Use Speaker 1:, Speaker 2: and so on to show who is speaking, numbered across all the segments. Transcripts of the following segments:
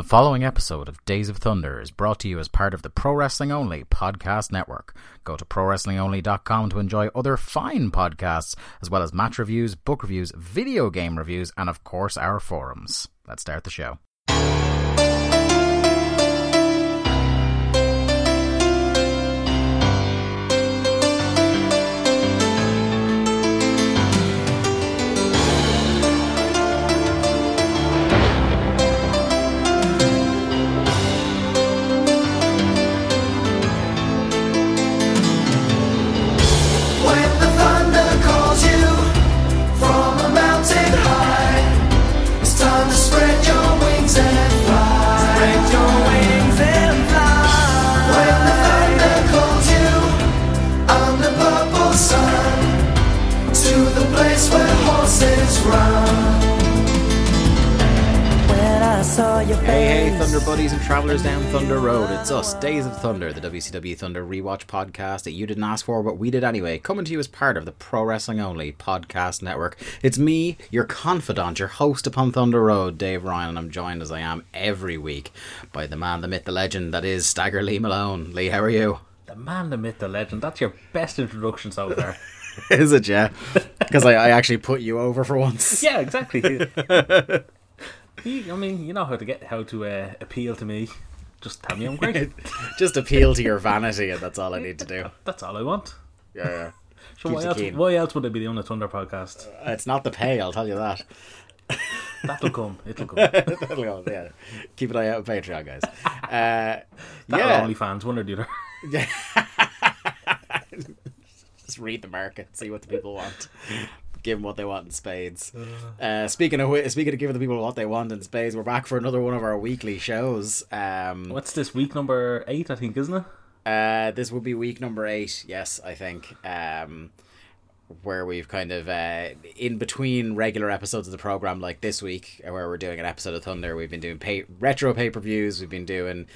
Speaker 1: The following episode of Days of Thunder is brought to you as part of the Pro Wrestling Only podcast network. Go to ProWrestlingOnly.com to enjoy other fine podcasts, as well as match reviews, book reviews, video game reviews, and of course our forums. Let's start the show.
Speaker 2: Thunder
Speaker 1: buddies and travelers down Thunder Road. It's us, Days of Thunder, the WCW Thunder rewatch podcast that you didn't ask for, but we did anyway, coming to you as part of the Pro Wrestling Only podcast network. It's me, your confidant, your host upon Thunder Road, Dave Ryan, and I'm joined as I am every week by the man, the myth, the legend that is Stagger Lee Malone. Lee, how are you?
Speaker 3: The man, the myth, the legend. That's your best introduction so far.
Speaker 1: is it, yeah? Because I, I actually put you over for once.
Speaker 3: yeah, exactly. You- I mean, you know how to get how to uh, appeal to me. Just tell me I'm great.
Speaker 1: Just appeal to your vanity, and that's all I need to do.
Speaker 3: That's all I want.
Speaker 1: Yeah, yeah.
Speaker 3: So why else, why else would I be doing a Thunder podcast?
Speaker 1: It's not the pay, I'll tell you that.
Speaker 3: That'll come. It'll come.
Speaker 1: That'll go, yeah. Keep an eye out on Patreon, guys. Uh,
Speaker 3: That'll
Speaker 1: yeah,
Speaker 3: only fans one or the other.
Speaker 1: just read the market, see what the people want, give them what they want in spades. Uh, speaking of speaking of giving the people what they want in spades, we're back for another one of our weekly shows. Um,
Speaker 3: What's this week number eight? I think, isn't it?
Speaker 1: Uh, this will be week number eight. Yes, I think. Um, where we've kind of uh, in between regular episodes of the program, like this week, uh, where we're doing an episode of Thunder. We've been doing pay- retro pay per views. We've been doing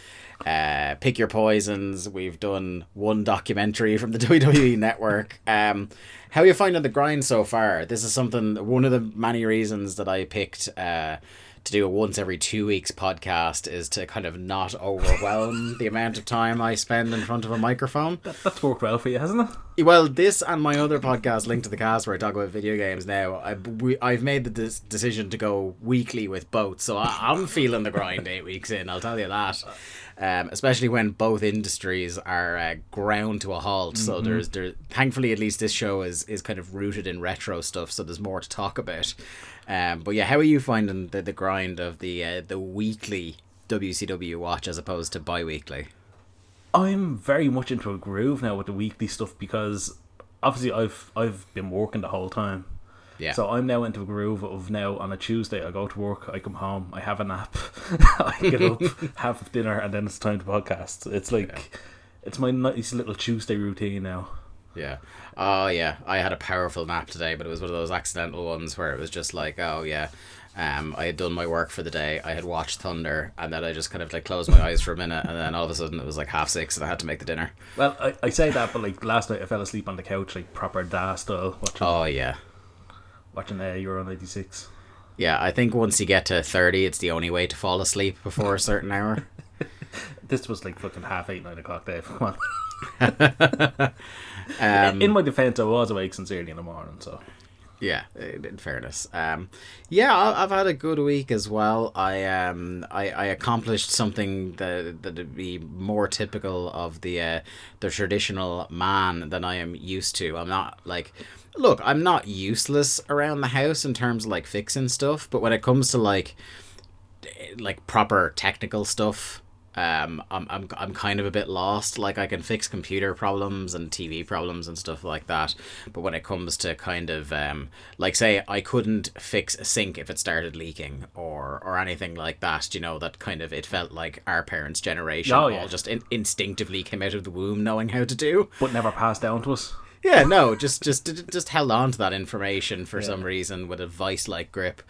Speaker 1: uh, pick your poisons. We've done one documentary from the WWE network. Um, how are you finding the grind so far? This is something. One of the many reasons that I picked. Uh, to do a once every two weeks podcast is to kind of not overwhelm the amount of time I spend in front of a microphone.
Speaker 3: That, that's worked well for you, hasn't it?
Speaker 1: Well, this and my other podcast, Link to the Cast, where I talk about video games now, I, we, I've made the des- decision to go weekly with both. So I, I'm feeling the grind eight weeks in, I'll tell you that. Um, especially when both industries are uh, ground to a halt. So there's there. Thankfully, at least this show is is kind of rooted in retro stuff. So there's more to talk about. Um, but yeah, how are you finding the, the grind of the uh, the weekly WCW watch as opposed to bi-weekly?
Speaker 3: I'm very much into a groove now with the weekly stuff because obviously I've I've been working the whole time.
Speaker 1: Yeah.
Speaker 3: So I'm now into a groove of now on a Tuesday I go to work, I come home, I have a nap, I get up, have dinner, and then it's time to podcast. It's like it's my nice little Tuesday routine now.
Speaker 1: Yeah. Oh yeah. I had a powerful nap today, but it was one of those accidental ones where it was just like, oh yeah. Um, I had done my work for the day. I had watched Thunder, and then I just kind of like closed my eyes for a minute, and then all of a sudden it was like half six, and I had to make the dinner.
Speaker 3: Well, I, I say that, but like last night I fell asleep on the couch like proper da style watching
Speaker 1: Oh yeah.
Speaker 3: watching uh, Euro '96.
Speaker 1: Yeah, I think once you get to thirty, it's the only way to fall asleep before a certain hour.
Speaker 3: This was like fucking half eight, nine o'clock, Dave. Come
Speaker 1: Um.
Speaker 3: In my defense, I was awake sincerely in the morning, so
Speaker 1: Yeah, in fairness. Um, yeah, I've had a good week as well. I um, I, I accomplished something that that'd be more typical of the uh, the traditional man than I am used to. I'm not like, look, I'm not useless around the house in terms of like fixing stuff, but when it comes to like like proper technical stuff um I'm, I'm i'm kind of a bit lost like i can fix computer problems and tv problems and stuff like that but when it comes to kind of um like say i couldn't fix a sink if it started leaking or or anything like that you know that kind of it felt like our parents generation
Speaker 3: Oh, yeah.
Speaker 1: all just in- instinctively came out of the womb knowing how to do
Speaker 3: but never passed down to us.
Speaker 1: yeah, no, just just just held on to that information for some reason with a vice like grip.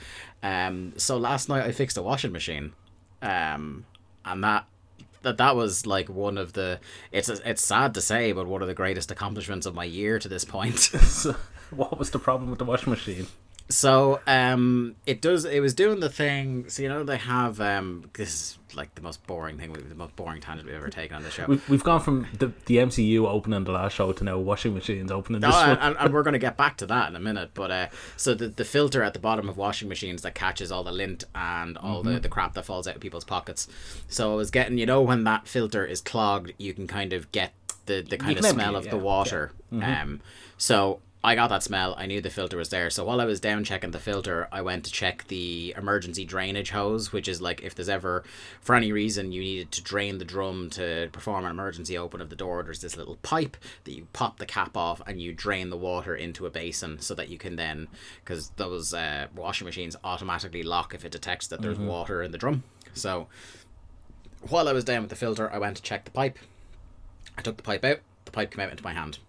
Speaker 1: Um, so last night I fixed a washing machine, um, and that that that was like one of the it's it's sad to say, but one of the greatest accomplishments of my year to this point.
Speaker 3: What was the problem with the washing machine?
Speaker 1: So um, it does. It was doing the thing. So you know they have um, this is like the most boring thing, the most boring tangent we've ever taken on the show.
Speaker 3: We've, we've gone from the, the MCU opening the last show to now washing machines opening this
Speaker 1: Oh,
Speaker 3: one.
Speaker 1: and, and, we're going to get back to that in a minute. But uh, so the, the filter at the bottom of washing machines that catches all the lint and all
Speaker 3: Mm-hmm.
Speaker 1: the, the crap that falls out of people's pockets. So I was getting, you know, when that filter is clogged, you can kind of get the, the kind of
Speaker 3: can empty
Speaker 1: smell of
Speaker 3: yeah,
Speaker 1: the water. Um, so I got that smell. I knew the filter was there. So while I was down checking the filter, I went to check the emergency drainage hose, which is like if there's ever, for any reason, you needed to drain the drum to perform an emergency open of the door. There's this little pipe that you pop the cap off and you drain the water into a basin so that you can then, because those uh, washing machines automatically lock if it detects that there's water in the drum. So while I was down with the filter, I went to check the pipe. I took the pipe out. The pipe came out into my hand.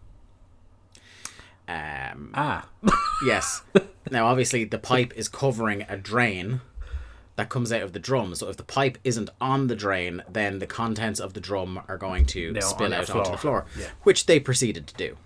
Speaker 1: Um,
Speaker 3: ah,
Speaker 1: Yes. now, obviously, the pipe is covering a drain that comes out of the drum. So if the pipe isn't on the drain, then the contents of the drum are going to spill
Speaker 3: on the
Speaker 1: out onto the
Speaker 3: floor. Yeah.
Speaker 1: which they proceeded to do.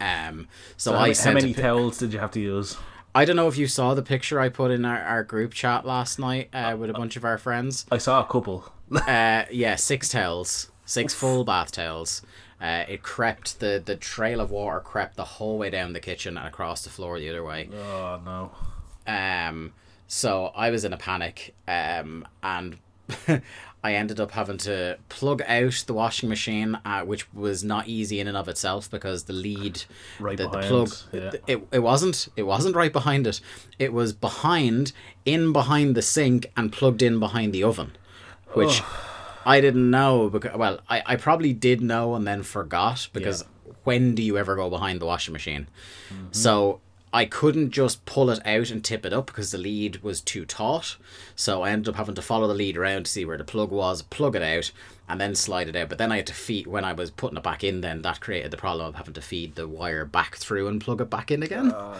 Speaker 1: Um, so,
Speaker 3: how,
Speaker 1: I
Speaker 3: how
Speaker 1: sent
Speaker 3: many
Speaker 1: a pi-
Speaker 3: towels did you have to use?
Speaker 1: I don't know if you saw the picture I put in our, our group chat last night uh, with a bunch of our friends.
Speaker 3: I saw a couple.
Speaker 1: Uh, yeah, six towels, six full bath towels. Uh, it crept the the trail of water crept the whole way down the kitchen and across the floor the other way.
Speaker 3: Oh no.
Speaker 1: Um, so I was in a panic, um, and I ended up having to plug out the washing machine, uh, which was not easy in and of itself because the lead,
Speaker 3: Right
Speaker 1: the, the plug,
Speaker 3: yeah.
Speaker 1: it, it wasn't it wasn't right behind it. It was behind, in behind the sink, and plugged in behind the oven, which. I didn't know because well, I, I probably did know and then forgot because when do you ever go behind the washing machine? Mm-hmm. So I couldn't just pull it out and tip it up because the lead was too taut. So I ended up having to follow the lead around to see where the plug was, plug it out, and then slide it out. But then I had to feed when I was putting it back in. Then that created the problem of having to feed the wire back through and plug it back in again.
Speaker 3: Oh.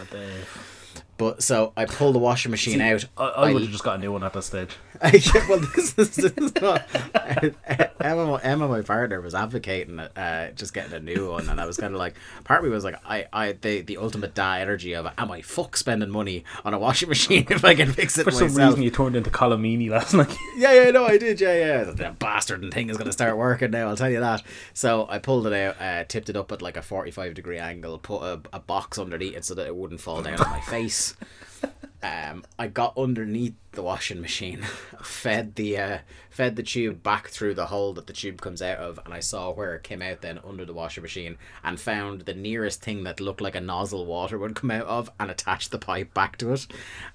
Speaker 1: But so I pulled the washing machine out.
Speaker 3: I, I would have just got a new one at that stage.
Speaker 1: yeah, well, this is, this is not. Emma, Emma, my partner, was advocating uh, just getting a new one, and I was kind of like, part of me was like, I, I, the, the ultimate da energy of, am I fuck spending money on a washing machine if I can fix it
Speaker 3: For some reason, you turned into Colomini last night.
Speaker 1: Yeah, yeah, no, I did. Yeah, yeah. That bastard and thing is going to start working now. I'll tell you that. So I pulled it out, uh, tipped it up at like a forty-five degree angle, put a, a box underneath it so that it wouldn't fall down on my face. Um, I got underneath the washing machine, fed the uh, fed the tube back through the hole that the tube comes out of, and I saw where it came out then under the washing machine, and found the nearest thing that looked like a nozzle water would come out of, and attached the pipe back to it.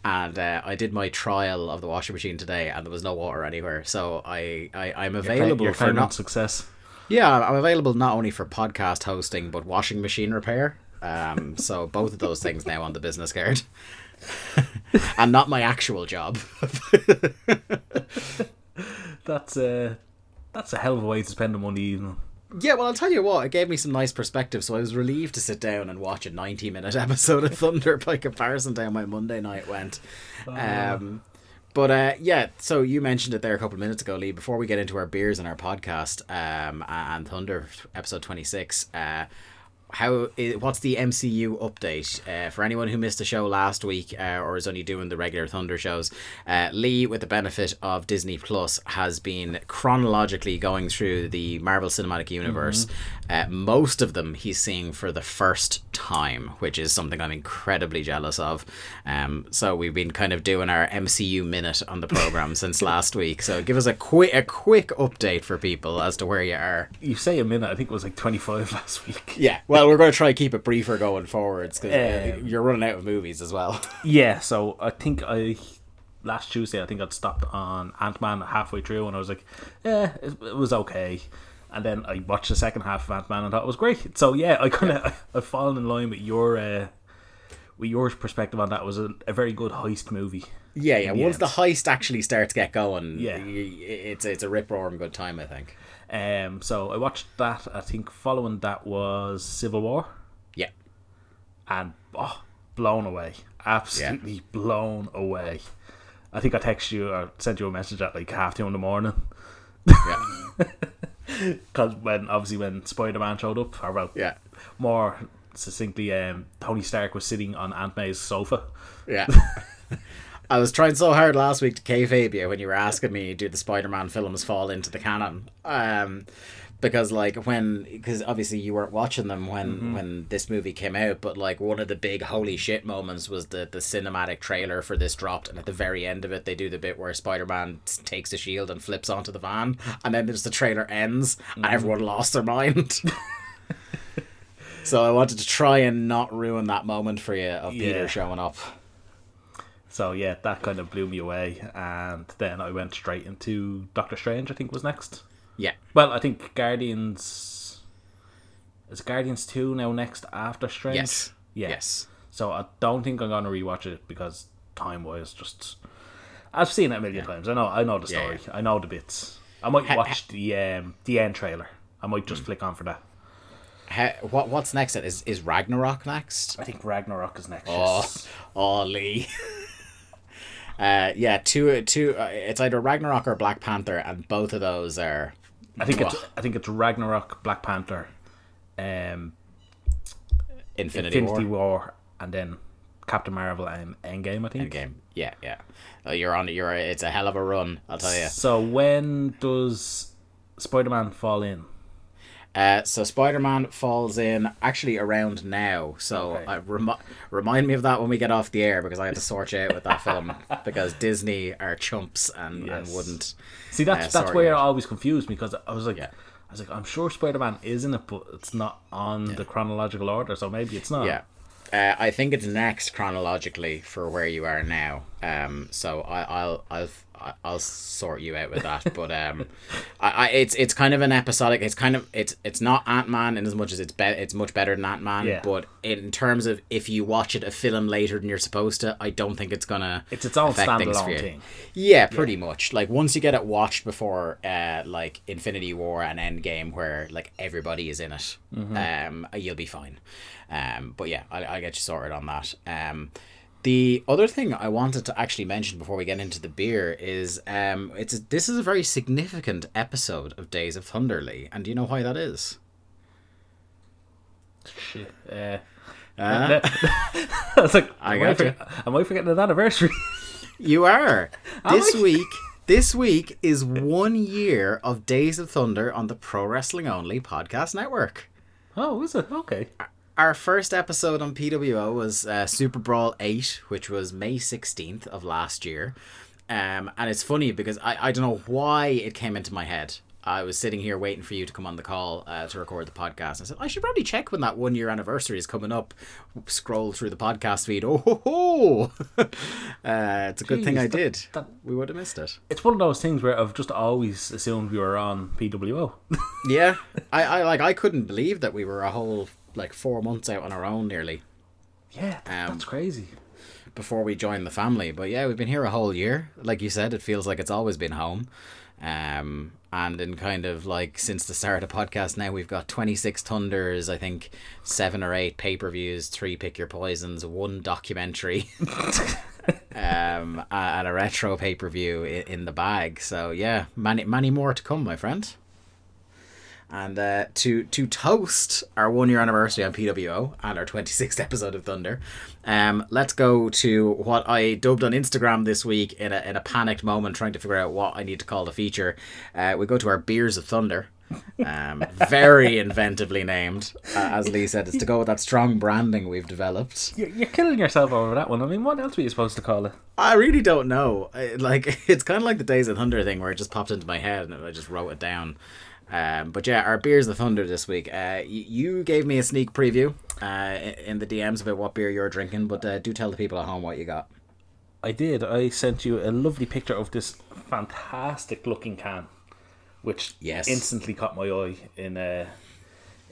Speaker 1: And uh, I did my trial of the washing machine today, and there was no water anywhere. So I, I I'm available for not
Speaker 3: success.
Speaker 1: yeah, I'm available not only for podcast hosting but washing machine repair. Um, so both of those things now on the business card, and not my actual job.
Speaker 3: That's uh, that's a hell of a way to spend a Monday evening.
Speaker 1: yeah, well, I'll tell you what, it gave me some nice perspective. So I was relieved to sit down and watch a 90 minute episode of Thunder by comparison to how my Monday night went. Um, but uh, yeah, so you mentioned it there a couple of minutes ago, Lee. Before we get into our beers and our podcast um, and Thunder episode 26, uh, how what's the MCU update uh, for anyone who missed the show last week uh, or is only doing the regular Thunder shows? Uh, Lee, with the benefit of Disney Plus, has been chronologically going through the Marvel Cinematic Universe. Uh, most of them he's seeing for the first time, which is something I'm incredibly jealous of. Um, so we've been kind of doing our MCU minute on the program since last week. So give us a quick a quick update for people as to where you are.
Speaker 3: You say a minute. I think it was like 25 last week.
Speaker 1: Yeah, well, we're going to try to keep it briefer going forwards because uh,
Speaker 3: Um,
Speaker 1: you're running out of movies as well.
Speaker 3: Yeah, so I think I last Tuesday I think I'd stopped on Ant Man halfway through and I was like, yeah, it, it was okay. And then I watched the second half of Ant Man and thought it was great. So yeah, I kind of I've fallen in line with your uh, with your perspective on that. It was a, a very good heist movie.
Speaker 1: yeah, yeah.
Speaker 3: Yeah.
Speaker 1: Once the heist actually starts to get going,
Speaker 3: Yeah.
Speaker 1: it's it's a rip roaring good time, I think.
Speaker 3: Um, so I watched that. I think following that was Civil War,
Speaker 1: Yeah,
Speaker 3: and oh, blown away, absolutely blown away. I think I texted you or sent you a message at like half two in the morning.
Speaker 1: yeah,
Speaker 3: Because when obviously when Spider Man showed up, or well,
Speaker 1: yeah.
Speaker 3: more succinctly, um, Tony Stark was sitting on Aunt May's sofa.
Speaker 1: Yeah. I was trying so hard last week to kayfabe you when you were asking me do the Spider-Man films fall into the canon. Um, because like when because obviously you weren't watching them when when this movie came out but like one of the big holy shit moments was the the cinematic trailer for this dropped and at the very end of it they do the bit where spider-man takes a shield and flips onto the van and then just the trailer ends and everyone lost their mind so i wanted to try and not ruin that moment for you of
Speaker 3: Yeah.
Speaker 1: peter showing up
Speaker 3: So yeah, that kind of blew me away, and then I went straight into Doctor Strange. I think was next.
Speaker 1: yeah
Speaker 3: Well, I think Guardians is Guardians two now next after Strange.
Speaker 1: yes
Speaker 3: Yeah.
Speaker 1: yes
Speaker 3: So I don't think I'm gonna rewatch it because time wise, just I've seen it a million times. I know, I know the
Speaker 1: Yeah,
Speaker 3: story. I know the bits. I might
Speaker 1: Ha-
Speaker 3: watch the um the end trailer. I might just flick on for that.
Speaker 1: How, what what's next is is ragnarok next
Speaker 3: I think Ragnarok is next.
Speaker 1: Oh,
Speaker 3: yes.
Speaker 1: oh, Lee. uh, yeah, two, two. Uh, it's either Ragnarok or Black Panther, and both of those are.
Speaker 3: I think it's
Speaker 1: Ugh.
Speaker 3: I think it's Ragnarok, Black Panther, um,
Speaker 1: Infinity,
Speaker 3: Infinity
Speaker 1: War.
Speaker 3: War. and then Captain Marvel and Endgame. I think.
Speaker 1: Game. Yeah, yeah. Uh, you're on. You're. It's a hell of a run. I'll tell you.
Speaker 3: So when does Spider Man fall in?
Speaker 1: Uh, so Spider-Man falls in actually around now. So
Speaker 3: Okay.
Speaker 1: uh, remi- remind me of that when we get off the air because I had to sort you out with that film because Disney are chumps and,
Speaker 3: Yes.
Speaker 1: and wouldn't.
Speaker 3: See, that's
Speaker 1: Uh,
Speaker 3: that's where it
Speaker 1: yeah.
Speaker 3: always confused me because I was like,
Speaker 1: Yeah.
Speaker 3: I was like, I'm sure Spider Man is in it, but it's not on the chronological order, so maybe it's not.
Speaker 1: Yeah. Uh, I think it's next chronologically for where you are now. Um, so I, I'll I'll I'll sort you out with that. But um, I, I it's it's kind of an episodic. It's kind of it's it's not Ant Man in as much as it's be- it's much better than Ant Man.
Speaker 3: Yeah.
Speaker 1: But in terms of if you watch it a film later than you're supposed to, I don't think it's gonna.
Speaker 3: It's its own
Speaker 1: affect things for
Speaker 3: standalone thing.
Speaker 1: Yeah, pretty much. Like once you get it watched before, uh, like Infinity War and Endgame, where like everybody is in it, um, you'll be fine. Um, but yeah, I I get you sorted on that. Um, the other thing I wanted to actually mention before we get into the beer is um, it's this is a very significant episode of Days of Thunderly, and do you know why that is?
Speaker 3: Shit. Uh,
Speaker 1: Uh,
Speaker 3: I was like,
Speaker 1: I
Speaker 3: am, I forget, am I forgetting an anniversary?
Speaker 1: You are. This week, this week is one year of Days of Thunder on the Pro Wrestling Only podcast network.
Speaker 3: oh, is it? Okay.
Speaker 1: Our first episode on PWO was uh, Super Brawl 8, which was May 16th of last year. Um, and it's funny because I, I don't know why it came into my head. I was sitting here waiting for you to come on the call uh, to record the podcast. I said, I should probably check when that one year anniversary is coming up. Scroll through the podcast feed. Oh, ho, ho. uh, it's a good thing I
Speaker 3: that-
Speaker 1: did.
Speaker 3: that-
Speaker 1: we would have missed it.
Speaker 3: It's one of those things where I've just always assumed we were on PWO.
Speaker 1: Yeah, I, I like I couldn't believe that we were a whole like four months out on our own nearly
Speaker 3: yeah,
Speaker 1: Um,
Speaker 3: that's crazy.
Speaker 1: before we joined the family. But yeah, we've been here a whole year. Like you said, it feels like it's always been home. Um, and in kind of like since the start of the podcast now, we've got twenty six thunders. I think seven or eight pay per views, three pick your poisons, one documentary. um, a- and a retro pay per view in, in the bag. So yeah, many many more to come, my friend. And uh, to to toast our one year anniversary on PWO and our 26th episode of Thunder, um, let's go to what I dubbed on Instagram this week in a, in a panicked moment trying to figure out what I need to call the feature. Uh, we go to our Beers of Thunder. Um, very inventively named. Uh, as Lee said, it's to go with that strong branding we've developed.
Speaker 3: You're, you're killing yourself over that one. I mean, what else were you supposed to call it?
Speaker 1: I really don't know. I- Like it's kind of like the Days of Thunder thing where it just popped into my head and I just wrote it down. Um, but yeah, our beers of thunder this week. Uh, y- you gave me a sneak preview uh, in the DMs about what beer you're drinking, but uh, do tell the people at home what you got.
Speaker 3: I did. I sent you a lovely picture of this fantastic looking can, which
Speaker 1: Yes.
Speaker 3: instantly caught my eye in uh,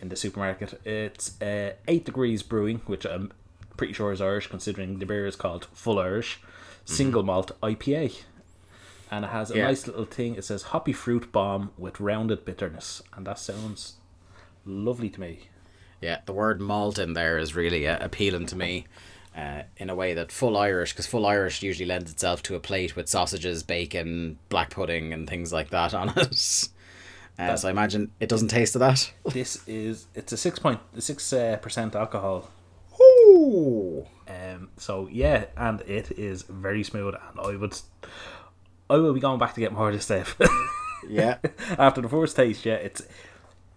Speaker 3: in the supermarket. It's uh, Eight Degrees Brewing, which I'm pretty sure is Irish, considering the beer is called Full Irish, single malt IPA, and it has a
Speaker 1: Yeah.
Speaker 3: nice little thing. It says hoppy fruit bomb with rounded bitterness, and that sounds lovely to me.
Speaker 1: Yeah, the word malt in there is really uh, appealing to me. Uh, in a way that full Irish, because full Irish usually lends itself to a plate with sausages, bacon, black pudding, and things like that on it. Uh, so I imagine it doesn't taste of that.
Speaker 3: This is it's a six point six uh, percent alcohol.
Speaker 1: Ooh.
Speaker 3: Um, so yeah, and it is very smooth, and I would, I will be going back to get more of this stuff.
Speaker 1: Yeah.
Speaker 3: After the first taste, yeah, it's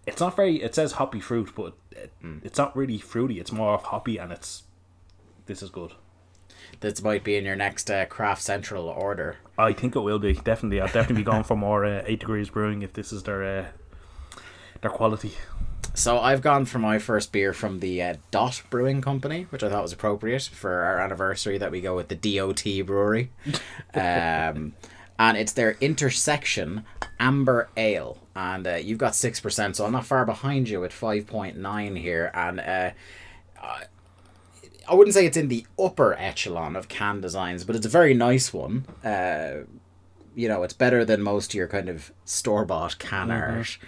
Speaker 3: it's not very. It says hoppy fruit, but it, it's not really fruity. It's more of hoppy, and it's this is good.
Speaker 1: this might be in your next uh, Craft Central order.
Speaker 3: I think it will be definitely. I'll definitely be going for more uh, eight degrees brewing if this is their uh, their quality.
Speaker 1: So I've gone for my first beer from the uh, Dot Brewing Company, which I thought was appropriate for our anniversary that we go with the DOT Brewery. um, and it's their Intersection Amber Ale. And uh, you've got 6%, so I'm not far behind you at 5.9 here. And uh, I- wouldn't say it's in the upper echelon of can designs, but it's a very nice one. Uh, you know, it's better than most of your kind of store bought can art.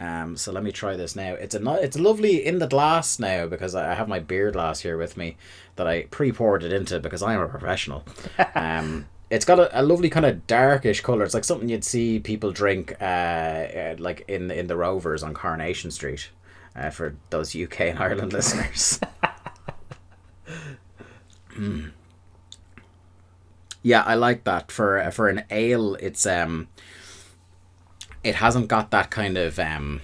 Speaker 1: Um, so let me try this now. It's a it's lovely in the glass now because I I have my beer glass here with me that I pre poured it into because I am a professional. Um, it's got a, a lovely kind of darkish color. It's like something you'd see people drink, uh, uh, like in in the Rovers on Coronation Street. Uh, for those UK and Ireland listeners. Mm. Yeah, I like that for for an ale. It's um, it hasn't got that kind of um,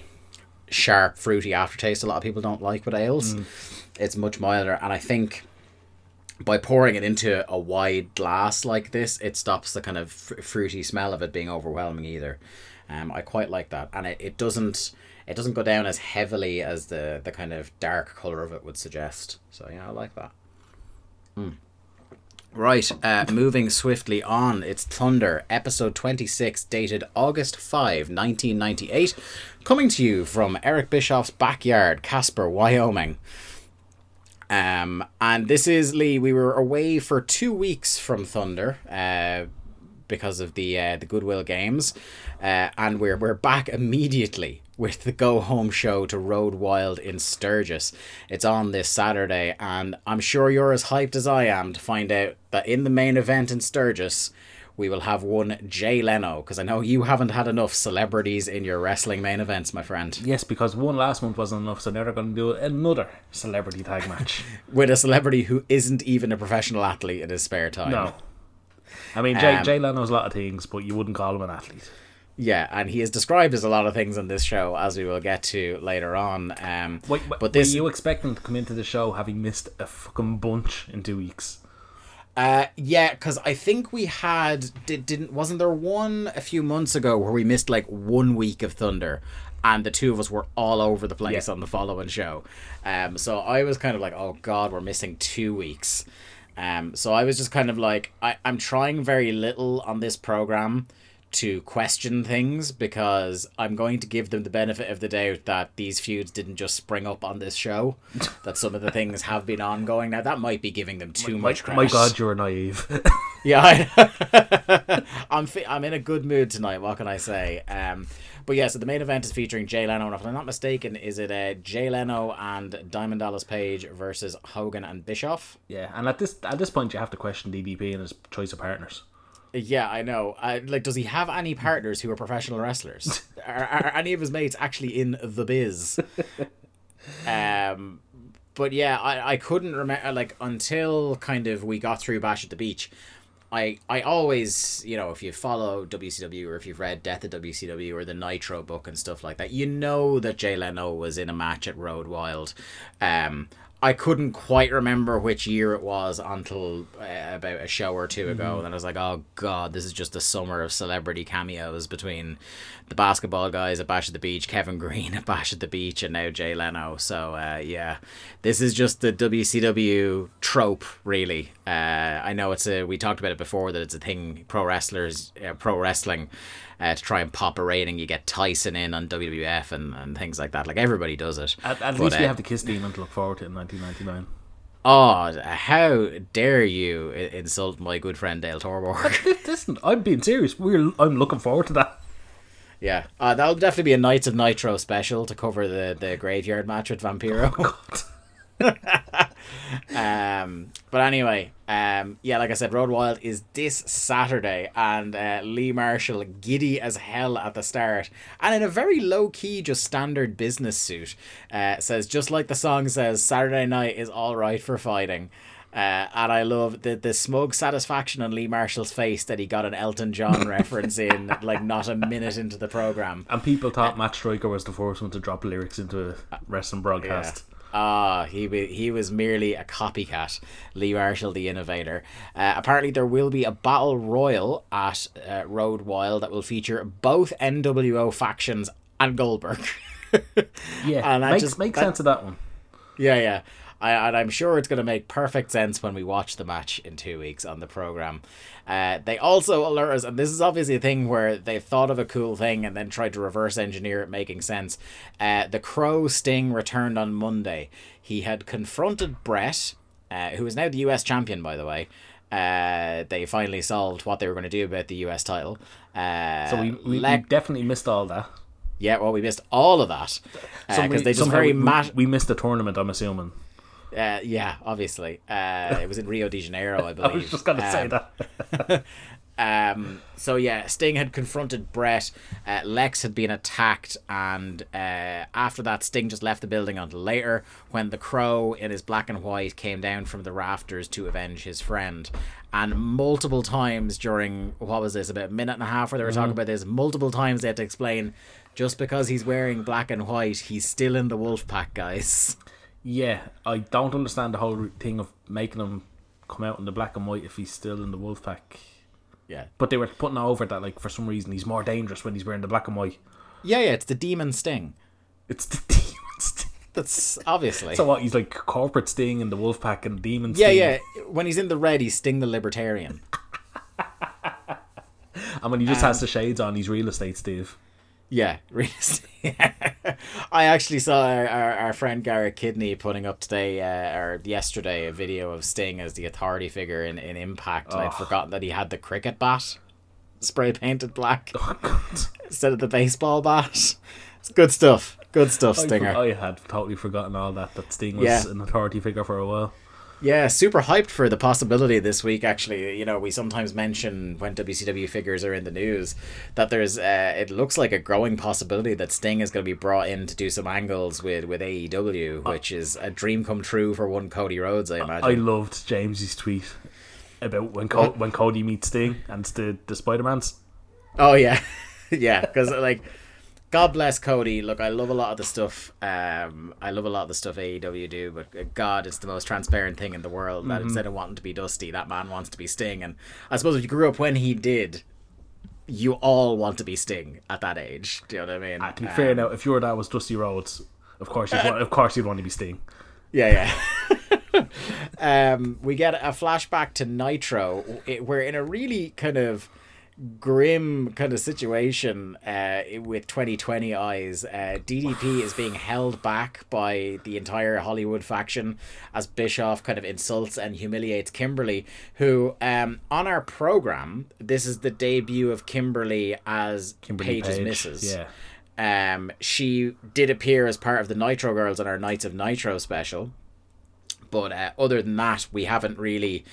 Speaker 1: sharp fruity aftertaste. A lot of people don't like with ales. It's much milder, and I think by pouring it into a wide glass like this, it stops the kind of fr- fruity smell of it being overwhelming either. Um, I quite like that, and it, it doesn't it doesn't go down as heavily as the the kind of dark color of it would suggest. So yeah, I like that. Right, uh, moving swiftly on. It's Thunder, episode 26, dated August 5, 1998. Coming to you from Eric Bischoff's backyard, Casper, Wyoming. Um, and this is Lee. We were away for two weeks from Thunder, uh, because of the uh, the Goodwill Games, uh, and we're we're back immediately with the go home show to Road Wild in Sturgis. It's on this Saturday, and I'm sure you're as hyped as I am to find out that in the main event in Sturgis. We will have one Jay Leno because I know you haven't had enough celebrities in your wrestling main events, my friend.
Speaker 3: Yes, because one last month wasn't enough, so now they're going to do another celebrity tag match.
Speaker 1: With a celebrity who isn't even a professional athlete in his spare time.
Speaker 3: No. I mean, Jay,
Speaker 1: Um,
Speaker 3: Jay Leno's a lot of things, but you wouldn't call him an athlete.
Speaker 1: Yeah, and he is described as a lot of things on this show, as we will get to later on. Um,
Speaker 3: Wait, but
Speaker 1: but this,
Speaker 3: were you expecting to come into the show having missed a fucking bunch in two weeks?
Speaker 1: Uh, yeah, because I think we had did, didn't wasn't there one a few months ago where we missed like one week of Thunder, and the two of us were all over the place
Speaker 3: Yeah.
Speaker 1: on the following show. Um, so I was kind of like, oh god, we're missing two weeks. Um, so I was just kind of like, I, I'm trying very little on this program to question things because I'm going to give them the benefit of the doubt that these feuds didn't just spring up on this show, that some of the things have been ongoing. Now that might be giving them too much credit.
Speaker 3: My God, you're naive.
Speaker 1: Yeah, I, I'm fi- I'm in a good mood tonight. What can I say? Um, but yeah, so the main event is featuring Jay Leno, and if I'm not mistaken, is it uh, Jay Leno and Diamond Dallas Page versus Hogan and Bischoff?
Speaker 3: yeah, and at this at this point, you have to question DDP and his choice of partners.
Speaker 1: Yeah, I know. Uh, like, does he have any partners who are professional wrestlers? are, are any of his mates actually in the biz? um, but yeah, I, I couldn't remember like until kind of we got through Bash at the Beach. I I always you know if you follow WCW or if you've read Death of WCW or the Nitro book and stuff like that, you know that Jay Leno was in a match at Road Wild. Um, I couldn't quite remember which year it was until uh, about a show or two ago. And then I was like, oh god, this is just a summer of celebrity cameos between the basketball guys at Bash at the Beach, Kevin Greene at Bash at the Beach, and now Jay Leno. So uh, yeah, this is just the WCW trope, really. Uh, I know it's a we talked about it before that it's a thing pro wrestlers, uh, pro wrestling. Uh, to try and pop a rating, you get Tyson in on WWF and, and things like that. Like everybody does it.
Speaker 3: At, at
Speaker 1: But,
Speaker 3: least we
Speaker 1: uh,
Speaker 3: have the Kiss demon to look forward to in 1999.
Speaker 1: Oh, how dare you insult my good friend Dale Torborg?
Speaker 3: Listen, I'm being serious. We're I'm looking forward to that.
Speaker 1: yeah, uh, that'll definitely be a Knights of Nitro special to cover the, the graveyard match with Vampiro. um, but anyway, um, yeah, like I said, Road Wild is this Saturday, and uh, Lee Marshall giddy as hell at the start, and in a very low key, just standard business suit, uh, says just like the song says, Saturday night is all right for fighting. Uh, and I love the the smug satisfaction on Lee Marshall's face that he got an Elton John reference in like not a minute into the program.
Speaker 3: And people thought Matt Striker was the first one to drop lyrics into a wrestling broadcast.
Speaker 1: Ah, he he was merely a copycat. Lee Marshall, the innovator. Uh, apparently, there will be a battle royal at uh, Road Wild that will feature both NWO factions and Goldberg.
Speaker 3: Yeah,
Speaker 1: And
Speaker 3: makes,
Speaker 1: just-
Speaker 3: makes
Speaker 1: that-
Speaker 3: sense of that one.
Speaker 1: Yeah, yeah. I, and I'm sure it's going to make perfect sense when we watch the match in two weeks on the program. Uh, they also alert us, and this is obviously a thing where they've thought of a cool thing and then tried to reverse engineer it making sense. Uh, the Crow Sting returned on Monday. He had confronted Brett, uh, who is now the US champion, by the way. Uh, they finally solved what they were going to do about the US title. Uh,
Speaker 3: So we, we, we definitely missed all that.
Speaker 1: yeah, well, we missed all of that because
Speaker 3: So
Speaker 1: they just very
Speaker 3: we,
Speaker 1: mat-
Speaker 3: we missed the tournament. I'm assuming.
Speaker 1: Uh, yeah, obviously. Uh, it was in Rio de Janeiro, I believe.
Speaker 3: I was just gonna say
Speaker 1: Um,
Speaker 3: that.
Speaker 1: Um, so yeah, Sting had confronted Brett. Uh, Lex had been attacked, and uh, after that, Sting just left the building until later, when the Crow in his black and white came down from the rafters to avenge his friend. And multiple times during what was this about a minute and a half where they were talking about this, multiple times they had to explain. Just because he's wearing black and white, he's still in the wolf pack, guys.
Speaker 3: Yeah, I don't understand the whole thing of making him come out in the black and white if he's still in the wolf pack.
Speaker 1: Yeah,
Speaker 3: But they were putting over that like for some reason he's more dangerous when he's wearing the black and white.
Speaker 1: yeah, yeah. It's the demon Sting.
Speaker 3: It's the demon sting.
Speaker 1: That's obviously.
Speaker 3: So what? He's like corporate sting in the wolf pack and demon
Speaker 1: yeah,
Speaker 3: sting.
Speaker 1: yeah. Yeah. When he's in the red, he's Sting the Libertarian.
Speaker 3: And when he just
Speaker 1: Um,
Speaker 3: has the shades on, he's real estate Steve.
Speaker 1: Yeah, really. I actually saw our, our, our friend Garrett Kidney putting up today uh, or yesterday a video of Sting as the authority figure in, in Impact. And I'd forgotten that he had the cricket bat spray painted black instead of the baseball bat. It's good stuff. Good stuff,
Speaker 3: I,
Speaker 1: Stinger.
Speaker 3: I had totally forgotten all that. That Sting was
Speaker 1: Yeah.
Speaker 3: an authority figure for a while.
Speaker 1: Yeah, super hyped for the possibility this week. Actually, you know, we sometimes mention when WCW figures are in the news that there's, uh, it looks like a growing possibility that Sting is going to be brought in to do some angles with with AEW, which is a dream come true for one Cody Rhodes, I imagine.
Speaker 3: I loved James's tweet about when Co- when Cody meets Sting and the the Spider Mans.
Speaker 1: Oh yeah, yeah. Because like, God bless Cody. Look, I love a lot of the stuff. Um, I love a lot of the stuff AEW do, but uh, God, it's the most transparent thing in the world. That instead of wanting to be Dusty, that man wants to be Sting. And I suppose if you grew up when he did, you all want to be Sting at that age. Do you know what I mean?
Speaker 3: Ah, to be
Speaker 1: Um,
Speaker 3: fair, now if your dad was Dusty Rhodes, of course you'd want, of course you'd want to be Sting.
Speaker 1: Yeah, yeah. um, we get a flashback to Nitro. It, we're in a really kind of grim kind of situation uh, with 2020 eyes. Uh, DDP is being held back by the entire Hollywood faction as Bischoff kind of insults and humiliates Kimberly, who um, on our program, this is the debut of Kimberly as
Speaker 3: Kimberly
Speaker 1: Paige's
Speaker 3: Page,
Speaker 1: missus.
Speaker 3: yeah.
Speaker 1: Um, she did appear as part of the Nitro Girls on our Nights of Nitro special, but uh, other than that, we haven't really.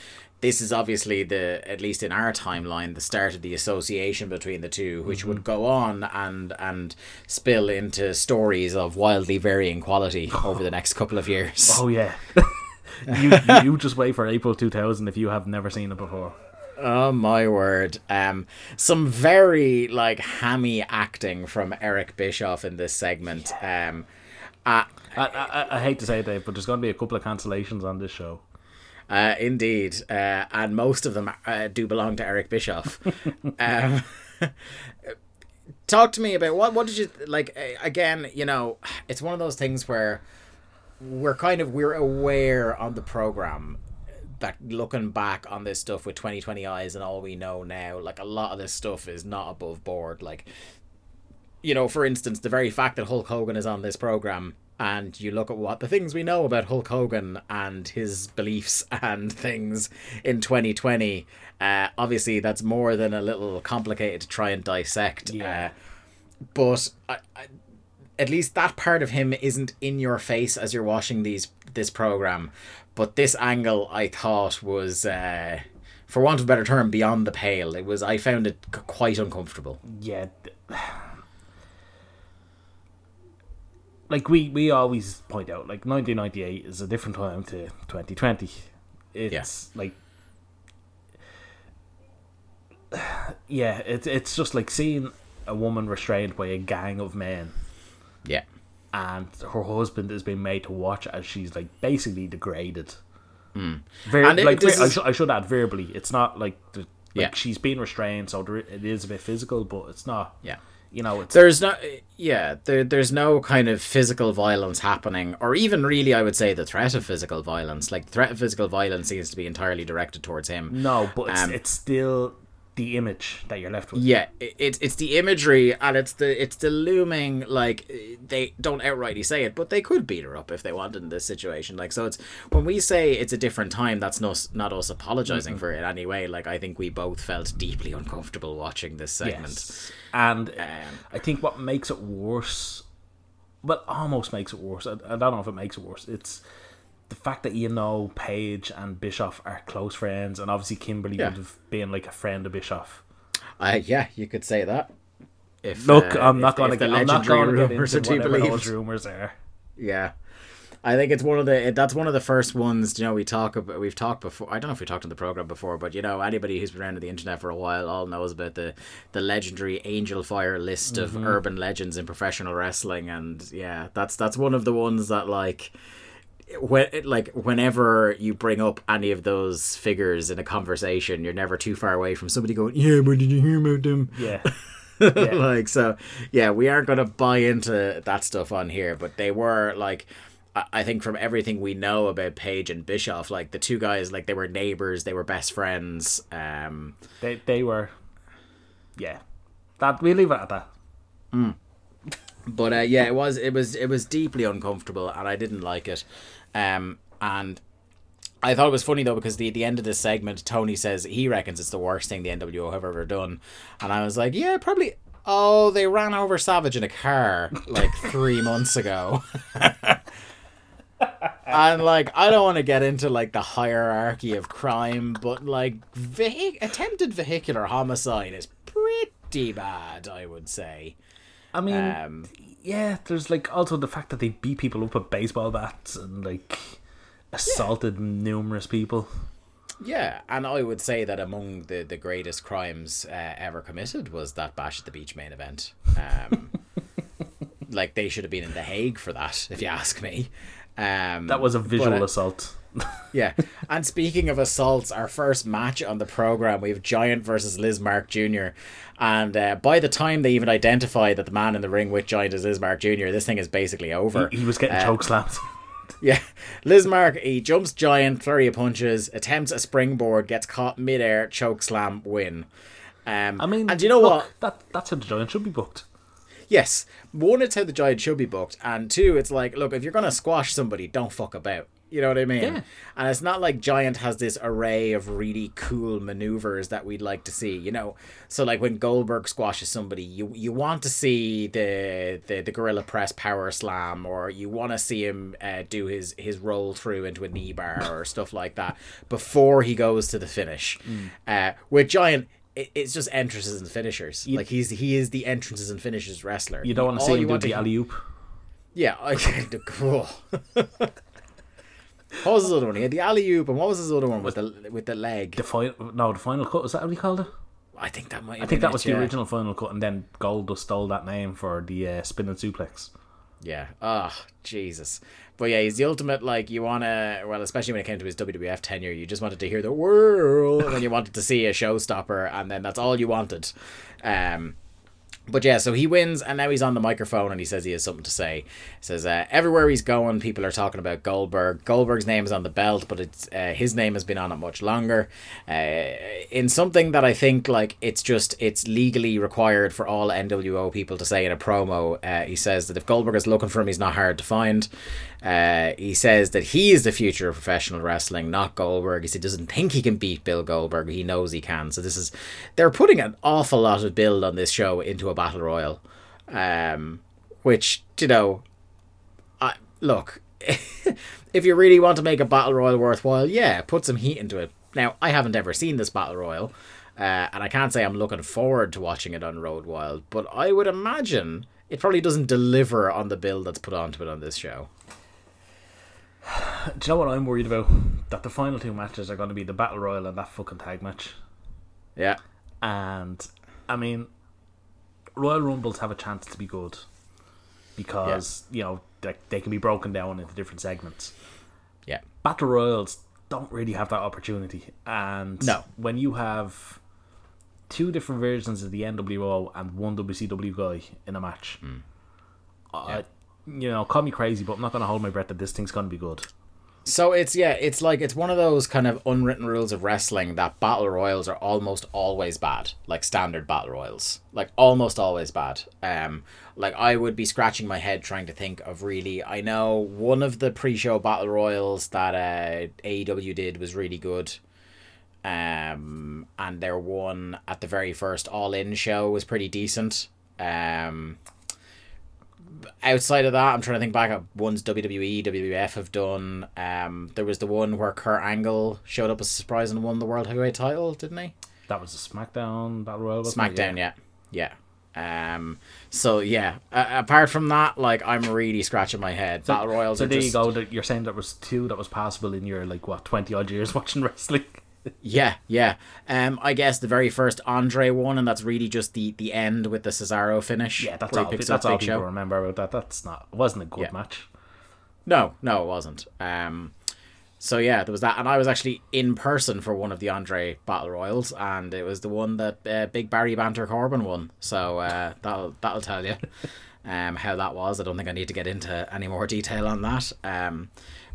Speaker 1: This is obviously the, at least in our timeline, the start of the association between the two, which would go on and and spill into stories of wildly varying quality over the next couple of years.
Speaker 3: Oh yeah. you you just wait for April 2000 if you have never seen it before.
Speaker 1: Oh my word! Um, some very like hammy acting from Eric Bischoff in this segment. Um, uh,
Speaker 3: I, I, I hate to say it, Dave, but there's going to be a couple of cancellations on this show.
Speaker 1: Uh, indeed, uh, and most of them uh, do belong to Eric Bischoff. um, talk to me about what what did you like? uh, Again, you know, it's one of those things where we're kind of we're aware on the program that looking back on this stuff with 2020 eyes and all we know now like a lot of this stuff is not above board like you know for instance the very fact that Hulk Hogan is on this program and you look at what the things we know about Hulk Hogan and his beliefs and things in 2020 uh, obviously that's more than a little complicated to try and dissect
Speaker 3: Yeah.
Speaker 1: uh, but I, I, at least that part of him isn't in your face as you're watching these this program, but this angle I thought was, uh, for want of a better term, beyond the pale. It was I found it quite uncomfortable.
Speaker 3: yeah. th- Like we, we always point out, like 1998 is a different time to 2020. It's like, yeah, it's it's just like seeing a woman restrained by a gang of men,
Speaker 1: Yeah,
Speaker 3: and her husband is being made to watch as she's like basically degraded. Ver-
Speaker 1: Hmm. And it-
Speaker 3: like I, should, I should add verbally. It's not like the, like
Speaker 1: Yeah.
Speaker 3: she's being restrained, so there, it is a bit physical, but it's not.
Speaker 1: yeah.
Speaker 3: You know, it's
Speaker 1: There's no, yeah, there, there's no kind of physical violence happening, or even really, I would say, the threat of physical violence. Like, the threat of physical violence seems to be entirely directed towards him.
Speaker 3: no, but it's,
Speaker 1: Um,
Speaker 3: it's still the image that you're left with.
Speaker 1: Yeah, it's it's the imagery and it's the it's the looming like they don't outrightly say it, but they could beat her up if they wanted in this situation. Like so, it's when we say it's a different time, that's not not us apologizing for it in any way. Like I think we both felt deeply uncomfortable watching this segment.
Speaker 3: Yes. And
Speaker 1: Um,
Speaker 3: I think what makes it worse, well, almost makes it worse. I, I don't know if it makes it worse. It's the fact that you know Page and Bischoff are close friends, and obviously Kimberly
Speaker 1: Yeah.
Speaker 3: would have been like a friend of Bischoff.
Speaker 1: Uh, yeah, you could say that. If
Speaker 3: Look,
Speaker 1: uh,
Speaker 3: I'm
Speaker 1: if-
Speaker 3: not going to
Speaker 1: if the
Speaker 3: get. I'm not
Speaker 1: legendary
Speaker 3: going to get
Speaker 1: rumors
Speaker 3: into
Speaker 1: are to
Speaker 3: whatever
Speaker 1: believed.
Speaker 3: those rumors are.
Speaker 1: Yeah. I think it's one of the that's one of the first ones. You know, we talk about we've talked before. I don't know if we talked on the program before, but you know, anybody who's been around the internet for a while all knows about the the legendary Angelfire list of urban legends in professional wrestling, and yeah, that's that's one of the ones that like when like whenever you bring up any of those figures in a conversation, you're never too far away from somebody going, "Yeah, but did you hear about them?"
Speaker 3: Yeah.
Speaker 1: like so yeah we aren't going to buy into that stuff on here but they were like I- think from everything we know about Page and Bischoff, like the two guys, like they were neighbors, they were best friends. Um,
Speaker 3: They they were. Yeah. That we leave it at that.
Speaker 1: but uh, yeah, it was it was it was deeply uncomfortable, and I didn't like it. Um, and I thought it was funny though because the the end of this segment, Tony says he reckons it's the worst thing the NWO have ever done, and I was like, yeah, probably. Oh, they ran over Savage in a car like three months ago. and like I don't want to get into like the hierarchy of crime, but like attempted vehicular homicide is pretty bad, I would say.
Speaker 3: I mean,
Speaker 1: Um,
Speaker 3: yeah. There's like also the fact that they beat people up with baseball bats and like assaulted numerous people.
Speaker 1: Yeah, and I would say that among the, the greatest crimes uh, ever committed was that Bash at the Beach main event. Um, like they should have been in The Hague for that, if you ask me. Um,
Speaker 3: That was a visual
Speaker 1: but, uh,
Speaker 3: assault.
Speaker 1: Yeah. And speaking of assaults, our first match on the program, we have Giant versus Lizmark Jr. And uh, by the time they even identify that the man in the ring with Giant is Lizmark Jr., this thing is basically over.
Speaker 3: He was getting
Speaker 1: Uh,
Speaker 3: choke slammed.
Speaker 1: Yeah, Lizmark, he jumps giant, flurry of punches, attempts a springboard, gets caught midair, choke slam, win. Um,
Speaker 3: I mean,
Speaker 1: and you know
Speaker 3: look,
Speaker 1: what?
Speaker 3: That that's how the giant should be booked.
Speaker 1: Yes, one, it's how the giant should be booked, and two, it's like, look, if you're gonna squash somebody, don't fuck about. You know what I mean?
Speaker 3: Yeah.
Speaker 1: And it's not like Giant has this array of really cool maneuvers that we'd like to see. You know, so like when Goldberg squashes somebody, you you want to see the the, the gorilla press power slam, or you want to see him uh, do his his roll through into a knee bar or stuff like that before he goes to the finish.
Speaker 3: Mm.
Speaker 1: Uh, with Giant. it- It's just entrances and finishers. like he's he is the entrances and finishes wrestler.
Speaker 3: You don't want to see
Speaker 1: you
Speaker 3: him do
Speaker 1: want
Speaker 3: the alley oop.
Speaker 1: yeah, I cool. what was his other one? He had the alley oop, and what was his other one with the with the leg?
Speaker 3: The final, no, the final cut. Was that what he called it?
Speaker 1: I think that might.
Speaker 3: I think that was the original final cut, and then Goldust stole that name for the uh, spinning suplex.
Speaker 1: Yeah. Ah, Jesus. But yeah, he's the ultimate. Like you wanna, well, especially when it came to his WWF tenure, you just wanted to hear the world, and then you wanted to see a showstopper, and then that's all you wanted. Um, but yeah, so he wins, and now he's on the microphone, and he says he has something to say. He says uh, everywhere he's going, people are talking about Goldberg. Goldberg's name is on the belt, but it's uh, his name has been on it much longer. Uh, in something that I think like it's just it's legally required for all NWO people to say in a promo. Uh, he says that if Goldberg is looking for him, he's not hard to find. Uh, he says that he is the future of professional wrestling, not Goldberg. He said he doesn't think he can beat Bill Goldberg. He knows he can. So this is they're putting an awful lot of build on this show into a battle royal, um, which you know, I look. if you really want to make a battle royal worthwhile, yeah, put some heat into it. Now, I haven't ever seen this battle royal, uh, and I can't say I'm looking forward to watching it on Road Wild, but I would imagine it probably doesn't deliver on the build that's put onto it on this show.
Speaker 3: Do you know what I'm worried about? That the final two matches are going to be the battle royal and that fucking tag match.
Speaker 1: Yeah,
Speaker 3: And I mean, Royal Rumbles have a chance to be good because you know they, they can be broken down into different segments.
Speaker 1: yeah,
Speaker 3: Battle Royals don't really have that opportunity, and
Speaker 1: No.
Speaker 3: when you have two different versions of the NWO and one WCW guy in a match, mm. I, you know, call me crazy, but I'm not going to hold my breath that this thing's going to be good.
Speaker 1: So it's yeah, it's like it's one of those kind of unwritten rules of wrestling that battle royals are almost always bad, like standard battle royals, like almost always bad. Um, like I would be scratching my head trying to think of really. I know one of the pre-show battle royals that uh, AEW did was really good. Um, and their one at the very first All In show was pretty decent. Um, outside of that, I'm trying to think back at ones WWE, WWF have done. Um, there was the one where Kurt Angle showed up as a surprise and won the World Heavyweight title, didn't he?
Speaker 3: That was a SmackDown Battle Royal.
Speaker 1: SmackDown, yeah, yeah. Um, so yeah. Uh, apart from that, like I'm really scratching my head. Battle Royals
Speaker 3: So
Speaker 1: are
Speaker 3: there
Speaker 1: just
Speaker 3: you go. You're saying that was two that was possible in your like what twenty odd years watching wrestling.
Speaker 1: Yeah, yeah. Um, I guess the very first Andre one, and that's really just the the end with the Cesaro finish.
Speaker 3: Yeah, that's all. That's all people
Speaker 1: Show.
Speaker 3: remember about that. That's not. It wasn't a good
Speaker 1: Yeah.
Speaker 3: match.
Speaker 1: No, no, it wasn't. Um, so yeah, there was that, and I was actually in person for one of the Andre Battle Royals, and it was the one that uh, Big Barry Banter Corbin won. So uh, that'll that'll tell you um, how that was. I don't think I need to get into any more detail on that. Um,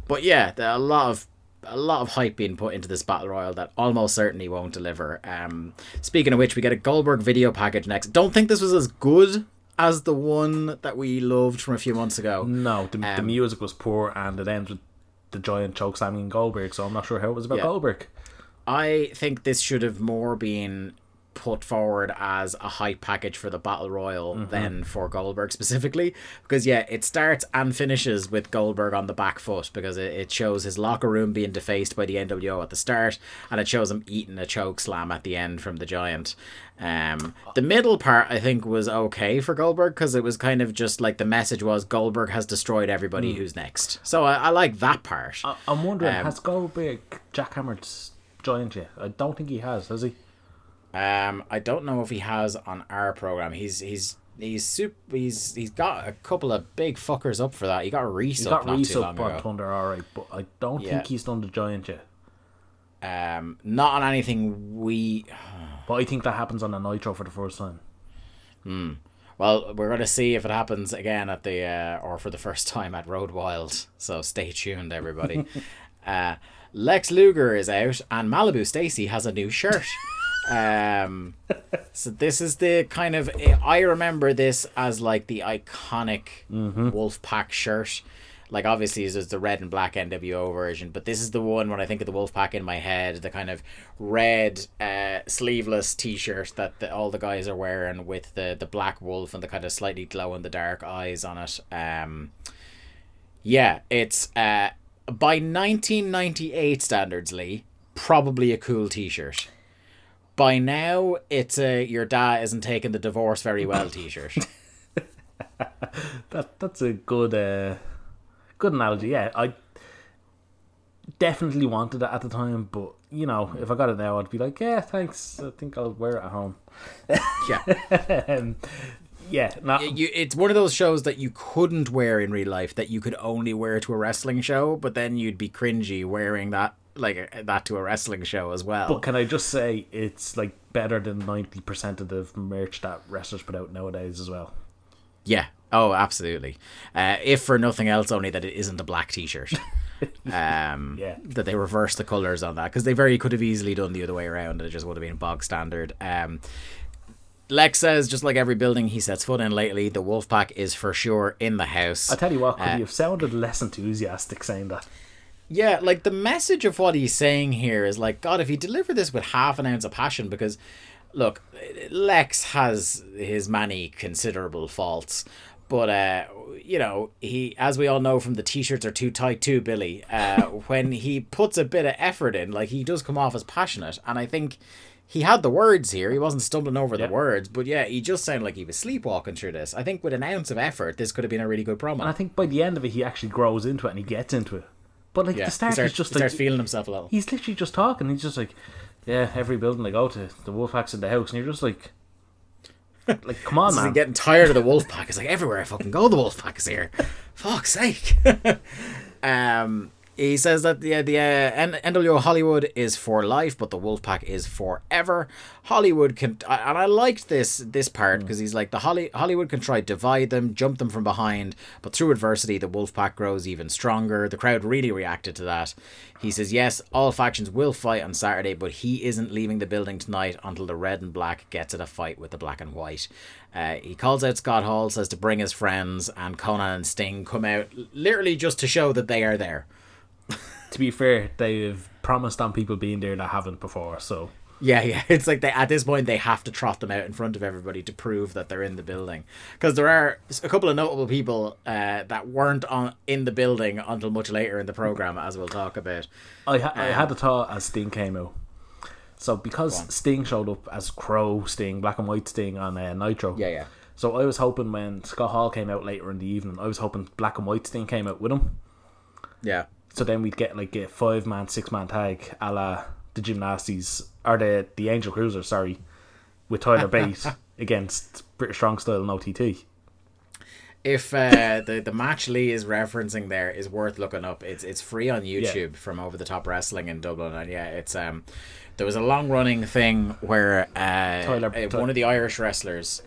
Speaker 1: but yeah, there are a lot of a lot of hype being put into this battle royal that almost certainly won't deliver. Um, speaking of which, we get a Goldberg video package next. Don't think this was as good as the one that we loved from a few months ago.
Speaker 3: No, the, the
Speaker 1: Um,
Speaker 3: music was poor, and it ends with the giant choke slamming Goldberg. So I'm not sure how it was about
Speaker 1: Yeah.
Speaker 3: Goldberg.
Speaker 1: I think this should have more been put forward as a hype package for the battle royal than for Goldberg specifically because yeah it starts and finishes with Goldberg on the back foot because it, it shows his locker room being defaced by the NWO at the start and it shows him eating a choke slam at the end from the giant um the middle part I think was okay for Goldberg because it was kind of just like the message was Goldberg has destroyed everybody who's next so I, I like that part
Speaker 3: I, I'm wondering,
Speaker 1: Um,
Speaker 3: has Goldberg jackhammered joined yet? I don't think he has. Has he?
Speaker 1: Um, I don't know if he has on our program. He's he's he's super. He's he's got a couple of big fuckers up for that. He got Reese
Speaker 3: He got
Speaker 1: not
Speaker 3: Reese up on. Thunder, all right, but I don't
Speaker 1: Yeah.
Speaker 3: think he's done the giant yet.
Speaker 1: Um, not on anything we.
Speaker 3: But I think that happens on a Nitro for the first time. Hmm.
Speaker 1: Well, we're gonna see if it happens again at the uh, or for the first time at Road Wild. So stay tuned, everybody. uh, Lex Luger is out, and Malibu Stacy has a new shirt. um, so this is the kind of I remember this as like the iconic Wolfpack shirt. Like obviously there's the red and black NWO version, but this is the one when I think of the Wolfpack in my head, the kind of red uh, sleeveless T-shirt that the, all the guys are wearing with the the black wolf and the kind of slightly glow in the dark eyes on it. Um, yeah, it's uh, by 1998 standards, Lee, probably a cool T-shirt. By now, it's a your dad isn't taking the divorce very well T-shirt.
Speaker 3: That that's a good uh, good analogy. Yeah, I definitely wanted it at the time, but you know, if I got it now, I'd be like, yeah, thanks. I think I'll wear it at home.
Speaker 1: yeah.
Speaker 3: um, yeah,
Speaker 1: you, it's one of those shows that you couldn't wear in real life that you could only wear to a wrestling show, but then you'd be cringy wearing that like uh, that to a wrestling show as well.
Speaker 3: But can I just say it's like better than ninety percent of the merch that wrestlers put out nowadays as well.
Speaker 1: yeah. Oh, absolutely. Uh, if for nothing else, only that it isn't a black T-shirt. um,
Speaker 3: Yeah.
Speaker 1: That they reverse the colors on that because they very could have easily done the other way around, and it just would have been bog standard. Um, Lex says, just like every building he sets foot in lately, the Wolfpack is for sure in the house.
Speaker 3: I tell you what, could
Speaker 1: Uh,
Speaker 3: you have sounded less enthusiastic saying that?
Speaker 1: Yeah, like the message of what he's saying here is like, God, if he delivered this with half an ounce of passion, because look, Lex has his many considerable faults, but uh, you know, he, as we all know from the t-shirts are too tight too, Billy. Uh, when he puts a bit of effort in, like he does come off as passionate, and I think he had the words here. He wasn't stumbling over
Speaker 3: Yeah.
Speaker 1: the words, but yeah, he just sounded like he was sleepwalking through this. I think with an ounce of effort, this could have been a really good promo.
Speaker 3: And I think by the end of it, he actually grows into it and he gets into it. But like
Speaker 1: yeah,
Speaker 3: the start
Speaker 1: he starts,
Speaker 3: is just
Speaker 1: he
Speaker 3: like
Speaker 1: feeling himself a little.
Speaker 3: he's literally just talking. He's just like, yeah, every building I go to, the Wolfpack's in the house, and you're just like, like, come on, man.
Speaker 1: getting tired of the wolf pack. It's like everywhere I fucking go, the wolf pack is here. Fuck's sake. um, he says that the the uh, N- NWO Hollywood is for life, but the Wolfpack is forever. Hollywood can, and I liked this this part because he's like the Holly Hollywood can try to divide them, jump them from behind, but through adversity, the Wolfpack grows even stronger. The crowd really reacted to that. He says, yes, all factions will fight on Saturday, but he isn't leaving the building tonight until the red and black gets at a fight with the black and white. Uh, he calls out Scott Hall, says to bring his friends, and Konnan and Sting come out literally just to show that they are there.
Speaker 3: To be fair, they've promised on people being there that haven't before, so
Speaker 1: Yeah, yeah. It's like they at this point they have to trot them out in front of everybody to prove that they're in the building. Because there are a couple of notable people uh, that weren't on in the building until much later in the program, as we'll talk about.
Speaker 3: I, ha- I
Speaker 1: Um,
Speaker 3: had a thought as Sting came out. So because. Sting showed up as Crow Sting, Black and White Sting on uh, Nitro.
Speaker 1: Yeah, yeah.
Speaker 3: So I was hoping when Scott Hall came out later in the evening, I was hoping Black and White Sting came out with him.
Speaker 1: Yeah.
Speaker 3: So then we'd get like a five man, six man tag, a la the Gymnasties or the the Angel Cruiser, sorry, with Tyler Bate against British Strong Style and OTT.
Speaker 1: If uh, the the match Lee is referencing there is worth looking up. It's it's free on YouTube from Over the Top Wrestling in Dublin, and yeah, it's um there was a long running thing where uh,
Speaker 3: Tyler-
Speaker 1: uh, one of the Irish wrestlers,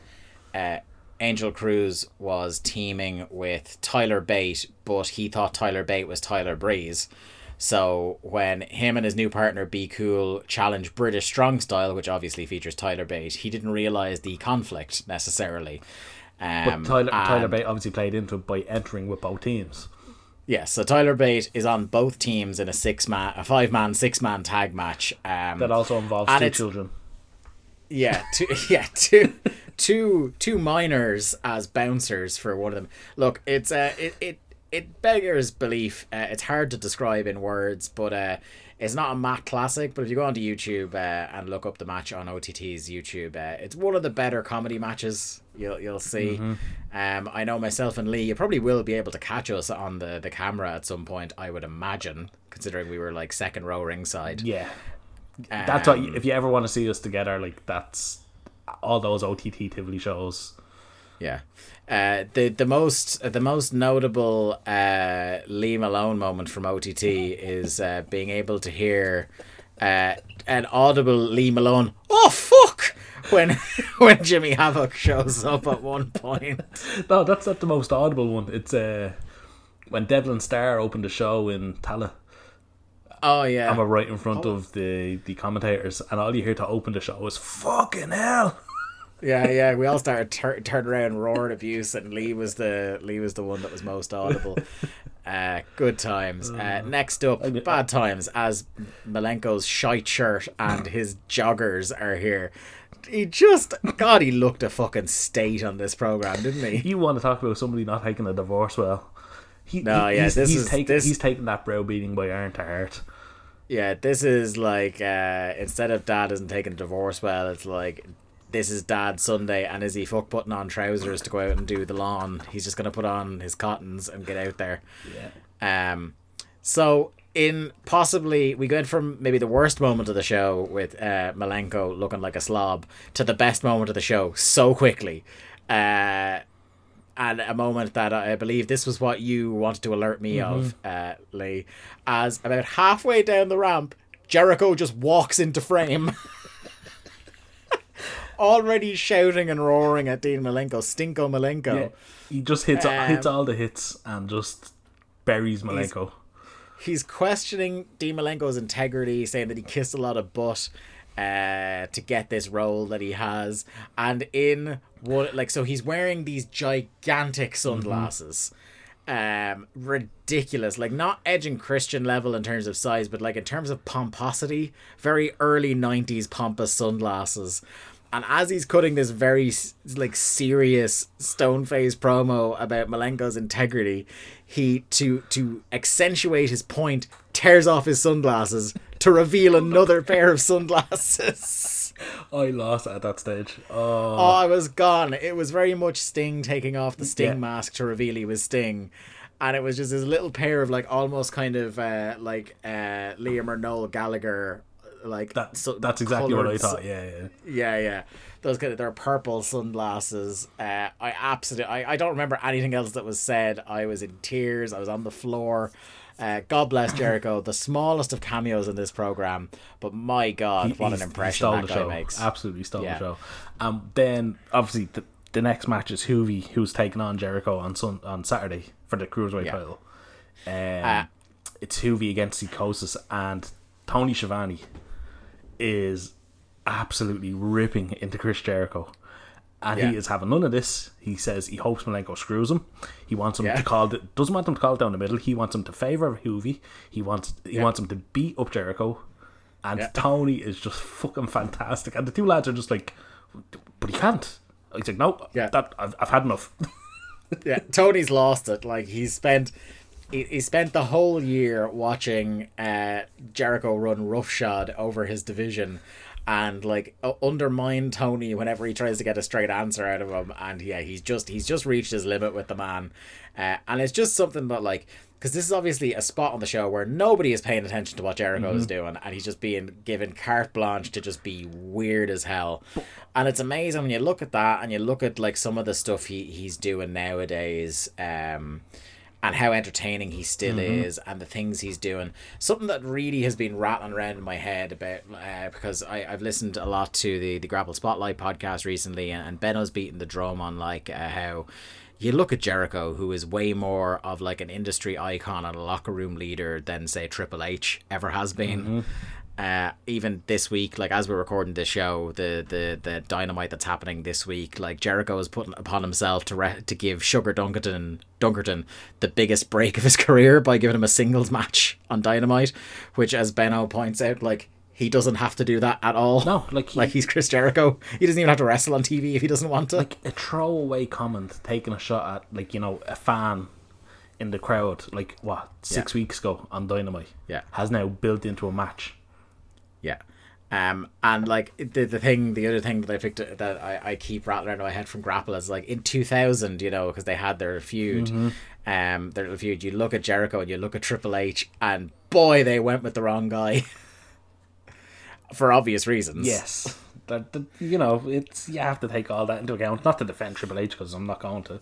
Speaker 1: uh, Angel Cruz, was teaming with Tyler Bate, but he thought Tyler Bate was Tyler Breeze. So when him and his new partner Be Cool challenged British Strong Style, which obviously features Tyler Bate, he didn't realize the conflict necessarily.
Speaker 3: But
Speaker 1: Um,
Speaker 3: Tyler Tyler
Speaker 1: and-
Speaker 3: Bate obviously played into it by entering with both teams.
Speaker 1: yeah, so Tyler Bate is on both teams in a six man, a five man, six man tag match. Um,
Speaker 3: That also involves two children.
Speaker 1: yeah, two, yeah, two, two, two minors as bouncers for one of them. Look, it's uh, it it it beggars belief. Uh, it's hard to describe in words, but uh, it's not a mat classic. But if you go onto YouTube uh, and look up the match on OTT's YouTube, uh, it's one of the better comedy matches you'll you'll see. Um, I know myself and Lee, you probably will be able to catch us on the the camera at some point. I would imagine, considering we were like second row ringside.
Speaker 3: Yeah, that's what.
Speaker 1: Um,
Speaker 3: If you ever want to see us together, like that's all those OTT Tivoli shows.
Speaker 1: Yeah. Uh, the the most the most notable uh, Lee Malone moment from OTT is uh, being able to hear uh, an audible Lee Malone. Oh fuck! When when Jimmy Havoc shows up at one point.
Speaker 3: No, that's not the most audible one. It's uh, when Devlin Starr opened the show in Tala.
Speaker 1: Oh yeah.
Speaker 3: I'm right in front of the the commentators, and all you hear to open the show is "fucking hell."
Speaker 1: Yeah, yeah. We all started tur- turned around roaring abuse, and Lee was the Lee was the one that was most audible. Uh, good times. Uh, next up, bad times as Malenko's shite shirt and his joggers are here. He just God, he looked a fucking state on this program, didn't he?
Speaker 3: You want to talk about somebody not taking a divorce well? He,
Speaker 1: No,
Speaker 3: he-
Speaker 1: yeah,
Speaker 3: he's,
Speaker 1: this
Speaker 3: he's
Speaker 1: is-
Speaker 3: taking
Speaker 1: this-
Speaker 3: he's taking that browbeating by iron to heart.
Speaker 1: Yeah, this is like uh, instead of dad isn't taking a divorce well, it's like this is dad Sunday, and is he fuck putting on trousers to go out and do the lawn? He's just gonna put on his cottons and get out there.
Speaker 3: Yeah.
Speaker 1: Um, so in possibly we went from maybe the worst moment of the show with uh, Malenko looking like a slob to the best moment of the show so quickly. Uh, and a moment that I believe this was what you wanted to alert me of, uh, Lee, as about halfway down the ramp, Jericho just walks into frame. Already shouting and roaring at Dean Malenko, Stinko Malenko.
Speaker 3: Yeah. He just hits
Speaker 1: Um,
Speaker 3: hits all the hits and just buries Malenko.
Speaker 1: he's questioning Dean Malenko's integrity, saying that he kissed a lot of butt uh, to get this role that he has. And in what, like, so he's wearing these gigantic sunglasses. Um, ridiculous, like not Edge and Christian level in terms of size, but like in terms of pomposity, very early '90s pompous sunglasses. And as he's cutting this very like serious stone face promo about Malenko's integrity, he to to accentuate his point tears off his sunglasses to reveal another pair of sunglasses.
Speaker 3: I lost at that stage. Oh,
Speaker 1: Oh, I was gone. It was very much Sting taking off the Sting
Speaker 3: Yeah.
Speaker 1: mask to reveal he was Sting. And it was just this little pair of like almost kind of uh, like uh, Liam or Noel Gallagher like
Speaker 3: that,
Speaker 1: so-
Speaker 3: that's exactly what I thought. Yeah, yeah.
Speaker 1: yeah, yeah. Those kind of they're purple sunglasses. Uh, I absolutely I, I don't remember anything else that was said. I was in tears. I was on the floor. Uh, God bless Jericho, the smallest of cameos in this program, but my God,
Speaker 3: He-
Speaker 1: what an impression that guy
Speaker 3: show.
Speaker 1: makes!
Speaker 3: Absolutely stole
Speaker 1: Yeah.
Speaker 3: the show. Um, then obviously the, the next match is Juvi, who's taking on Jericho on sun, on Saturday for the cruiserweight
Speaker 1: Yeah.
Speaker 3: title. Um,
Speaker 1: Uh,
Speaker 3: it's Juvi against Psychosis, and Tony Schiavone is absolutely ripping into Chris Jericho. And
Speaker 1: Yeah.
Speaker 3: he is having none of this. He says he hopes Malenko screws him. He wants him
Speaker 1: Yeah.
Speaker 3: to call. The, doesn't want him to call it down the middle. He wants him to favor Juvi. He wants. He
Speaker 1: Yeah.
Speaker 3: wants him to beat up Jericho. And. Tony is just fucking fantastic. And the two lads are just like, but he can't. He's like, no,
Speaker 1: Yeah.
Speaker 3: that I've, I've had enough.
Speaker 1: yeah, Tony's lost it. Like he's spent he, he spent the whole year watching uh, Jericho run roughshod over his division and like u- undermine Tony whenever he tries to get a straight answer out of him. And yeah he's just he's just reached his limit with the man. Uh, and it's just something that like because this is obviously a spot on the show where nobody is paying attention to what Jericho is doing. And he's just being given carte blanche to just be weird as hell. And it's amazing when you look at that and you look at like some of the stuff he, he's doing nowadays um and how entertaining he still is and the things he's doing. Something that really has been rattling around in my head about uh, because I, I've listened a lot to the the grapple spotlight podcast recently and, and benno's beating the drum on like uh, how you look at Jericho, who is way more of like an industry icon and a locker room leader than say Triple H ever has been. Uh, even this week, like as we're recording this show, the the the dynamite that's happening this week, like Jericho is putting upon himself to re- to give Sugar Dunkerton Dunkerton the biggest break of his career by giving him a singles match on Dynamite, which, as Benno points out, like he doesn't have to do that at all.
Speaker 3: No, like he-
Speaker 1: like he's Chris Jericho. He doesn't even have to wrestle on TV if he doesn't want to.
Speaker 3: like a throwaway comment taking a shot at like you know a fan in the crowd like what six weeks ago on Dynamite
Speaker 1: Yeah.
Speaker 3: has now built into a match
Speaker 1: Yeah. Um, and like the the thing, the other thing that I picked that I, I keep rattling around my head from Grapple is like in two thousand, you know, because they had their feud, um, their feud. You look at Jericho and you look at Triple H, and boy, they went with the wrong guy. For obvious reasons.
Speaker 3: yes that, that you know it's you have to take all that into account not to defend Triple H because I'm not going to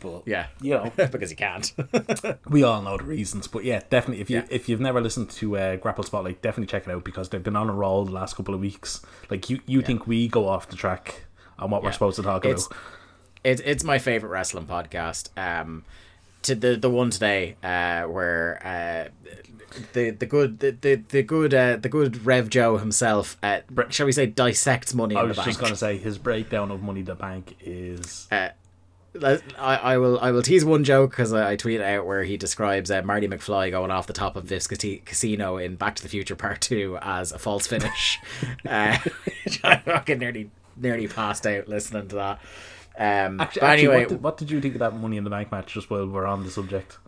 Speaker 3: but
Speaker 1: Yeah.
Speaker 3: you know
Speaker 1: because you can't.
Speaker 3: we all know the reasons but yeah definitely if you
Speaker 1: Yeah.
Speaker 3: if you've never listened to uh, Grapple Spotlight definitely check it out because they've been on a roll the last couple of weeks like you you think we go off the track on what we're supposed to talk
Speaker 1: It's-
Speaker 3: about
Speaker 1: it's it's my favorite wrestling podcast. Um, to the the one today, uh, where uh, the the good the the, the good uh, the good Rev Joe himself, uh, shall we say, dissects money
Speaker 3: I
Speaker 1: in the
Speaker 3: was
Speaker 1: bank.
Speaker 3: just going to say his breakdown of Money the Bank is
Speaker 1: Uh, let- I, I will I will tease one joke because I, I tweeted out where he describes uh, Marty McFly going off the top of this Casino in Back to the Future Part Two as a false finish. uh, I fucking nearly nearly passed out listening to that. Um,
Speaker 3: Actually,
Speaker 1: but
Speaker 3: actually,
Speaker 1: anyway,
Speaker 3: what, did, what did you think of that Money in the Bank match? Just while we're on the subject,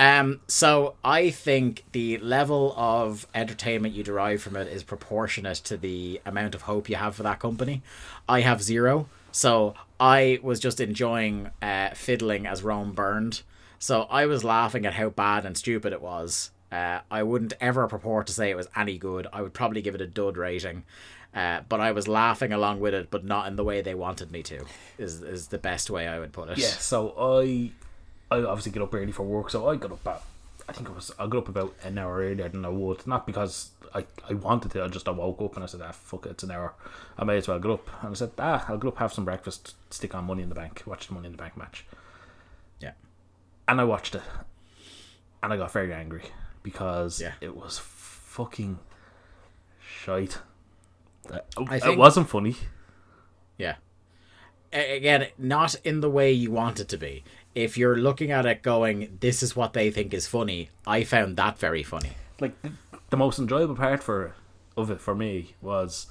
Speaker 1: Um, so I think the level of entertainment you derive from it is proportionate to the amount of hope you have for that company. I have zero, so I was just enjoying uh, fiddling as Rome burned. So I was laughing at how bad and stupid it was. Uh, I wouldn't ever purport to say it was any good. I would probably give it a dud rating. Uh, but I was laughing along with it, but not in the way they wanted me to. Is is the best way I would put it.
Speaker 3: yeah. So I, I obviously get up early for work, so I got up at, I think it was I got up about an hour earlier than I would, not because I, I wanted to. I just I woke up and I said, ah, fuck it, it's an hour. I may as well get up. And I said, ah, I'll get up, have some breakfast, stick on Money in the Bank, watch the Money in the Bank match.
Speaker 1: Yeah.
Speaker 3: And I watched it, and I got very angry because
Speaker 1: Yeah.
Speaker 3: it was fucking shite.
Speaker 1: I
Speaker 3: it wasn't funny.
Speaker 1: Yeah. Again, not in the way you want it to be. If you're looking at it going, this is what they think is funny, I found that very funny.
Speaker 3: like the, most enjoyable part for of it for me was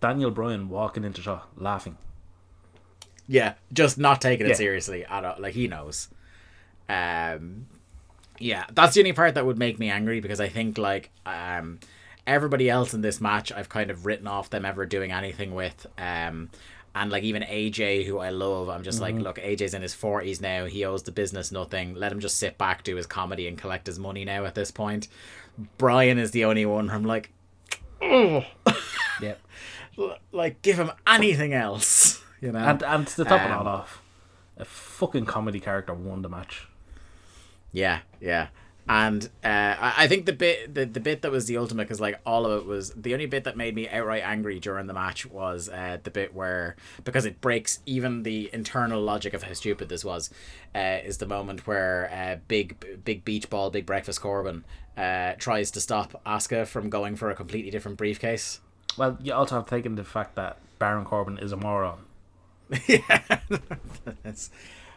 Speaker 3: Daniel Bryan walking into shot laughing.
Speaker 1: Yeah, just not taking it
Speaker 3: Yeah.
Speaker 1: seriously at all. Like he knows. Um, yeah, that's the only part that would make me angry because I think like um, everybody else in this match, I've kind of written off them ever doing anything with. Um, and like even AJ, who I love, I'm just like, look, AJ's in his forties now. He owes the business nothing. Let him just sit back, do his comedy, and collect his money now. At this point, Brian is the only one. I'm like,
Speaker 3: Yeah.
Speaker 1: l- like give him anything else, you know.
Speaker 3: And and to top it
Speaker 1: Um,
Speaker 3: all off, a fucking comedy character won the match.
Speaker 1: Yeah, yeah. And uh, I, think the bit the, the bit that was the ultimate because like all of it was the only bit that made me outright angry during the match was uh, the bit where because it breaks even the internal logic of how stupid this was uh, is the moment where uh, big big beach ball big breakfast Corbin uh, tries to stop Asuka from going for a completely different briefcase.
Speaker 3: Well, you also have taken the fact that Baron Corbin is a moron.
Speaker 1: yeah. That's,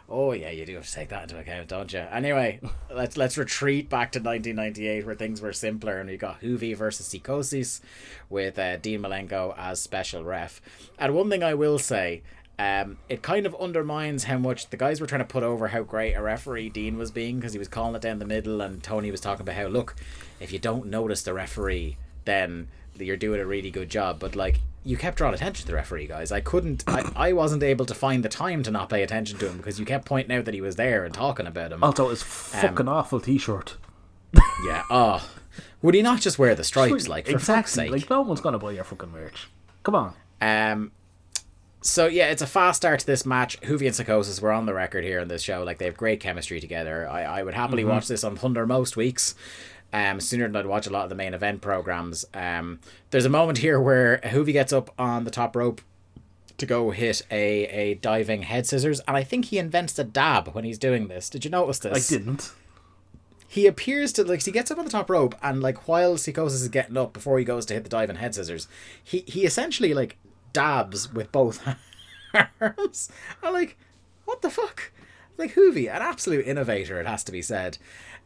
Speaker 1: oh yeah, you do have to take that into account, don't you? Anyway, let's let's retreat back to 1998 where things were simpler and we got Juvi versus Psychosis with uh, Dean Malenko as special ref. And one thing I will say. Um, it kind of undermines how much the guys were trying to put over how great a referee Dean was being because he was calling it down the middle, and Tony was talking about how look, if you don't notice the referee, then you're doing a really good job. But like, you kept drawing attention to the referee, guys. I couldn't, I, I wasn't able to find the time to not pay attention to him because you kept pointing out that he was there and talking about him.
Speaker 3: Also, his fucking awful T-shirt.
Speaker 1: Yeah. Oh, would he not just wear the stripes, like for fuck's sake?
Speaker 3: Like no one's gonna buy your fucking merch. Come on.
Speaker 1: Um, so yeah, it's a fast start to this match. Juvi and Psychosis were on the record here in this show. Like they have great chemistry together. I, I would happily watch this on Thunder most weeks. Um, sooner than I'd watch a lot of the main event programs. Um, there's a moment here where Juvi gets up on the top rope to go hit a, a diving head scissors, and I think he invents a dab when he's doing this. Did you notice this?
Speaker 3: I didn't.
Speaker 1: he appears to like he gets up on the top rope and like while Psychosis is getting up before he goes to hit the diving head scissors, he he essentially like dabs with both arms. I'm like, what the fuck? Like Juvi, an absolute innovator, it has to be said.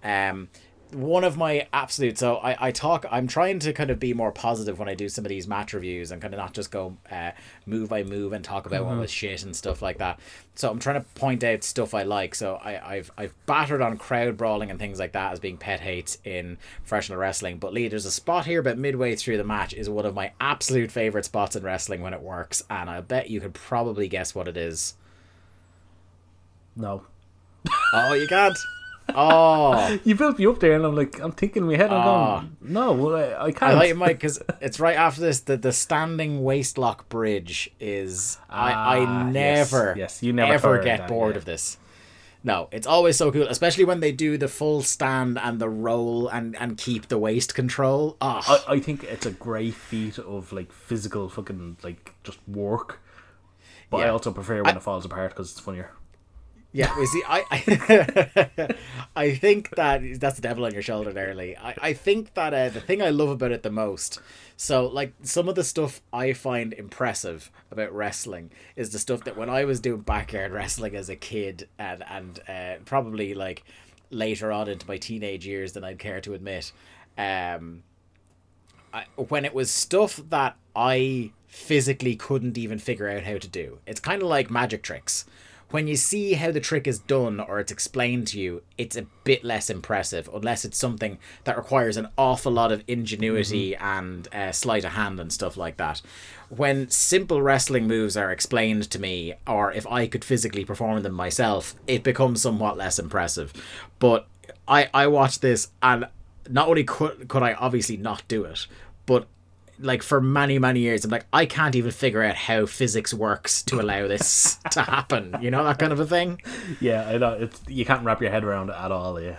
Speaker 1: Um one of my absolute so I, I talk I'm trying to kind of be more positive when I do some of these match reviews and kind of not just go uh, move by move and talk about was shit and stuff like that. So I'm trying to point out stuff I like. So I, I've I've battered on crowd brawling and things like that as being pet hates in professional wrestling. But Lee, there's a spot here but midway through the match is one of my absolute favorite spots in wrestling when it works, and I bet you could probably guess what it is.
Speaker 3: No.
Speaker 1: Oh, you can't. Oh,
Speaker 3: You built me up there, and I'm like, I'm thinking in my head, I'm
Speaker 1: Ah.
Speaker 3: going, no, well, I, I
Speaker 1: I
Speaker 3: can't.
Speaker 1: I like it, Mike, because it's right after this. The the standing waistlock bridge is. I
Speaker 3: Ah,
Speaker 1: I
Speaker 3: yes,
Speaker 1: never
Speaker 3: yes, you never
Speaker 1: ever get
Speaker 3: that,
Speaker 1: bored
Speaker 3: yeah.
Speaker 1: of this. No, it's always so cool, especially when they do the full stand and the roll and and keep the waist control. Oh,
Speaker 3: I, I think it's a great feat of like physical fucking like just work. But I also prefer when it falls apart because it's funnier.
Speaker 1: Yeah, we see. I, I, I think that that's the devil on your shoulder, Lee. I, I think that uh, the thing I love about it the most. So, like some of the stuff I find impressive about wrestling is the stuff that when I was doing backyard wrestling as a kid, and and uh, probably like later on into my teenage years than I'd care to admit. Um, I, when it was stuff that I physically couldn't even figure out how to do. It's kind of like magic tricks. When you see how the trick is done or it's explained to you, it's a bit less impressive unless it's something that requires an awful lot of ingenuity and uh, sleight of hand and stuff like that. When simple wrestling moves are explained to me, or if I could physically perform them myself, it becomes somewhat less impressive. But I, I watched this and not only could could I obviously not do it, but like for many many years I'm like I can't even figure out how physics works to allow this to happen. You know that kind of a thing.
Speaker 3: Yeah, I know. It's, you can't wrap your head around it at all, yeah.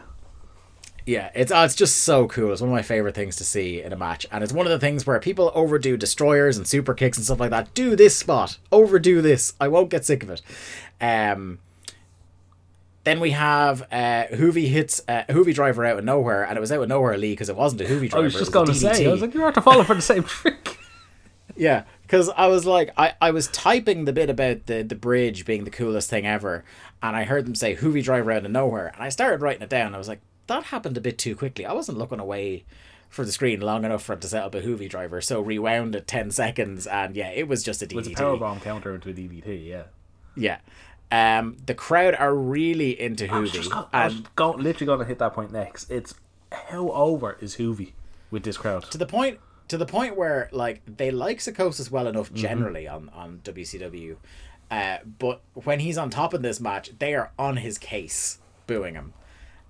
Speaker 1: Yeah, it's oh, it's just so cool. It's one of my favorite things to see in a match, and it's one of the things where people overdo destroyers and super kicks and stuff like that. Do this spot, overdo this. I won't get sick of it. Um. Then we have uh, Juvi hits uh, Juvi driver out of nowhere, and it was out of nowhere, Lee, because it wasn't a Juvi driver.
Speaker 3: I was just going to say, I was like, you're after falling for the same trick.
Speaker 1: Yeah, because I was like, I, I was typing the bit about the, the bridge being the coolest thing ever, and I heard them say Juvi driver out of nowhere, and I started writing it down. I was like, that happened a bit too quickly. I wasn't looking away for the screen long enough for it to set up a Juvi driver. So rewound it ten seconds, and yeah, it was just a
Speaker 3: It was a powerbomb counter into a DVD, yeah.
Speaker 1: Yeah. Um, the crowd are really into
Speaker 3: Juvi, go,
Speaker 1: and
Speaker 3: go, literally going to hit that point next. It's how over is Juvi with this crowd?
Speaker 1: to the point to the point where like they like Psychosis well
Speaker 3: Mm-hmm.
Speaker 1: enough generally on on WCW, uh, but when he's on top in this match, they are on his case, booing him.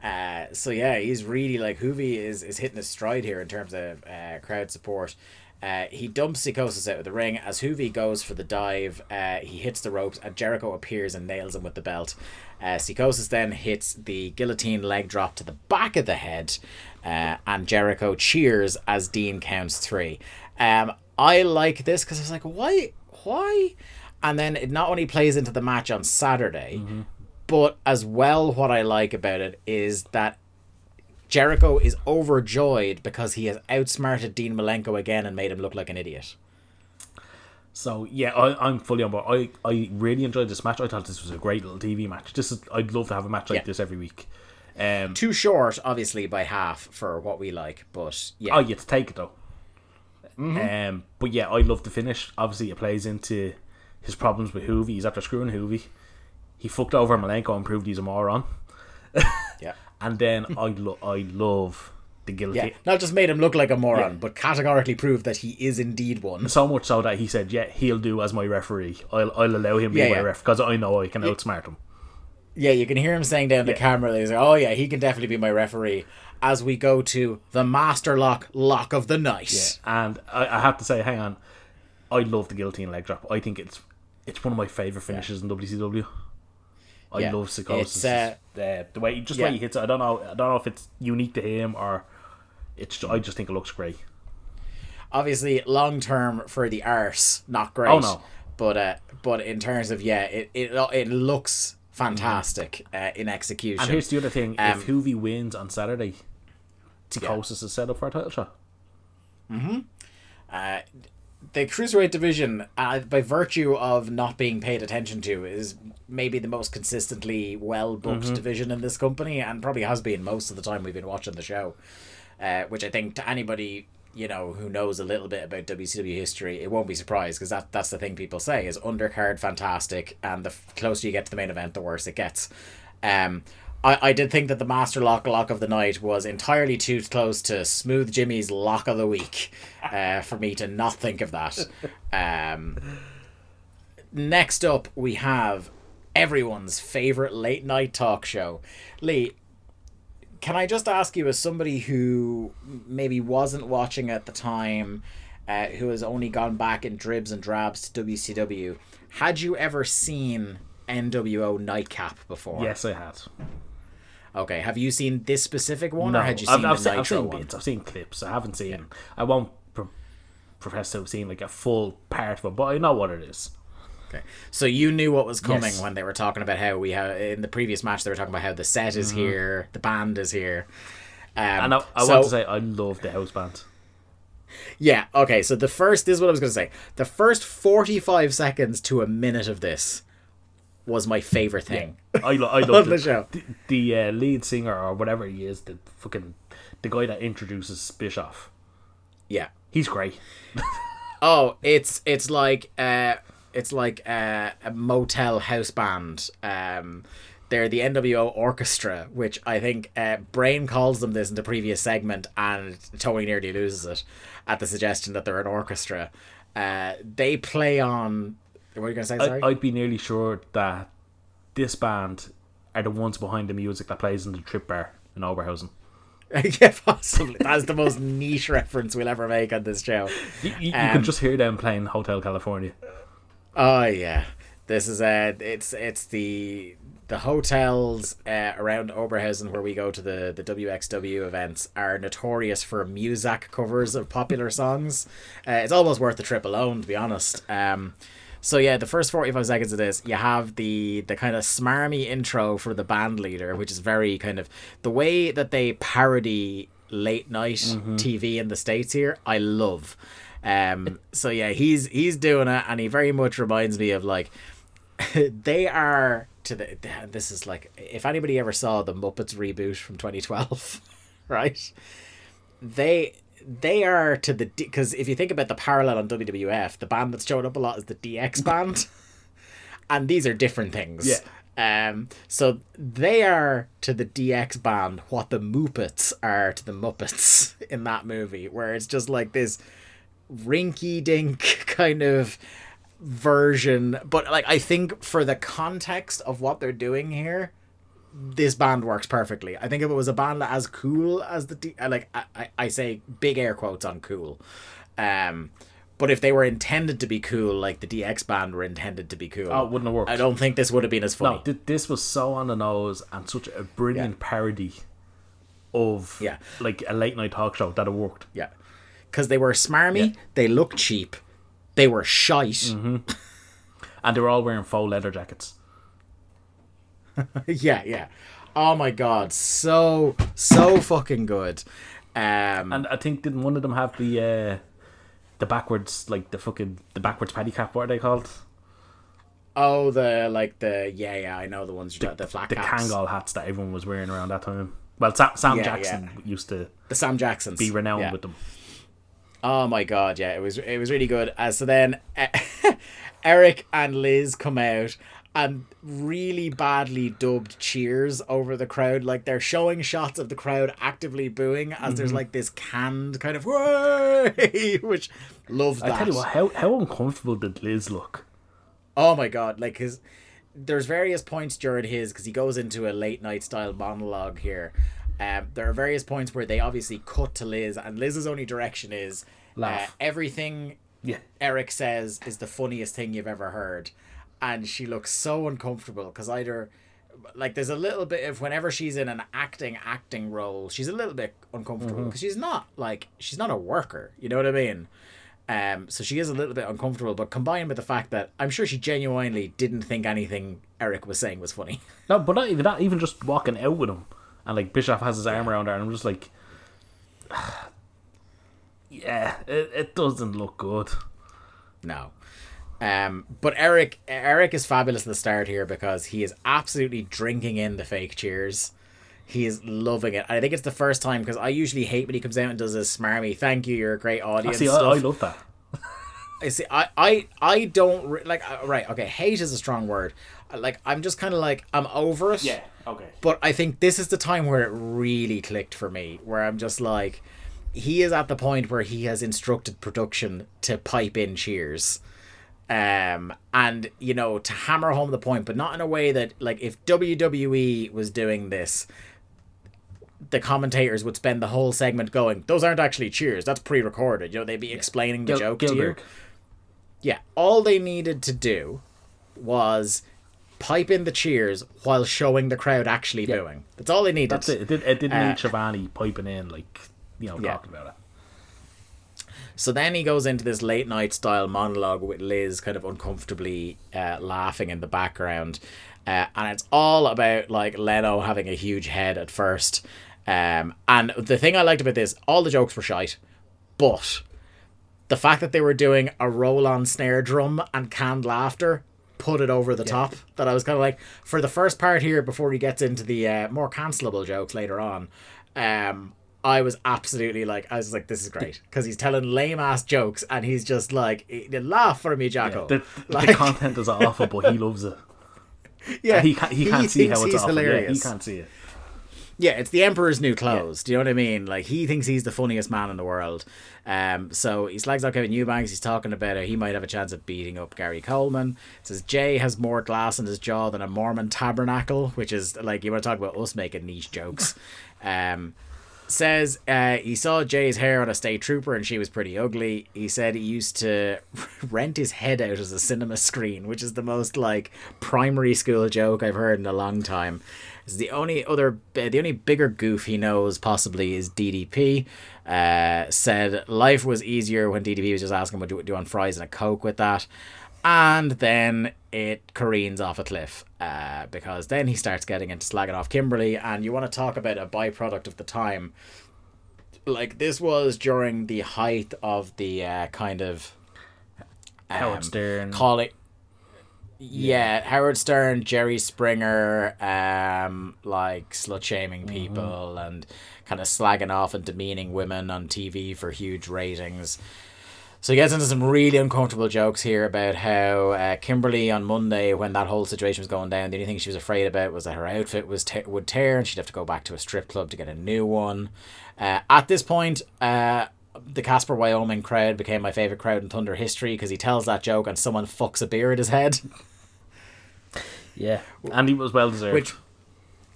Speaker 1: Uh, so yeah, he's really like Juvi is is hitting his stride here in terms of uh, crowd support. Uh, he dumps Psychosis out of the ring as Juvi goes for the dive. Uh, he hits the ropes and Jericho appears and nails him with the belt. Uh, Psychosis then hits the guillotine leg drop to the back of the head, uh, and Jericho cheers as Dean counts three. Um, I like this because I was like, why, why? And then it not only plays into the match on Saturday, but as well, what I like about it is that Jericho is overjoyed because he has outsmarted Dean Malenko again and made him look like an idiot.
Speaker 3: So yeah, I, I'm fully on board. I, I really enjoyed this match. I thought this was a great little TV match. This is I'd love to have a match like
Speaker 1: Yeah.
Speaker 3: this every week. Um,
Speaker 1: Too short, obviously, by half for what we like, but yeah.
Speaker 3: oh, you to take it though. Um, but yeah, I love the finish. Obviously, it plays into his problems with Juvi. He's after screwing Juvi. He fucked over Malenko and proved he's a moron.
Speaker 1: yeah.
Speaker 3: And then I lo- I love the
Speaker 1: Yeah,
Speaker 3: guillotine.
Speaker 1: not just made him look like a moron,
Speaker 3: Yeah.
Speaker 1: but categorically proved that he is indeed one.
Speaker 3: So much so that he said, "Yeah, he'll do as my referee. I'll, I'll allow him to
Speaker 1: Yeah,
Speaker 3: be my
Speaker 1: yeah.
Speaker 3: ref because I know I can outsmart him."
Speaker 1: Yeah, you can hear him saying down the camera, he's like, oh yeah, he can definitely be my referee. As we go to the Master Lock Lock of the Night.
Speaker 3: And I, I have to say, hang on, I love the guillotine leg drop. I think it's it's one of my favorite finishes in WCW. I
Speaker 1: Yeah.
Speaker 3: love Psychosis.
Speaker 1: It's, uh,
Speaker 3: the, the way just the way he hits it. I don't know. I don't know if it's unique to him or it's. I just think it looks great.
Speaker 1: Obviously, long term for the arse, not great.
Speaker 3: Oh, no.
Speaker 1: But uh, but in terms of yeah, it it, it looks fantastic uh, in execution.
Speaker 3: And here's the other thing:
Speaker 1: Um,
Speaker 3: if Juvi wins on Saturday, Psychosis is set up for a title shot.
Speaker 1: uh, the cruiserweight division, uh, by virtue of not being paid attention to, is maybe the most consistently well booked
Speaker 3: Mm-hmm.
Speaker 1: division in this company, and probably has been most of the time we've been watching the show. Uh, which I think to anybody you know who knows a little bit about WCW history, it won't be surprised because that that's the thing people say is undercard fantastic, and the f- closer you get to the main event, the worse it gets. Um, I, I did think that the Master Lock Lock of the Night was entirely too close to Smooth Jimmy's Lock of the Week uh, for me to not think of that. Um, next up, we have everyone's favorite late night talk show. Lee, can I just ask you, as somebody who maybe wasn't watching at the time, uh, who has only gone back in dribs and drabs to WCW, had you ever seen NWO Nightcap before?
Speaker 3: Yes, I had.
Speaker 1: Okay. Have you seen this specific one,
Speaker 3: No,
Speaker 1: or had you
Speaker 3: I've,
Speaker 1: seen
Speaker 3: I've,
Speaker 1: the
Speaker 3: seen, I've seen
Speaker 1: one?
Speaker 3: bits. I've seen clips. I haven't seen. I won't pro- profess to have seen like a full part of it, but I know what it is.
Speaker 1: Okay. So you knew what was coming
Speaker 3: Yes.
Speaker 1: when they were talking about how we have in the previous match. They were talking about how the set is here, the band is here. Um.
Speaker 3: And I, I
Speaker 1: so-
Speaker 3: want to say I love the house band.
Speaker 1: Yeah, okay, so the first this is what I was gonna say. The first forty five seconds to a minute of this was my favourite thing.
Speaker 3: I, lo- I love
Speaker 1: the
Speaker 3: it.
Speaker 1: show.
Speaker 3: The, the uh, lead singer or whatever he is, the fucking the guy that introduces Bischoff.
Speaker 1: Yeah.
Speaker 3: He's great.
Speaker 1: Oh, it's it's like uh it's like uh, a motel house band. Um they're the NWO Orchestra, which I think uh, Brain calls them this in the previous segment, and Tony nearly loses it at the suggestion that they're an orchestra. Uh, they play on. What are you gonna say? Sorry.
Speaker 3: I, I'd be nearly sure that this band are the ones behind the music that plays in the Trip Bar in Oberhausen.
Speaker 1: yeah, possibly. That's the most niche reference we'll ever make on this show.
Speaker 3: You, you, you
Speaker 1: Um,
Speaker 3: can just hear them playing Hotel California.
Speaker 1: Oh yeah, this is uh it's it's the the hotels uh, around Oberhausen where we go to the the WXW events are notorious for Muzak covers of popular songs. Uh, it's almost worth the trip alone, to be honest. Um, so yeah, the first forty five seconds of this, you have the the kind of smarmy intro for the band leader, which is very kind of the way that they parody late night TV in the states here. I love. Um, so yeah, he's he's doing it, and he very much reminds me of like they are to the. This is like if anybody ever saw the Muppets reboot from 2012, right? They they are to the because if you think about the parallel on WWF, the band that's showed up a lot is the DX band, and these are different things.
Speaker 3: Yeah.
Speaker 1: Um. So they are to the DX band what the Muppets are to the Muppets in that movie, where it's just like this rinky dink kind of version. But like, I think for the context of what they're doing here, this band works perfectly. I think if it was a band as cool as the D, like I, I, say big air quotes on cool, um, but if they were intended to be cool, like the DX band were intended to be cool,
Speaker 3: Oh, it wouldn't have worked.
Speaker 1: I don't think this would have been as funny.
Speaker 3: No, th- this was so on the nose and such a brilliant parody of
Speaker 1: Yeah.
Speaker 3: like a late night talk show that it worked.
Speaker 1: Yeah, because they were smarmy,
Speaker 3: Yeah.
Speaker 1: they looked cheap, they were shite.
Speaker 3: And they were all wearing faux leather jackets.
Speaker 1: yeah, yeah. Oh my god, so so fucking good. Um,
Speaker 3: And I think didn't one of them have the uh the backwards like the fucking the backwards paddy cap, what are they called?
Speaker 1: oh, the like the yeah, yeah, I know the ones the, the flat
Speaker 3: The
Speaker 1: caps,
Speaker 3: Kangol hats that everyone was wearing around that time. Well Sam, Sam
Speaker 1: Yeah,
Speaker 3: Jackson used to
Speaker 1: the Sam Jacksons,
Speaker 3: be renowned
Speaker 1: Yeah.
Speaker 3: with them.
Speaker 1: Oh my god, yeah, it was it was really good. Uh, so then Eric and Liz come out and really badly dubbed cheers over the crowd. Like they're showing shots of the crowd actively booing as
Speaker 3: Mm-hmm.
Speaker 1: there's like this canned kind of way, which love that.
Speaker 3: I tell you what, how how uncomfortable did Liz look?
Speaker 1: Oh my god, like his there's various points during his because he goes into a late night style monologue here. Um, there are various points where they obviously cut to Liz, and Liz's only direction is uh, everything
Speaker 3: Yeah.
Speaker 1: Eric says is the funniest thing you've ever heard, and she looks so uncomfortable because either like there's a little bit of whenever she's in an acting acting role, she's a little bit uncomfortable because she's not like she's not a worker. You know what I mean? Um, so she is a little bit uncomfortable, but combined with the fact that I'm sure she genuinely didn't think anything Eric was saying was funny.
Speaker 3: No, but not even that, even just walking out with him and like Bischoff has his arm around her and I'm just like Yeah, it, it doesn't look good.
Speaker 1: No. Um, but Eric Eric is fabulous at the start here because he is absolutely drinking in the fake cheers. He is loving it. I think it's the first time because I usually hate when he comes out and does his smarmy. Thank you, you're a great
Speaker 3: I
Speaker 1: audience.
Speaker 3: see, I,
Speaker 1: stuff.
Speaker 3: I love that.
Speaker 1: I see. I, I, I don't re- like. Uh, right. Okay. Hate is a strong word. Uh, Like I'm just kind of like I'm over it. Yeah.
Speaker 3: Okay.
Speaker 1: But I think this is the time where it really clicked for me, where I'm just like, he is at the point where he has instructed production to pipe in cheers. Um, and you know, to hammer home the point, but not in a way that, like, if WWE was doing this, the commentators would spend the whole segment going, "Those aren't actually cheers. That's pre-recorded." You know, they'd be explaining the
Speaker 3: Gil-
Speaker 1: joke to you. Yeah, all they needed to do was pipe in the cheers while showing the crowd actually booing. That's all they needed.
Speaker 3: That's it. It, did, didn't
Speaker 1: Uh,
Speaker 3: need Schiavone piping in, like, you know,
Speaker 1: Yeah.
Speaker 3: talking about it.
Speaker 1: So then he goes into this late night style monologue with Liz kind of uncomfortably uh, laughing in the background. Uh, and it's all about like Leno having a huge head at first. Um, and the thing I liked about this, all the jokes were shite, but the fact that they were doing a roll on snare drum and canned laughter put it over the top. That I was kind of like, for the first part here, before he gets into the uh, more cancelable jokes later on, um, I was absolutely like, I was like, this is great because he's telling lame ass jokes and he's just like, "Eh, laugh for me, Jacko.
Speaker 3: The, the
Speaker 1: Like-
Speaker 3: content is awful, but he loves it.
Speaker 1: yeah,
Speaker 3: He can't, he can't see
Speaker 1: thinks
Speaker 3: how it's awful. Yeah, he can't see it.
Speaker 1: Yeah, it's the Emperor's new clothes. Do you know what I mean? Like he thinks he's the funniest man in the world. Um, so he slags out Kevin Eubanks. He's talking about how he might have a chance of beating up Gary Coleman. Says Jay has more glass in his jaw than a Mormon tabernacle, which is like you want to talk about us making niche jokes. Um, says uh, he saw Jay's hair on a state trooper and she was pretty ugly. He said he used to rent his head out as a cinema screen, which is the most like primary school joke I've heard in a long time. It's the only other, uh, the only bigger goof he knows possibly is DDP. Uh, said life was easier when DDP was just asking what do do want fries and a coke with that. And then it careens off a cliff uh, because then he starts getting into slagging off Kimberly. And you want to talk about a byproduct of the time. Like, this was during the height of the uh, kind of
Speaker 3: Howard
Speaker 1: um,
Speaker 3: Stern.
Speaker 1: calling. Yeah, Howard Stern, Jerry Springer, um, like slut shaming people and kind of slagging off and demeaning women on TV for huge ratings. So he gets into some really uncomfortable jokes here about how uh, Kimberly on Monday, when that whole situation was going down, the only thing she was afraid about was that her outfit was te- would tear and she'd have to go back to a strip club to get a new one. Uh, at this point, uh, the Casper, Wyoming crowd became my favorite crowd in Thunder history because he tells that joke and someone fucks a beer at his head.
Speaker 3: Yeah, and he was well deserved.
Speaker 1: Which,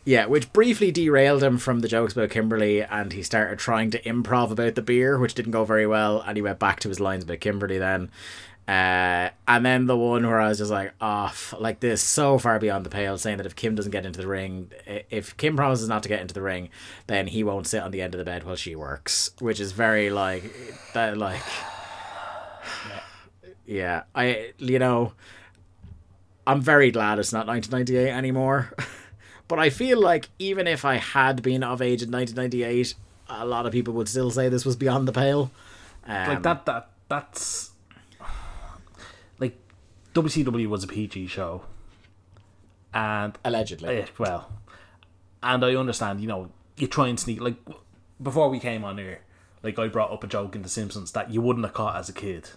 Speaker 1: yeah, which briefly derailed him from the jokes about Kimberly, and he started trying to improv about the beer, which didn't go very well, and he went back to his lines about Kimberly then. Uh, and then the one where I was just like, off, like this, so far beyond the pale, saying that if Kim doesn't get into the ring, if Kim promises not to get into the ring, then he won't sit on the end of the bed while she works, which is very like that, like, yeah, I, you know, I'm very glad it's not 1998 anymore. but I feel like even if I had been of age in 1998, a lot of people would still say this was beyond the pale. Um,
Speaker 3: like that, that that's like WCW was a PG show, and
Speaker 1: Allegedly.
Speaker 3: Eh, well, and I understand, you know, you try and sneak like before we came on here, like I brought up a joke in The Simpsons that you wouldn't have caught as a kid,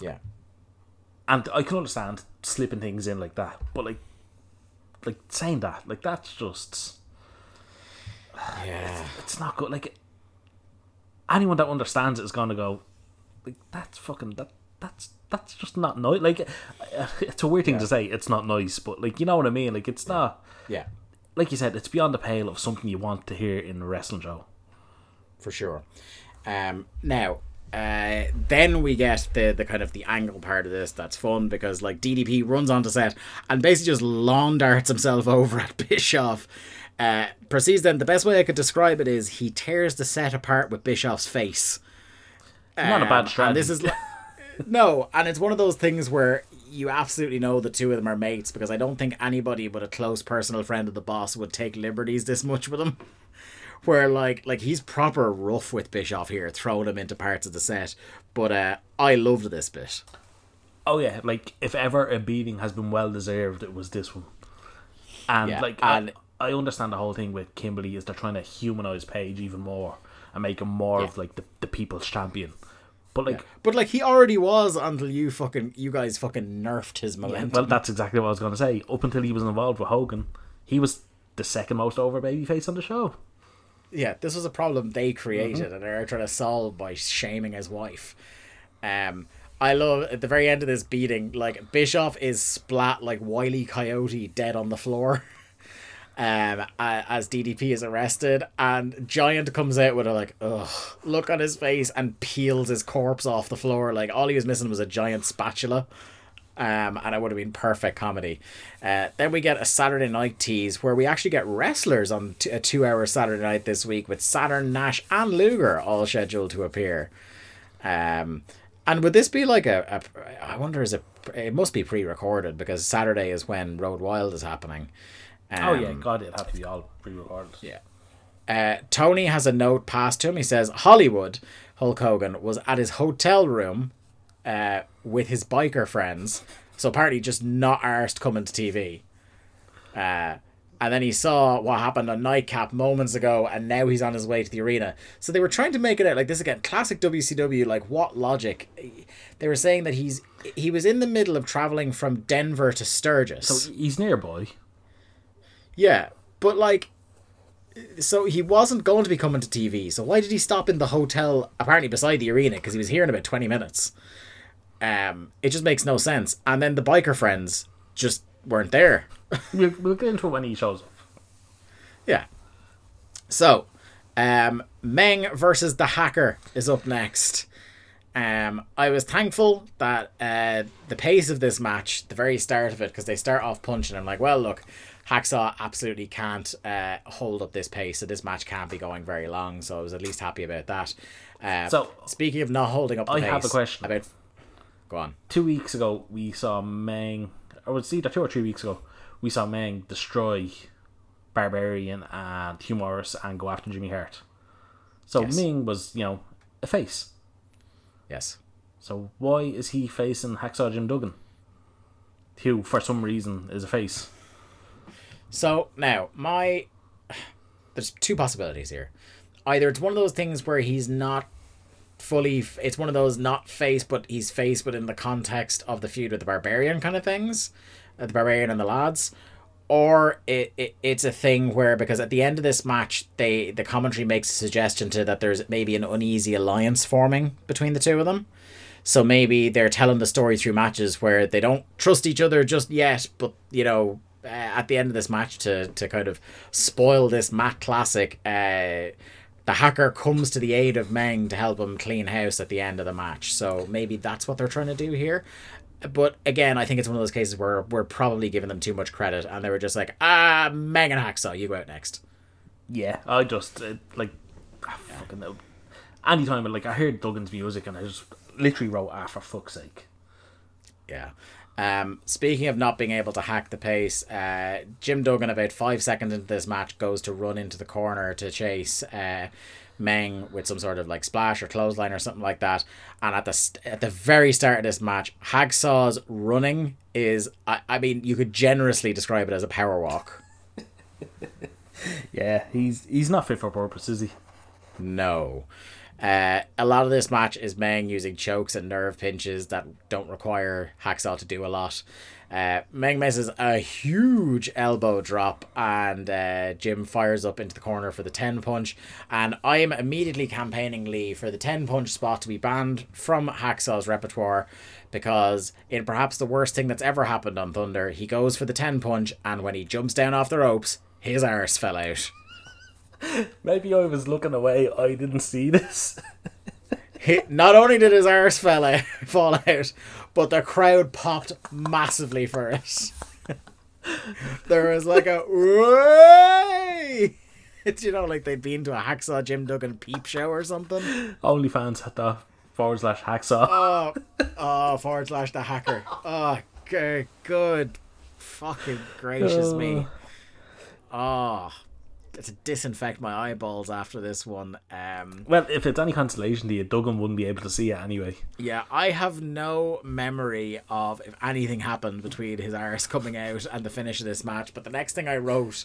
Speaker 1: Yeah.
Speaker 3: and I can understand slipping things in like that, but like, like saying that, like that's just
Speaker 1: Yeah.
Speaker 3: it's not good. Like anyone that understands it is gonna go, like that's fucking that that's that's just not nice. Like it's a weird thing to say. It's not nice, but like you know what I mean. Like it's not.
Speaker 1: Yeah.
Speaker 3: Like you said, it's beyond the pale of something you want to hear in a wrestling show.
Speaker 1: for sure. Um, now, uh, then we get the the kind of the angle part of this that's fun because like DDP runs onto set and basically just lawn darts himself over at Bischoff. Uh, proceeds then. The best way I could describe it is he tears the set apart with Bischoff's face.
Speaker 3: Not a
Speaker 1: Um,
Speaker 3: bad strategy.
Speaker 1: And this is like, no, and it's one of those things where you absolutely know the two of them are mates because I don't think anybody but a close personal friend of the boss would take liberties this much with him. Where like like he's proper rough with Bischoff here, throwing him into parts of the set. But uh, I loved this bit.
Speaker 3: Oh yeah, like if ever a beating has been well deserved, it was this one. And
Speaker 1: Yeah,
Speaker 3: like
Speaker 1: and-
Speaker 3: I, I understand the whole thing with Kimberly is they're trying to humanize Page even more and make him more of like the, the people's champion. But like
Speaker 1: But like he already was until you fucking you guys fucking nerfed his momentum.
Speaker 3: well that's exactly what I was gonna say. Up until he was involved with Hogan, he was the second most over babyface on the show.
Speaker 1: Yeah, this was a problem they created and they're trying to solve by shaming his wife. Um, I love at the very end of this beating, like Bischoff is splat like Wiley Coyote dead on the floor. Um, as DDP is arrested, and Giant comes out with a like, ugh, look on his face and peels his corpse off the floor. Like all he was missing was a giant spatula. Um, and it would have been perfect comedy. Uh, then we get a Saturday night tease where we actually get wrestlers on t- a two-hour Saturday night this week with Saturn, Nash, and Luger all scheduled to appear. Um, and would this be like a, a? I wonder is it? It must be pre-recorded because Saturday is when Road Wild is happening. Um,
Speaker 3: Oh yeah, God, it'd have to be all pre-recorded.
Speaker 1: yeah. Uh, Tony has a note passed to him. He says Hollywood Hulk Hogan was at his hotel room uh, with his biker friends. So apparently just not arsed coming to TV. Uh, and then he saw what happened on Nightcap moments ago, and now he's on his way to the arena. So they were trying to make it out like this again, classic WCW. Like what logic? They were saying that he's he was in the middle of traveling from Denver to Sturgis.
Speaker 3: So he's nearby.
Speaker 1: Yeah, but like, so he wasn't going to be coming to TV. So why did he stop in the hotel, apparently beside the arena, because he was here in about twenty minutes? Um, it just makes no sense. And then the biker friends just weren't there.
Speaker 3: We'll, we'll get into it when he shows up.
Speaker 1: yeah. So, um, Meng versus the Hacker is up next. Um, I was thankful that uh, the pace of this match, the very start of it, because they start off punching. I'm like, well, look, Hacksaw absolutely can't uh, hold up this pace, so this match can't be going very long. So I was at least happy about that. Uh,
Speaker 3: So,
Speaker 1: speaking of not holding up, the
Speaker 3: I
Speaker 1: pace,
Speaker 3: have a question.
Speaker 1: About, go on.
Speaker 3: Two weeks ago, we saw Meng, I was it either two or three weeks ago, we saw Meng destroy Barbarian and Hugh Morris and go after Jimmy Hart. So
Speaker 1: Yes.
Speaker 3: Meng was, you know, a face.
Speaker 1: Yes.
Speaker 3: So why is he facing Hacksaw Jim Duggan? who for some reason is a face.
Speaker 1: So now my there's two possibilities here. Either it's one of those things where he's not fully it's one of those not face but he's face but in the context of the feud with the barbarian kind of things uh, the barbarian and the lads. Or it, it it's a thing where because at the end of this match they the commentary makes a suggestion to that there's maybe an uneasy alliance forming between the two of them. So maybe they're telling the story through matches where they don't trust each other just yet, but you know, uh, at the end of this match to to kind of spoil this Matt classic, uh, the hacker comes to the aid of Meng to help him clean house at the end of the match. So maybe that's what they're trying to do here. But again, I think it's one of those cases where we're probably giving them too much credit, and they were just like, ah, Meng and Hacksaw, you go out next.
Speaker 3: Yeah, I just uh, like ah, fucking no. Anytime like I heard Duggan's music and I just literally wrote ah for fuck's sake.
Speaker 1: Yeah. Um, speaking of not being able to hack the pace, uh, Jim Duggan, about five seconds into this match, goes to run into the corner to chase uh, Meng with some sort of like splash or clothesline or something like that. And at the st- at the very start of this match, Hacksaw's running is, I, I mean, you could generously describe it as a power walk.
Speaker 3: Yeah, he's he's not fit for purpose, is he?
Speaker 1: No. Uh, a lot of this match is Meng using chokes and nerve pinches that don't require Hacksaw to do a lot. Uh, Meng misses a huge elbow drop, and uh, Jim fires up into the corner for the 10 punch. And I am immediately campaigning Lee for the 10 punch spot to be banned from Hacksaw's repertoire because, in perhaps the worst thing that's ever happened on Thunder, he goes for the 10 punch, and when he jumps down off the ropes, his arse fell out.
Speaker 3: Maybe I was looking away. I didn't see this.
Speaker 1: He, not only did his arse fell out, fall out, but the crowd popped massively for it. there was like a way. It's you know like they'd been to a hacksaw Jim Duggan peep show or something.
Speaker 3: Only fans had the forward slash hacksaw.
Speaker 1: Oh, oh forward slash the hacker. Oh, good, good, fucking gracious me. Oh, to disinfect my eyeballs after this one. Um,
Speaker 3: Well, if it's any consolation to you, Duggan wouldn't be able to see it anyway.
Speaker 1: Yeah, I have no memory of if anything happened between his arse coming out and the finish of this match. But the next thing I wrote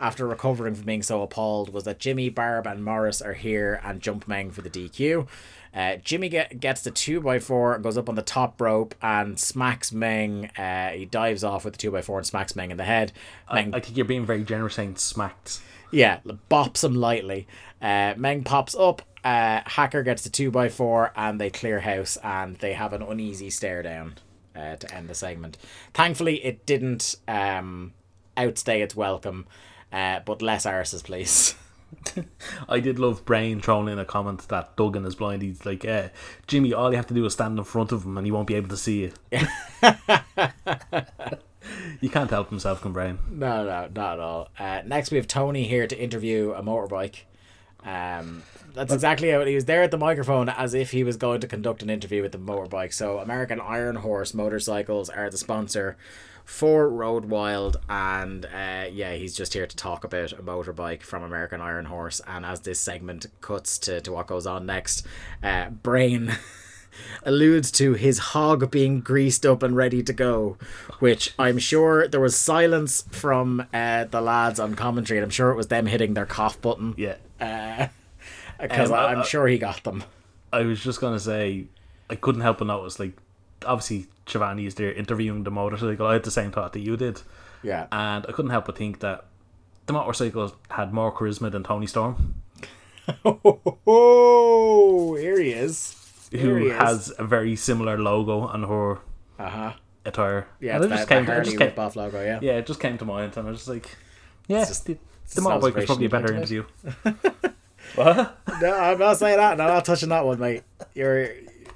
Speaker 1: after recovering from being so appalled was that Jimmy, Barb, and Morris are here and jump Meng for the DQ. Uh, Jimmy get, gets the 2x4 goes up on the top rope and smacks Meng. Uh, he dives off with the 2x4 and smacks Meng in the head.
Speaker 3: I,
Speaker 1: Meng
Speaker 3: I think you're being very generous saying smacked.
Speaker 1: Yeah, bops him lightly. Uh, Meng pops up. Uh, Hacker gets the two by four, and they clear house, and they have an uneasy stare down uh, to end the segment. Thankfully, it didn't um, outstay its welcome, uh, but less arses, please.
Speaker 3: I did love Brain throwing in a comment that Duggan is blind. He's like, eh, Jimmy, all you have to do is stand in front of him and he won't be able to see you. you can't help himself, can Brain.
Speaker 1: no, no, not at all. Uh, next, we have Tony here to interview a motorbike. Um, that's exactly how he was there at the microphone as if he was going to conduct an interview with the motorbike. So, American Iron Horse motorcycles are the sponsor for Road Wild, and uh, yeah, he's just here to talk about a motorbike from American Iron Horse. And as this segment cuts to, to what goes on next, uh, Brain. alludes to his hog being greased up and ready to go, which I'm sure there was silence from uh, the lads on commentary, and I'm sure it was them hitting their cough button.
Speaker 3: Yeah.
Speaker 1: because
Speaker 3: Um, I-
Speaker 1: I'm
Speaker 3: I-
Speaker 1: sure he got them.
Speaker 3: I was just going to say, I couldn't help but notice, like, obviously, Schiavone is there interviewing the motorcycle. I had the same thought that you did.
Speaker 1: Yeah.
Speaker 3: And I couldn't help but think that the motorcycle had more charisma than Toni Storm,
Speaker 1: Oh, here he is. Here
Speaker 3: who has a very similar logo on her
Speaker 1: Uh huh.
Speaker 3: attire.
Speaker 1: Yeah,
Speaker 3: And
Speaker 1: it's
Speaker 3: it just
Speaker 1: that
Speaker 3: came, it just came,
Speaker 1: rip-off logo. Yeah.
Speaker 3: yeah, it just came to mind, and I was just like, yeah,
Speaker 1: just-
Speaker 3: the,
Speaker 1: it's
Speaker 3: the motorbike was probably a better interview. what?
Speaker 1: No, I'm not saying that. No, I'm not touching that one, mate. You're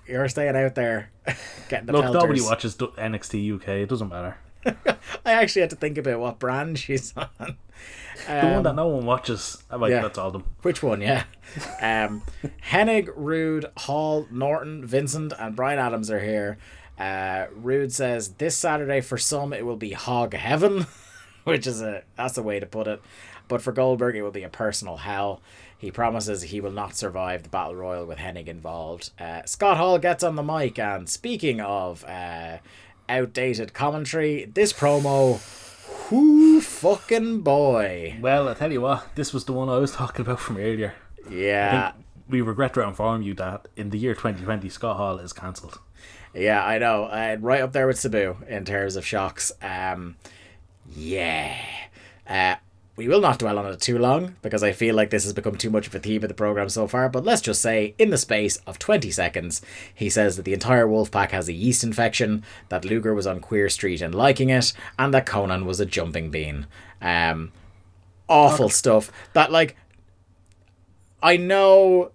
Speaker 1: you're staying out there, getting the
Speaker 3: Look,
Speaker 1: pelters.
Speaker 3: nobody watches NXT UK. It doesn't matter.
Speaker 1: I actually had to think about what brand she's on.
Speaker 3: The one that no one watches, I like
Speaker 1: yeah.
Speaker 3: that's all them.
Speaker 1: Which one? Yeah. Um, Hennig, Rude, Hall, Norton, Vincent, and Brian Adams are here. Uh, Rude says this Saturday for some it will be hog heaven, which is a that's a way to put it. But for Goldberg it will be a personal hell. He promises he will not survive the battle royal with Hennig involved. Uh, Scott Hall gets on the mic and speaking of uh, outdated commentary. This promo, whoo fucking boy.
Speaker 3: Well, I tell you what, this was the one I was talking about from earlier.
Speaker 1: Yeah.
Speaker 3: We regret to inform you that in the year 2020, Scott Hall is cancelled.
Speaker 1: Yeah, I know. Uh, right up there with Sabu in terms of shocks. Um, yeah. Uh, we will not dwell on it too long because I feel like this has become too much of a theme of the program so far. But let's just say, in the space of 20 seconds, he says that the entire wolf pack has a yeast infection, that Luger was on Queer Street and liking it, and that Konnan was a jumping bean. Um, awful stuff. That, like, I know.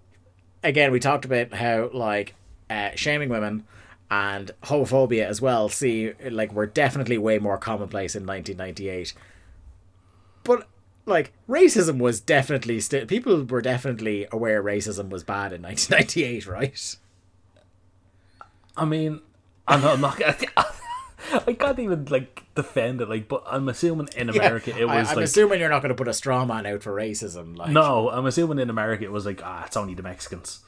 Speaker 1: Again, we talked about how like uh, shaming women and homophobia as well. See, like we're definitely way more commonplace in 1998. But like racism was definitely still people were definitely aware racism was bad in 1998, right?
Speaker 3: I mean, I'm not, I'm not I can't even like defend it, like, but I'm assuming in America it was like
Speaker 1: I, am
Speaker 3: like
Speaker 1: assuming you're not going to put a straw man out for racism. Like
Speaker 3: no, I'm assuming in America it was like ah, it's only the Mexicans,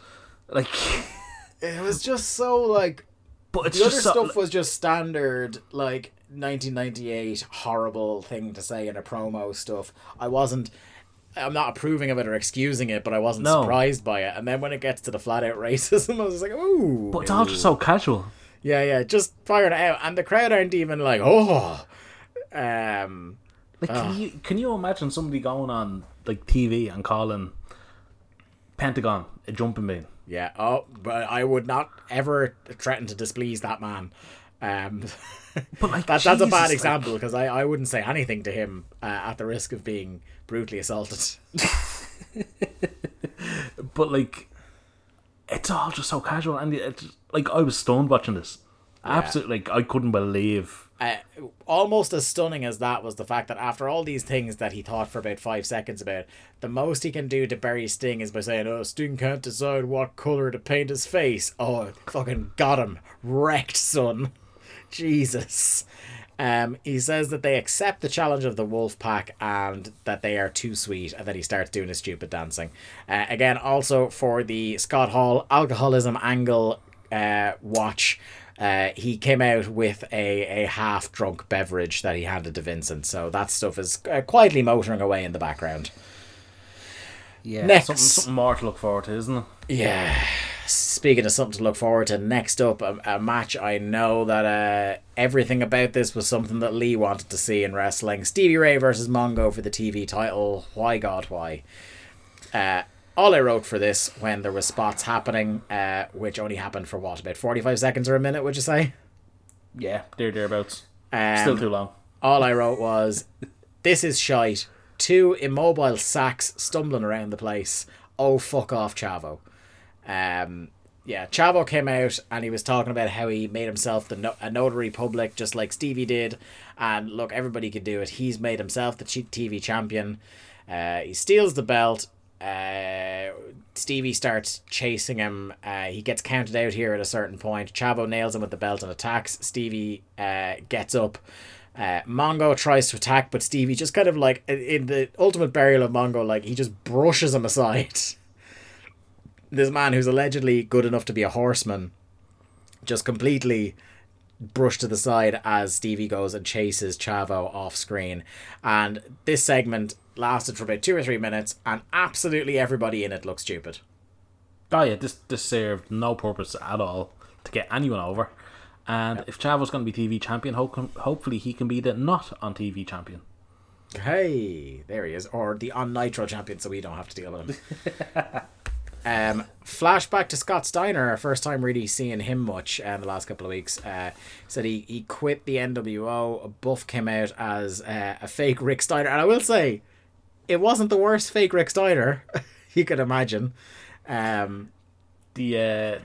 Speaker 3: like,
Speaker 1: it was just so like
Speaker 3: but it's
Speaker 1: the other
Speaker 3: so,
Speaker 1: stuff was just standard like 1998 horrible thing to say in a promo stuff. I wasn't i'm not approving of it or excusing it but i wasn't
Speaker 3: No.
Speaker 1: surprised by it. And then when it gets to the flat out racism i was like ooh.
Speaker 3: But it's all just so casual.
Speaker 1: yeah yeah just firing it out. And the crowd aren't even like oh. Um
Speaker 3: Like, can you can you imagine somebody going on like TV and calling Pentagon a jumping bean?
Speaker 1: yeah oh but i would not ever threaten to displease that man um
Speaker 3: But like,
Speaker 1: that, that's a bad example because I, I wouldn't say anything to him uh, at the risk of being brutally assaulted
Speaker 3: but like, it's all just so casual, and it's like I was stunned watching this. Absolutely, like I couldn't believe.
Speaker 1: uh, almost as stunning as that was the fact that after all these things that he thought for about five seconds about, the most he can do to bury Sting is by saying, "Oh, Sting can't decide what color to paint his face." Oh, fucking got him wrecked, son. Jesus. Um, he says that they accept the challenge of the wolf pack and that they are too sweet, and then he starts doing his stupid dancing. Uh, again, also for the Scott Hall alcoholism angle uh, watch, uh, he came out with a, a half drunk beverage that he handed to Vincent. So that stuff is uh, quietly motoring away in the background.
Speaker 3: Yeah,
Speaker 1: Next.
Speaker 3: something, something more to look forward to, isn't it?
Speaker 1: Yeah. Speaking of something to look forward to, next up, a, a match I know that uh, everything about this was something that Lee wanted to see in wrestling. Stevie Ray versus Mongo for the TV title. Why God, why? Uh, all I wrote for this when there was spots happening, uh, which only happened for what about forty five seconds or a minute? Would you say?
Speaker 3: Yeah, there thereabouts.
Speaker 1: Um,
Speaker 3: Still too long.
Speaker 1: all I wrote was, "This is shite." Two immobile sacks stumbling around the place. Oh fuck off, Chavo. Um, yeah, Chavo came out and he was talking about how he made himself the no- a notary public, just like Stevie did. And look, everybody could do it. He's made himself the TV champion. Uh, he steals the belt. Uh, Stevie starts chasing him. Uh, he gets counted out here at a certain point. Chavo nails him with the belt and attacks. Stevie uh, gets up. Uh, Mongo tries to attack, but Stevie just kind of like in the ultimate burial of Mongo, like he just brushes him aside. this man who's allegedly good enough to be a horseman just completely brushed to the side as Stevie goes and chases Chavo off screen. And this segment lasted for about two or three minutes, and absolutely everybody in it looked stupid.
Speaker 3: Oh yeah, this this served no purpose at all to get anyone over. And if Chavo's going to be TV champion, ho- hopefully he can be the not on TV champion.
Speaker 1: Hey, there he is, or the on Nitro champion, so we don't have to deal with him. um, flashback to Scott Steiner, our first time really seeing him much in the last couple of weeks. Uh, said he, he quit the NWO. Buff came out as uh, a fake Rick Steiner, and I will say, it wasn't the worst fake Rick Steiner you could imagine. Um,
Speaker 3: The uh,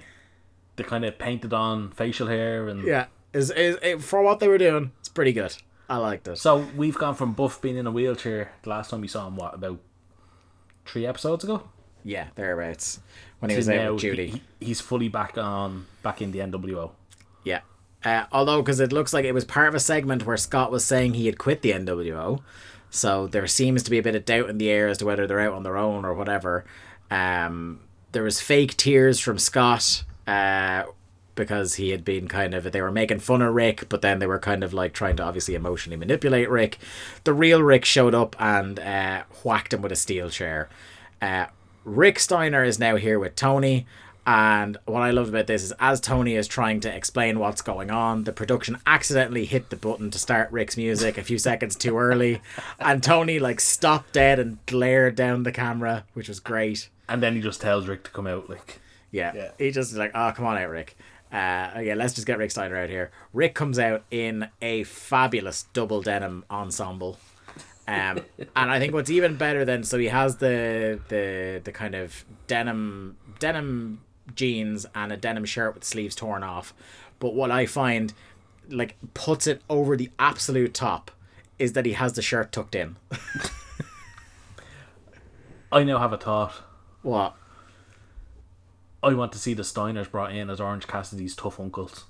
Speaker 3: the kind of painted on facial hair and
Speaker 1: yeah, is is it, for what they were doing, it's pretty good. I liked it.
Speaker 3: So we've gone from Buff being in a wheelchair. The last time we saw him, what about three episodes ago?
Speaker 1: Yeah, thereabouts when he was out with Judy.
Speaker 3: he- he's fully back on back in the NWO.
Speaker 1: Yeah. Uh, although, because it looks like it was part of a segment where Scott was saying he had quit the NWO. So there seems to be a bit of doubt in the air as to whether they're out on their own or whatever. Um, there was fake tears from Scott uh, because he had been kind of they were making fun of Rick, but then they were kind of like trying to obviously emotionally manipulate Rick. The real Rick showed up and uh, whacked him with a steel chair. Uh, Rick Steiner is now here with Tony. And what I loved about this is as Tony is trying to explain what's going on, the production accidentally hit the button to start Rick's music a few seconds too early. And Tony like stopped dead and glared down the camera, which was great.
Speaker 3: And then he just tells Rick to come out. Like,
Speaker 1: Yeah.
Speaker 3: Yeah.
Speaker 1: He just is like, oh, come on out, Rick. Uh, yeah, let's just get Rick Steiner out here. Rick comes out in a fabulous double denim ensemble. Um, and I think what's even better than so he has the the the kind of denim denim jeans and a denim shirt with sleeves torn off. But what I find like puts it over the absolute top is that he has the shirt tucked in.
Speaker 3: I now have a thought.
Speaker 1: what?
Speaker 3: I want to see the Steiners brought in as Orange Cassidy's tough uncles.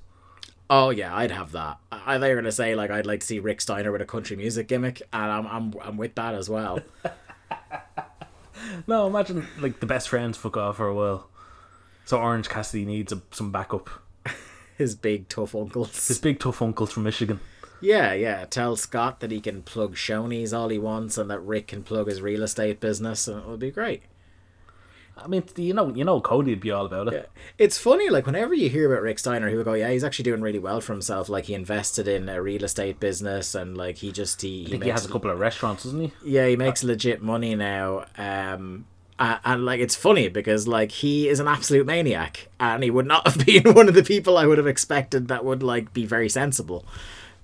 Speaker 1: Oh yeah, I'd have that. I thought you were gonna say like I'd like to see Rick Steiner with a country music gimmick, and I'm I'm I'm with that as well.
Speaker 3: No, imagine like the best friends fuck off for a while. So Orange Cassidy needs a, some backup.
Speaker 1: His big tough uncles.
Speaker 3: His big tough uncles from Michigan.
Speaker 1: Yeah, yeah. Tell Scott that he can plug Shoney's all he wants, and that Rick can plug his real estate business, and it would be great.
Speaker 3: I mean, you know, you know, Cody'd be all about it.
Speaker 1: It's funny, like whenever you hear about Rick Steiner, he would go, "Yeah, he's actually doing really well for himself. Like he invested in a real estate business, and like he just he, he
Speaker 3: I think he
Speaker 1: makes
Speaker 3: has a couple of restaurants, doesn't he?
Speaker 1: Yeah, he makes legit money now. Um, and like it's funny because like he is an absolute maniac, and he would not have been one of the people I would have expected that would like be very sensible.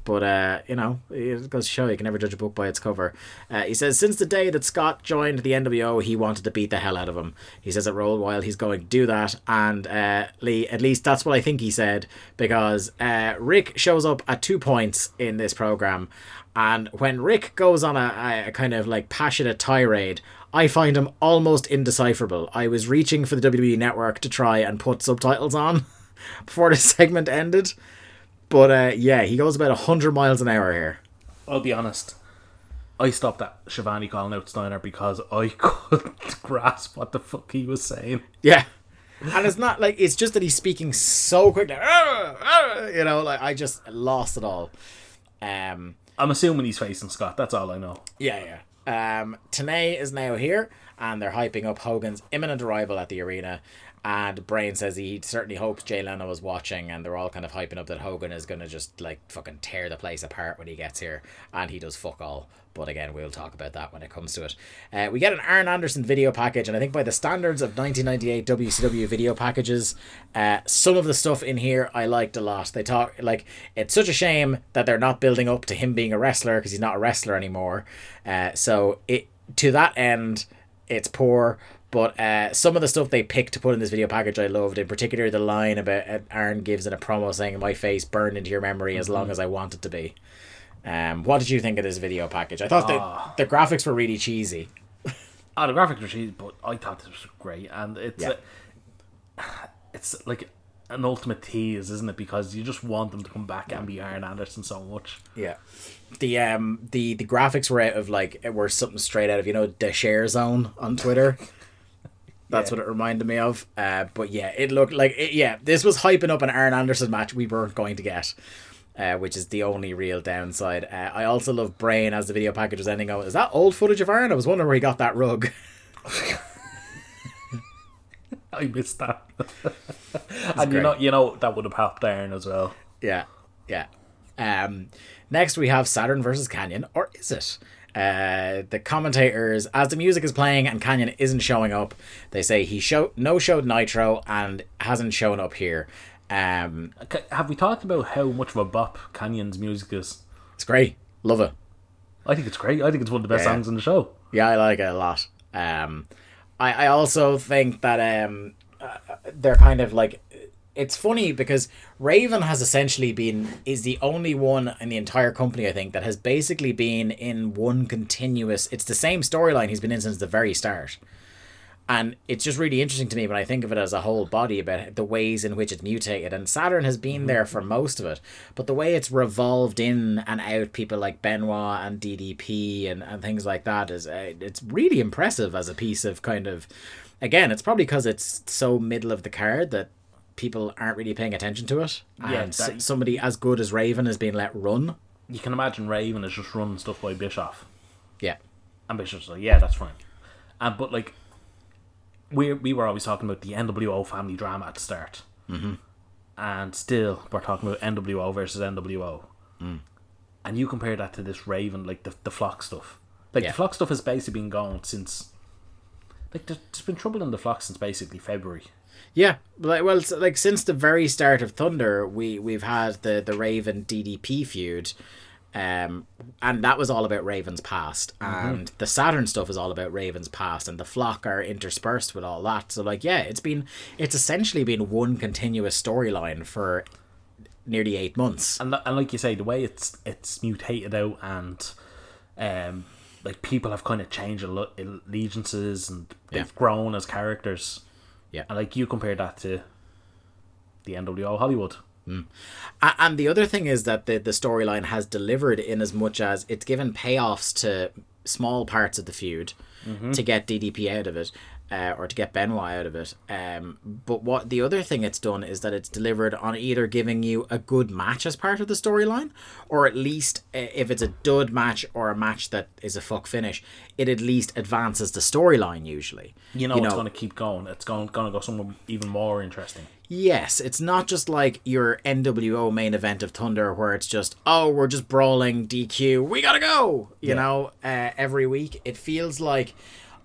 Speaker 1: But uh, you know, it goes to show you can never judge a book by its cover. Uh, he says since the day that Scott joined the NWO, he wanted to beat the hell out of him. He says at Road Wild he's going to do that, and uh, Lee, at least that's what I think he said because uh, Rick shows up at two points in this program, and when Rick goes on a, a kind of like passionate tirade, I find him almost indecipherable. I was reaching for the WWE network to try and put subtitles on before the segment ended. But uh, yeah, he goes about 100 miles an hour here.
Speaker 3: I'll be honest. I stopped at Schiavone calling out Steiner because I couldn't grasp what the fuck he was saying.
Speaker 1: Yeah. And it's not like, it's just that he's speaking so quickly. You know, like I just lost it all. Um,
Speaker 3: I'm assuming he's facing Scott. That's all I know.
Speaker 1: Yeah, yeah. Um, Tenay is now here, and they're hyping up Hogan's imminent arrival at the arena. And Brain says he certainly hopes Jay Leno is watching, and they're all kind of hyping up that Hogan is gonna just like fucking tear the place apart when he gets here, and he does fuck all. But again, we'll talk about that when it comes to it. Uh, we get an Arn Anderson video package, and I think by the standards of 1998 WCW video packages, uh, some of the stuff in here I liked a lot. They talk like it's such a shame that they're not building up to him being a wrestler because he's not a wrestler anymore. Uh, so it to that end, it's poor. But uh, some of the stuff they picked to put in this video package, I loved. In particular, the line about uh, Arn gives in a promo saying, "My face burned into your memory as long as I want it to be." Um, what did you think of this video package? I thought the the graphics were really cheesy.
Speaker 3: Oh, the graphics were cheesy, but I thought this was great, and it's
Speaker 1: Yeah.
Speaker 3: uh, it's like an ultimate tease, isn't it? Because you just want them to come back and be Arn Anderson so much.
Speaker 1: Yeah. The um the the graphics were out of like were something straight out of you know the share zone on Twitter. That's
Speaker 3: Yeah.
Speaker 1: what it reminded me of. Uh, but yeah, it looked like it, yeah, this was hyping up an Arn Anderson match we weren't going to get. Uh, which is the only real downside. Uh, I also love Brain as the video package was ending. Out. Is that old footage of Arn? I was wondering where he got that rug.
Speaker 3: I missed that, and you know, you know that would have helped Arn as well.
Speaker 1: Yeah, yeah. Um, next we have Saturn versus Kanyon, or is it? Uh, the commentators, as the music is playing and Kanyon isn't showing up, they say he show no showed Nitro and hasn't shown up here. Um,
Speaker 3: Have we talked about how much of a bop Kanyon's music is?
Speaker 1: it's great, love it.
Speaker 3: I think it's great. I think it's one of the best
Speaker 1: Yeah.
Speaker 3: songs in the show.
Speaker 1: Yeah, I like it a lot. Um, I I also think that um, uh, they're kind of like it's funny because Raven has essentially been is the only one in the entire company I think that has basically been in one continuous. It's the same storyline he's been in since the very start. And it's just really interesting to me when I think of it as a whole body about the ways in which it's mutated. And Saturn has been there for most of it, but the way it's revolved in and out people like Benoit and DDP and, and things like that is uh, it's really impressive as a piece of kind of. Again, it's probably because it's so middle of the card that people aren't really paying attention to it.
Speaker 3: Yeah,
Speaker 1: and
Speaker 3: that-
Speaker 1: somebody as good as Raven is being let run.
Speaker 3: You can imagine Raven is just running stuff by Bischoff.
Speaker 1: Yeah.
Speaker 3: And Bischoff's like, yeah, that's fine. And but like, we we were always talking about the NWO family drama at the start, mm-hmm. and still we're talking about NWO versus NWO.
Speaker 1: Mm.
Speaker 3: And you compare that to this Raven, like the the flock stuff. Like
Speaker 1: Yeah.
Speaker 3: the flock stuff has basically been going since. Like there- there's been trouble in the flock since basically February.
Speaker 1: Yeah, like well, like since the very start of Thunder, we we've had the the Raven DDP feud, um, and that was all about Raven's past, and the Saturn stuff is all about Raven's past, and the flock are interspersed with all that. So like, yeah, it's been it's essentially been one continuous storyline for nearly eight months.
Speaker 3: and and like you say, the way it's it's mutated out and um like people have kind of changed allegiances and they've
Speaker 1: Yeah.
Speaker 3: grown as characters.
Speaker 1: Yeah.
Speaker 3: And like you compare that to the NWO Hollywood. Mm.
Speaker 1: A- And the other thing is that the, the storyline has delivered in as much as it's given payoffs to small parts of the feud mm-hmm. to get DDP out of it. Uh, or to get Benoit out of it. Um, but what the other thing it's done is that it's delivered on either giving you a good match as part of the storyline, or at least uh, if it's a dud match or a match that is a fuck finish, it at least advances the storyline usually.
Speaker 3: You know, it's going to keep going. It's going going to go somewhere even more interesting.
Speaker 1: Yes, it's not just like your NWO main event of Thunder where it's just, oh, we're just brawling DQ, we gotta go, you
Speaker 3: Yeah.
Speaker 1: know, uh, every week. It feels like,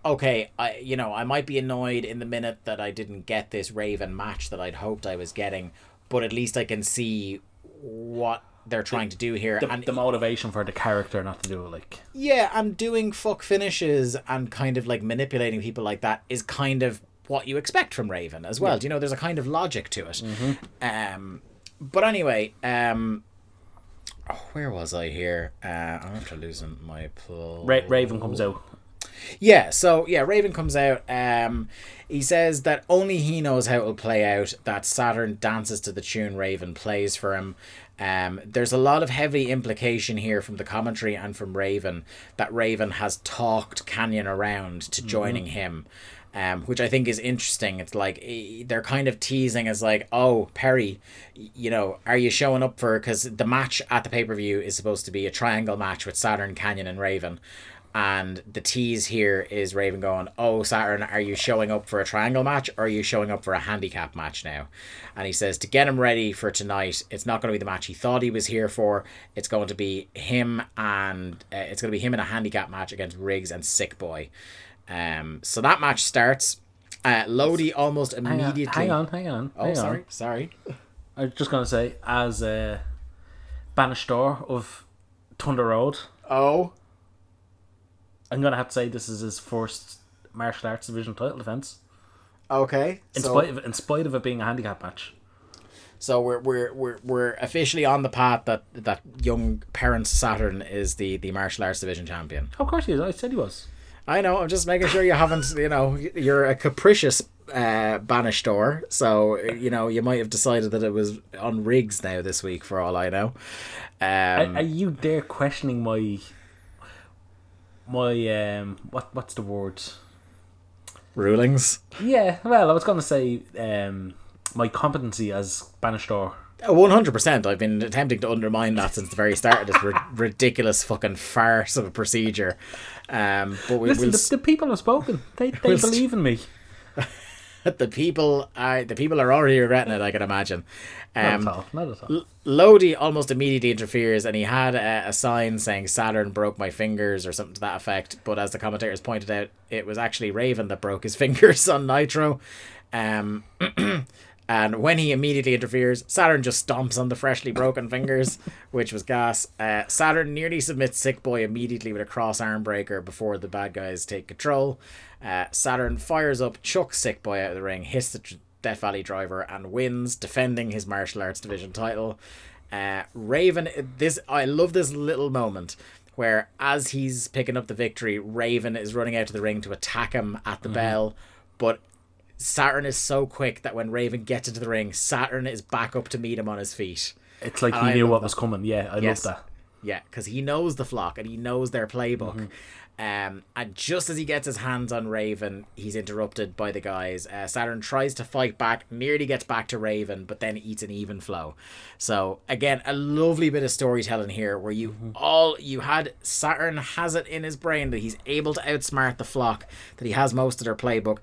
Speaker 1: okay, I, you know, I might be annoyed in the minute that I didn't get this Raven match that I'd hoped I was getting, but at least I can see what they're trying to do here.
Speaker 3: The,
Speaker 1: and
Speaker 3: the motivation for the character not to do it, like
Speaker 1: yeah, and doing fuck finishes and kind of like manipulating people like that is kind of what you expect from Raven as well. You know, there's a kind of logic to it. Um, but anyway, um, oh, where was I here? Uh, I'm after losing my pull.
Speaker 3: Ra- Raven comes out.
Speaker 1: Yeah, so yeah, Raven comes out. Um, he says that only he knows how it will play out. That Saturn dances to the tune Raven plays for him. Um, there's a lot of heavy implication here from the commentary and from Raven that Raven has talked Kanyon around to joining him. Um, which I think is interesting. It's like they're kind of teasing as like, oh Perry, you know, are you showing up for? Because the match at the pay per view is supposed to be a triangle match with Saturn, Kanyon, and Raven, and the tease here is Raven going, "Oh, Saturn, are you showing up for a triangle match or are you showing up for a handicap match now?" And he says to get him ready for tonight. It's not going to be the match he thought he was here for. It's going to be him and uh, it's going to be him in a handicap match against Riggs and Sick Boy. Um, so that match starts. Uh, Lodi almost immediately.
Speaker 3: hang on, hang on.
Speaker 1: Oh,
Speaker 3: hang
Speaker 1: sorry,
Speaker 3: On.
Speaker 1: sorry.
Speaker 3: I was just gonna say, as a Banistor of Thunder Road,
Speaker 1: Oh,
Speaker 3: I'm gonna have to say this is his first martial arts division title defense.
Speaker 1: okay.
Speaker 3: In
Speaker 1: so,
Speaker 3: spite of in spite of it being a handicap match.
Speaker 1: So we're we're we're we're officially on the path that that young parent Saturn is the the martial arts division champion.
Speaker 3: of course he is. I said he was.
Speaker 1: I know. I'm just making sure you haven't. You know, you're a capricious uh, banistor, so you know you might have decided that it was on Riggs now this week for all I know.
Speaker 3: Are,
Speaker 1: Um,
Speaker 3: are you there questioning my my um what what's the word?
Speaker 1: rulings.
Speaker 3: Yeah, well, I was gonna say um my competency as Banistor.
Speaker 1: One hundred percent. I've been attempting to undermine that since the very start of this ri- ridiculous fucking farce of a procedure. Um, but we,
Speaker 3: Listen,
Speaker 1: we'll,
Speaker 3: the, the people have spoken. They they
Speaker 1: We'll st-
Speaker 3: believe in me.
Speaker 1: the people are the people are already regretting it. I can imagine.
Speaker 3: Not
Speaker 1: Um,
Speaker 3: at all. Not at all.
Speaker 1: Lodi almost immediately interferes and he had a, a sign saying Saturn broke my fingers or something to that effect. But as the commentators pointed out, it was actually Raven that broke his fingers on Nitro. Um, and when he immediately interferes, Saturn just stomps on the freshly broken fingers, which was gas. Uh, Saturn nearly submits Sick Boy immediately with a cross arm breaker before the bad guys take control. Uh, Saturn fires up, chucks Sick Boy out of the ring, hits the Death Valley driver, and wins, defending his martial arts division title. Uh, Raven, this I love this little moment where as he's picking up the victory, Raven is running out to the ring to attack him at the bell, but Saturn is so quick that when Raven gets into the ring, Saturn is back up to meet him on his feet.
Speaker 3: It's like he
Speaker 1: I
Speaker 3: knew what
Speaker 1: that.
Speaker 3: was coming. Yeah, I
Speaker 1: Yes.
Speaker 3: love that.
Speaker 1: Yeah, because he knows the flock and he knows their playbook.
Speaker 3: Mm-hmm.
Speaker 1: Um, and just as he gets his hands on Raven, he's interrupted by the guys. Uh, Saturn tries to fight back, nearly gets back to Raven, but then eats an even flow. So again, a lovely bit of storytelling here, where you
Speaker 3: Mm-hmm.
Speaker 1: all you had Saturn has it in his brain that he's able to outsmart the flock, that he has most of their playbook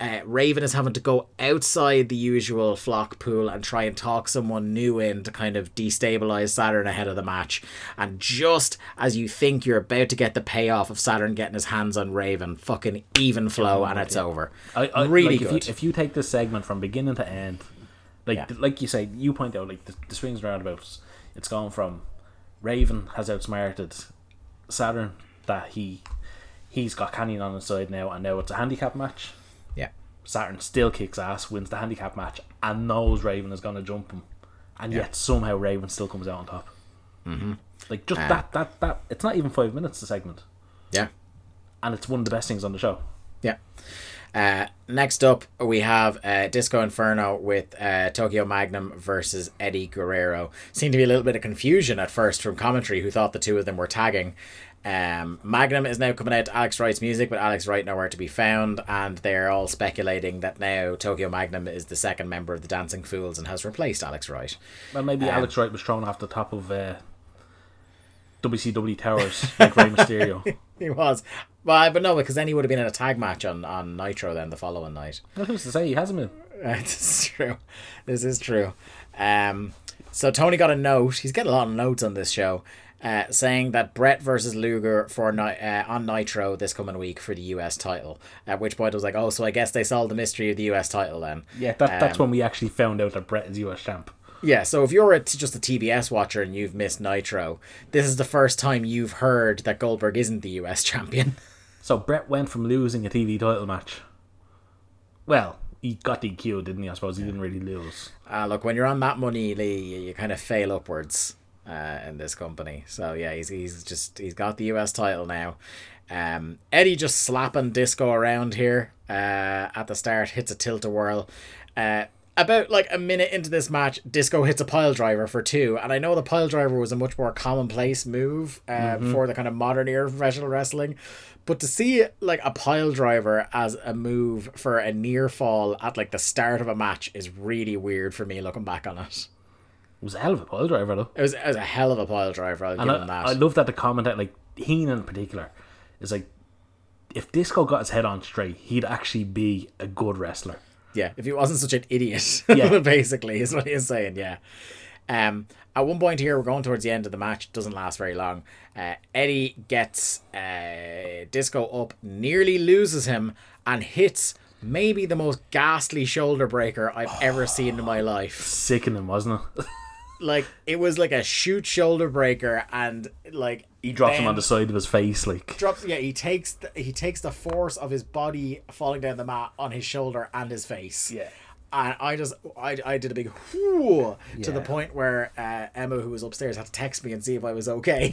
Speaker 1: uh, Raven is having to go outside the usual flock pool and try and talk someone new in to kind of destabilize Saturn ahead of the match. And just as you think you're about to get the payoff of Saturn getting his hands on Raven, fucking even flow and it's over.
Speaker 3: I, I,
Speaker 1: really
Speaker 3: like, if
Speaker 1: good.
Speaker 3: you, if you take this segment from beginning to end, like
Speaker 1: Yeah.
Speaker 3: like you say, you point out like the, the swings and roundabouts. It's gone from Raven has outsmarted Saturn that he he's got Kanyon on his side now, and now it's a handicap match.
Speaker 1: Yeah.
Speaker 3: Saturn still kicks ass, wins the handicap match, and knows Raven is going to jump him, and yet somehow Raven still comes out on top. Mm-hmm. Like just that that that it's not even five minutes the segment,
Speaker 1: Yeah.
Speaker 3: and it's one of the best things on the show.
Speaker 1: Yeah. Uh, next up, we have uh, Disco Inferno with uh, Tokyo Magnum versus Eddie Guerrero. Seemed to be a little bit of confusion at first from commentary, who thought the two of them were tagging. Um, Magnum is now coming out to Alex Wright's music, but Alex Wright nowhere to be found, and they're all speculating that now Tokyo Magnum is the second member of the Dancing Fools and has replaced Alex Wright.
Speaker 3: Well, maybe
Speaker 1: Um,
Speaker 3: Alex Wright was thrown off the top of uh, WCW towers like Rey Mysterio.
Speaker 1: He was, well, but no, because then he would have been in a tag match on, on Nitro then the following night.
Speaker 3: Who's to say he hasn't been?
Speaker 1: This is true. This is true. Um, so Tony got a note. He's getting a lot of notes on this show, uh, saying that Bret versus Luger for Ni- uh, on Nitro this coming week for the US title. At which point I was like, oh, so I guess they solved the mystery of the US title then.
Speaker 3: Yeah, that, that's
Speaker 1: Um,
Speaker 3: when we actually found out that Bret is US champ.
Speaker 1: Yeah. So if you're a t- just a TBS watcher and you've missed Nitro, this is the first time you've heard that Goldberg isn't the US champion.
Speaker 3: So Bret went from losing a TV title match. Well, he got DQ, didn't he? I suppose he didn't really lose.
Speaker 1: Uh, look, when you're on that money, Lee, you kind of fail upwards uh, in this company. So yeah, he's he's just he's got the US title now. Um, Eddie just slapping Disco around here uh, at the start, hits a tilt a whirl. Uh, about like a minute into this match, Disco hits a pile driver for two, and I know the pile driver was a much more commonplace move uh, for the kind of modern era of professional wrestling, but to see like a pile driver as a move for a near fall at like the start of a match is really weird for me looking back on it.
Speaker 3: It was a hell of a pile driver, though.
Speaker 1: It was, it was a hell of a pile driver. I'll
Speaker 3: And
Speaker 1: give him that.
Speaker 3: I love that the comment that, like, Heenan in particular is like, if Disco got his head on straight, he'd actually be a good wrestler.
Speaker 1: Yeah, if he wasn't such an idiot,
Speaker 3: Yeah.
Speaker 1: basically, is what he's saying. Yeah. Um, at one point here, we're going towards the end of the match. It doesn't last very long. Uh, Eddie gets uh, Disco up, nearly loses him, and hits maybe the most ghastly shoulder breaker I've ever seen in my life.
Speaker 3: Sickening, wasn't it?
Speaker 1: Like it was like a shoot shoulder breaker, and like
Speaker 3: he drops him on the side of his face, like.
Speaker 1: drops yeah he takes the, he takes the force of his body falling down the mat on his shoulder and his face
Speaker 3: Yeah.
Speaker 1: and I just I, I did a big whoo to the point where uh, Emma who was upstairs had to text me and see if I was okay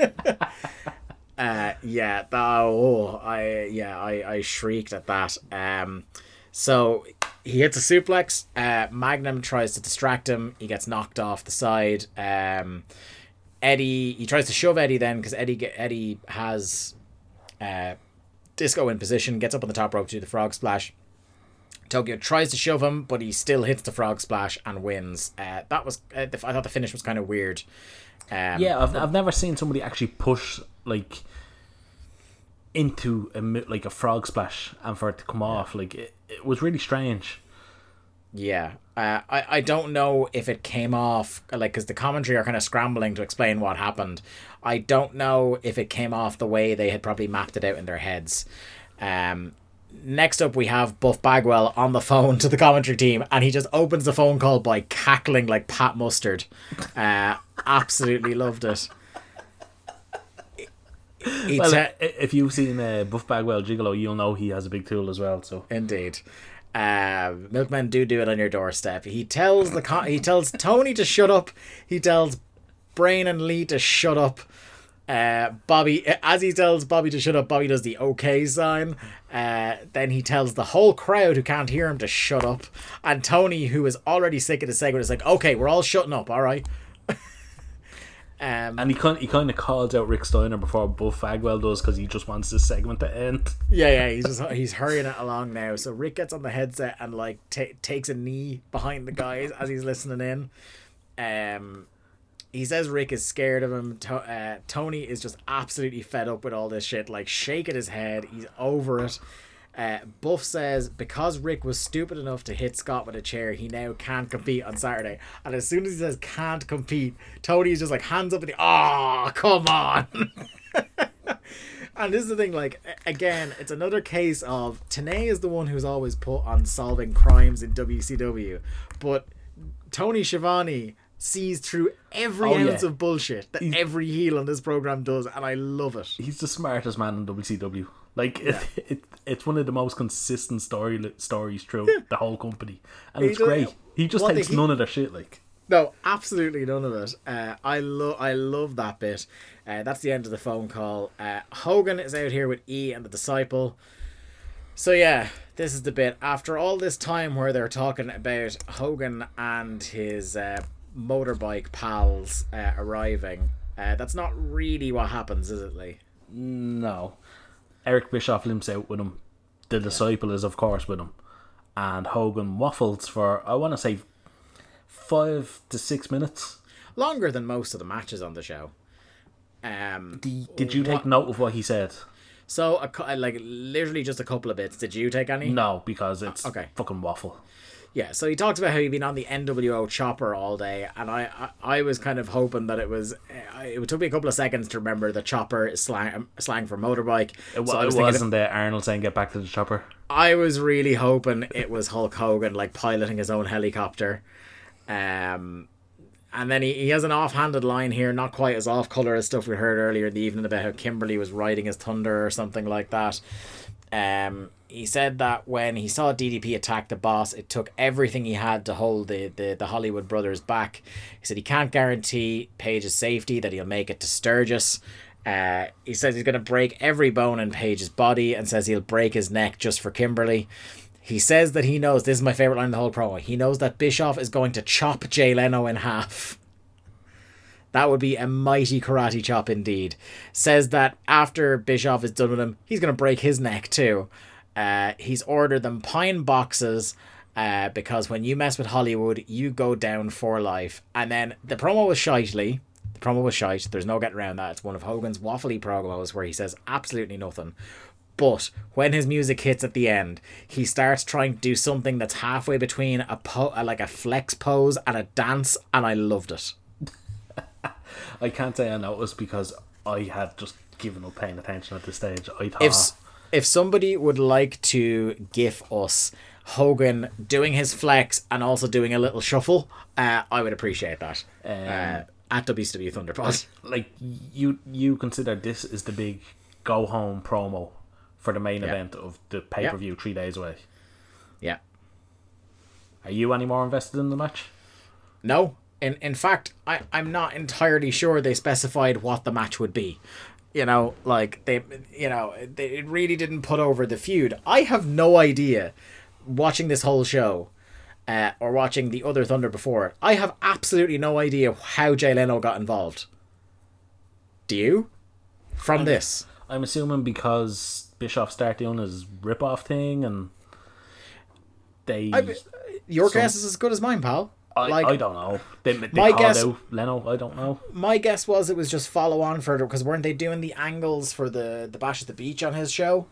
Speaker 1: uh yeah that, oh I yeah I, I shrieked at that um so he hits a suplex uh Magnum tries to distract him he gets knocked off the side um Eddie he tries to shove Eddie then because Eddie Eddie has uh Disco in position gets up on the top rope to do the frog splash Tokyo tries to shove him, but he still hits the frog splash and wins. Uh, that was uh, the, I thought the finish was kind of weird. Um,
Speaker 3: Yeah, I've, I've never seen somebody actually push, like, into a, like a frog splash and for it to come off. Like, it, it was really strange.
Speaker 1: yeah. Uh, I I don't know if it came off like because the commentary are kind of scrambling to explain what happened. I don't know if it came off the way they had probably mapped it out in their heads. Um. Next up, we have Buff Bagwell on the phone to the commentary team, and he just opens the phone call by cackling like Pat Mustard. Uh, absolutely loved it.
Speaker 3: Well, if you've seen uh, Buff Bagwell Gigolo, you'll know he has a big tool as well. So
Speaker 1: Indeed. Uh, milkmen do do it on your doorstep. He tells the con- he tells Tony to shut up. He tells Brain and Lee to shut up. Uh, Bobby, as he tells Bobby to shut up, Bobby does the okay sign. Uh, then he tells the whole crowd who can't hear him to shut up. And Tony, who is already sick of the segment, is like, "Okay, we're all shutting up, all right." Um,
Speaker 3: And he kind he kind of calls out Rick Steiner before Buff Bagwell does because he just wants this segment to end.
Speaker 1: Yeah, yeah, he's just he's hurrying it along now. So Rick gets on the headset and like ta takes a knee behind the guys as he's listening in. Um, he says Rick is scared of him. To- uh, Tony is just absolutely fed up with all this shit, like shaking his head. He's over it. Uh, Buff says because Rick was stupid enough to hit Scott with a chair, he now can't compete on Saturday. And as soon as he says can't compete, Tony is just like hands up with the oh come on. And this is the thing, like again, it's another case of Tenay is the one who's always put on solving crimes in WCW, but Tony Schiavone sees through every
Speaker 3: Oh, yeah.
Speaker 1: ounce of bullshit that every heel on this program does, and I love it.
Speaker 3: He's the smartest man in WCW. Like it, it, it's one of the most consistent story stories through the whole company, and
Speaker 1: He
Speaker 3: it's
Speaker 1: does-
Speaker 3: great. He just takes
Speaker 1: the he-
Speaker 3: none of their shit. Like
Speaker 1: No, absolutely none of it. Uh, I love, I love that bit. Uh, that's the end of the phone call. Uh, Hogan is out here with E and the disciple. So yeah, this is the bit. After all this time where they're talking about Hogan and his uh, motorbike pals uh, arriving, uh, that's not really what happens, is it, Lee?
Speaker 3: no, Eric Bischoff limps out with him. The disciple is of course with him, and Hogan waffles for I want to say five to six minutes.
Speaker 1: Longer than most of the matches on the show. Um,
Speaker 3: Did you take note of what he said?
Speaker 1: so a, like literally just a couple of bits. Did you take any?
Speaker 3: No, because it's
Speaker 1: Okay.
Speaker 3: fucking waffle.
Speaker 1: Yeah, so he talks about how he'd been on the NWO chopper all day, and I, I, I was kind of hoping that it was. uh, It took me a couple of seconds to remember the chopper slang, um, slang for motorbike.
Speaker 3: It,
Speaker 1: so
Speaker 3: wa-
Speaker 1: I
Speaker 3: it
Speaker 1: was thinking,
Speaker 3: wasn't there Arnold saying get back to the chopper.
Speaker 1: I was really hoping it was Hulk Hogan like piloting his own helicopter. Um, and then he, he has an offhanded line here, not quite as off color as stuff we heard earlier in the evening about how Kimberly was riding his thunder or something like that. Um, he said that when he saw DDP attack the boss, it took everything he had to hold the, the, the Hollywood brothers back. He said he can't guarantee Page's safety, that he'll make it to Sturgis. Uh, he says he's going to break every bone in Page's body and says he'll break his neck just for Kimberly. He says that he knows, this is my favorite line in the whole promo, he knows that Bischoff is going to chop Jay Leno in half. That would be a mighty karate chop indeed. Says that after Bischoff is done with him, he's going to break his neck too. Uh, he's ordered them pine boxes uh, because when you mess with Hollywood, you go down for life. And then the promo was shitely. The promo was shite. There's no getting around that. It's one of Hogan's waffly promos where he says absolutely nothing. But when his music hits at the end, he starts trying to do something that's halfway between a po- like a flex pose and a dance, and I loved it.
Speaker 3: I can't say I noticed because I had just given up paying attention at this stage. I thought
Speaker 1: if if somebody would like to gif us Hogan doing his flex and also doing a little shuffle, uh, I would appreciate that. uh, at WCW Thunderpod.
Speaker 3: like you you consider this is the big go home promo for the main
Speaker 1: Yeah.
Speaker 3: event of the pay per view three days away.
Speaker 1: yeah.
Speaker 3: Are you any more invested in the match?
Speaker 1: No. In in fact, I, I'm not entirely sure they specified what the match would be. You know, like they you know, they, it really didn't put over the feud. I have no idea watching this whole show uh, or watching the other Thunder before it. I have absolutely no idea how Jay Leno got involved. Do you? From this.
Speaker 3: I'm assuming because Bischoff started doing his rip off thing and they
Speaker 1: I, your
Speaker 3: Some-
Speaker 1: guess is as good as mine, pal.
Speaker 3: I,
Speaker 1: like
Speaker 3: I don't know. They, they
Speaker 1: My guess-
Speaker 3: out Leno, I don't know.
Speaker 1: my guess was it was just follow on further because weren't they doing the angles for the the bash at the beach on his show?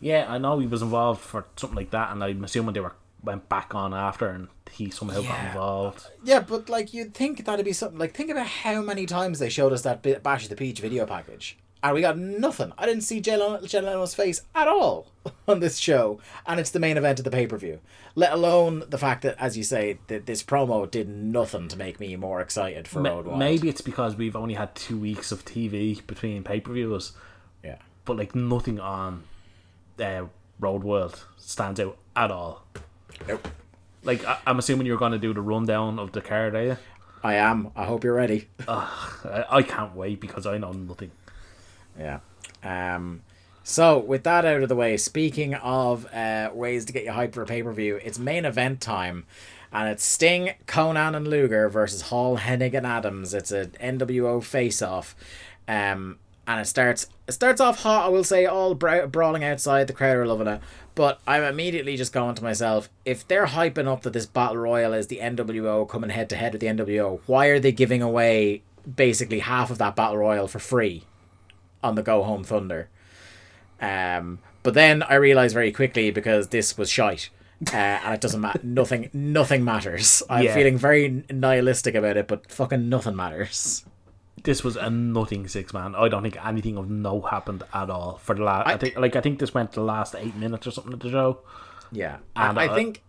Speaker 3: Yeah, I know he was involved for something like that and I'm assuming they were went back on after and he somehow got involved.
Speaker 1: Yeah, but like you'd think that'd be something like think about how many times they showed us that bash at the beach video package. And we got nothing. I didn't see Jay Leno's face at all on this show, and it's the main event of the pay per view. Let alone the fact that, as you say, that this promo did nothing to make me more excited for
Speaker 3: Ma-
Speaker 1: Road Wild.
Speaker 3: Maybe it's because we've only had two weeks of TV between pay per views,
Speaker 1: yeah.
Speaker 3: but like nothing on uh, Road Wild stands out at all.
Speaker 1: Nope.
Speaker 3: Like I- I'm assuming you're going to do the rundown of the card, are you?
Speaker 1: I am. I hope you're ready.
Speaker 3: I, I can't wait because I know nothing.
Speaker 1: Yeah. Um. So with that out of the way, speaking of uh, ways to get you hyped for a pay per view, it's main event time, and it's Sting, Konnan, and Luger versus Hall, Hennig, and Adams. It's a NWO face-off, um, and it starts it starts off hot. I will say, all bra- brawling outside. The crowd are loving it, but I'm immediately just going to myself: if they're hyping up that this battle royal is the NWO coming head to head with the NWO, why are they giving away basically half of that battle royal for free on the Go Home Thunder? Um, but then I realized very quickly because this was shite. Uh, and it doesn't matter. nothing, nothing matters. I'm
Speaker 3: Yeah.
Speaker 1: feeling very nihilistic about it, but fucking nothing matters.
Speaker 3: This was a nothing six man. I don't think anything of no happened at all for the last. I,
Speaker 1: I-
Speaker 3: think like I think this went the last eight minutes or something of the show.
Speaker 1: Yeah,
Speaker 3: And
Speaker 1: I, I
Speaker 3: I-
Speaker 1: think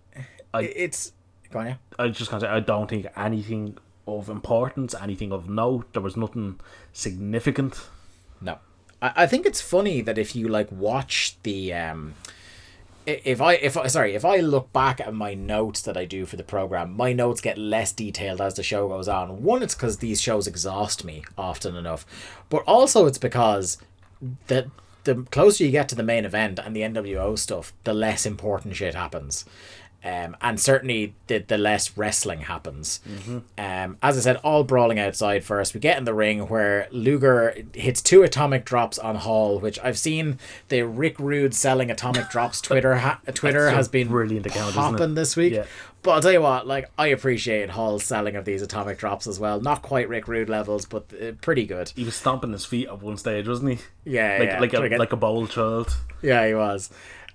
Speaker 3: I-
Speaker 1: it's. Go on, yeah.
Speaker 3: I just can't say I don't think anything of importance, anything of note. There was nothing significant.
Speaker 1: No, I, I think it's funny that if you like watch the um, if I if I sorry if I look back at my notes that I do for the program, my notes get less detailed as the show goes on. One, it's because these shows exhaust me often enough, but also it's because the the closer you get to the main event and the NWO stuff, the less important shit happens. Um, and certainly the, the less wrestling happens. Um, as I said, all brawling outside first. We get in the ring where Luger hits two atomic drops on Hall, which I've seen the Rick Rude selling atomic drops Twitter ha- Twitter has been
Speaker 3: brilliant account,
Speaker 1: popping this week.
Speaker 3: Yeah.
Speaker 1: But I'll tell you what, like I appreciate Hall's selling of these atomic drops as well. Not quite Rick Rude levels, but uh, pretty good.
Speaker 3: He was stomping his feet at one stage, wasn't he?
Speaker 1: Yeah,
Speaker 3: like
Speaker 1: yeah.
Speaker 3: like a like a bowl child.
Speaker 1: Yeah, he was.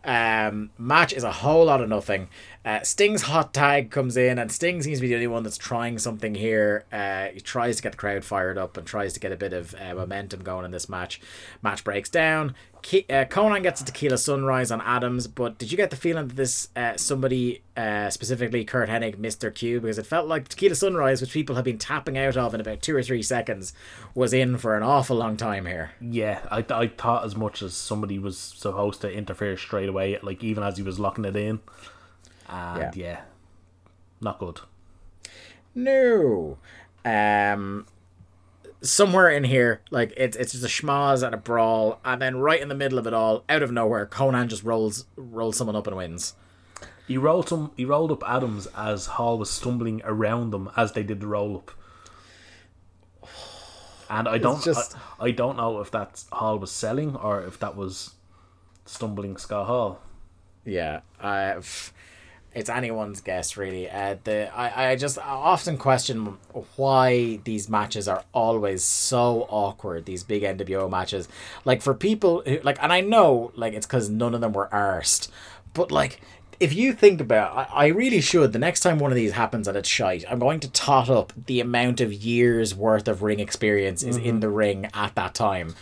Speaker 1: Um, match is a whole lot of nothing. Uh, Sting's hot tag comes in, and Sting seems to be the only one that's trying something here. Uh, he tries to get the crowd fired up and tries to get a bit of uh, momentum going in this match. Match breaks down. Ke- uh, Konnan gets a tequila sunrise on Adams, but did you get the feeling that this uh, somebody, uh, specifically Curt Hennig, missed their cue because it felt like tequila sunrise, which people have been tapping out of in about two or three seconds, was in for an awful long time here.
Speaker 3: Yeah, I, I thought as much as somebody was supposed to interfere straight away, like even as he was locking it in. And yeah, not good.
Speaker 1: No. Um somewhere in here, like it's it's just a schmoz and a brawl, and then right in the middle of it all, out of nowhere, Konnan just rolls rolls someone up and wins.
Speaker 3: He rolled some. He rolled up Adams as Hall was stumbling around them as they did the roll up. And I don't,
Speaker 1: just-
Speaker 3: I, I don't know if that Hall was selling or if that was stumbling Scott Hall.
Speaker 1: Yeah, f- it's anyone's guess really. Uh, the I, I just often question why these matches are always so awkward. These big NWO matches, like for people who like, and I know like it's because none of them were arsed, but like. If you think about, I, I really should. The next time one of these happens and it's shite, I'm going to tot up the amount of years worth of ring experience is in the ring at that time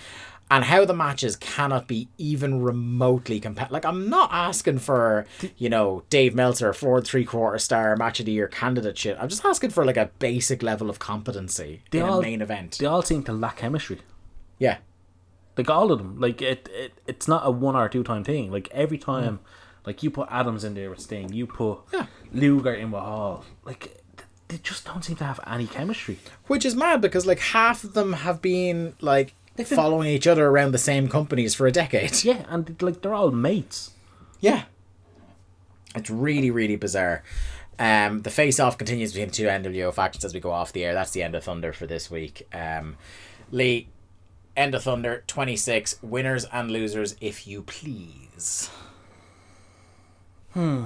Speaker 1: and how the matches cannot be even remotely compa Like I'm not asking for you know Dave Meltzer four three quarter star match of the year candidate shit. I'm just asking for like a basic level of competency in
Speaker 3: all-
Speaker 1: a main event.
Speaker 3: They all seem to lack chemistry.
Speaker 1: yeah,
Speaker 3: Like all of them. Like it, it it's not a one or two time thing. Like every time, like you put Adams in there with Sting, you put
Speaker 1: Yeah.
Speaker 3: Luger in with Hall. Like they just don't seem to have any chemistry.
Speaker 1: which is mad because like half of them have been like
Speaker 3: been-
Speaker 1: following each other around the same companies for a decade.
Speaker 3: Yeah, and like they're all mates.
Speaker 1: Yeah. It's really, really bizarre. Um, the face off continues between two NWO factions as we go off the air. That's the end of Thunder for this week. Um, Lee, end of Thunder 26, winners and losers, if you please. Hmm.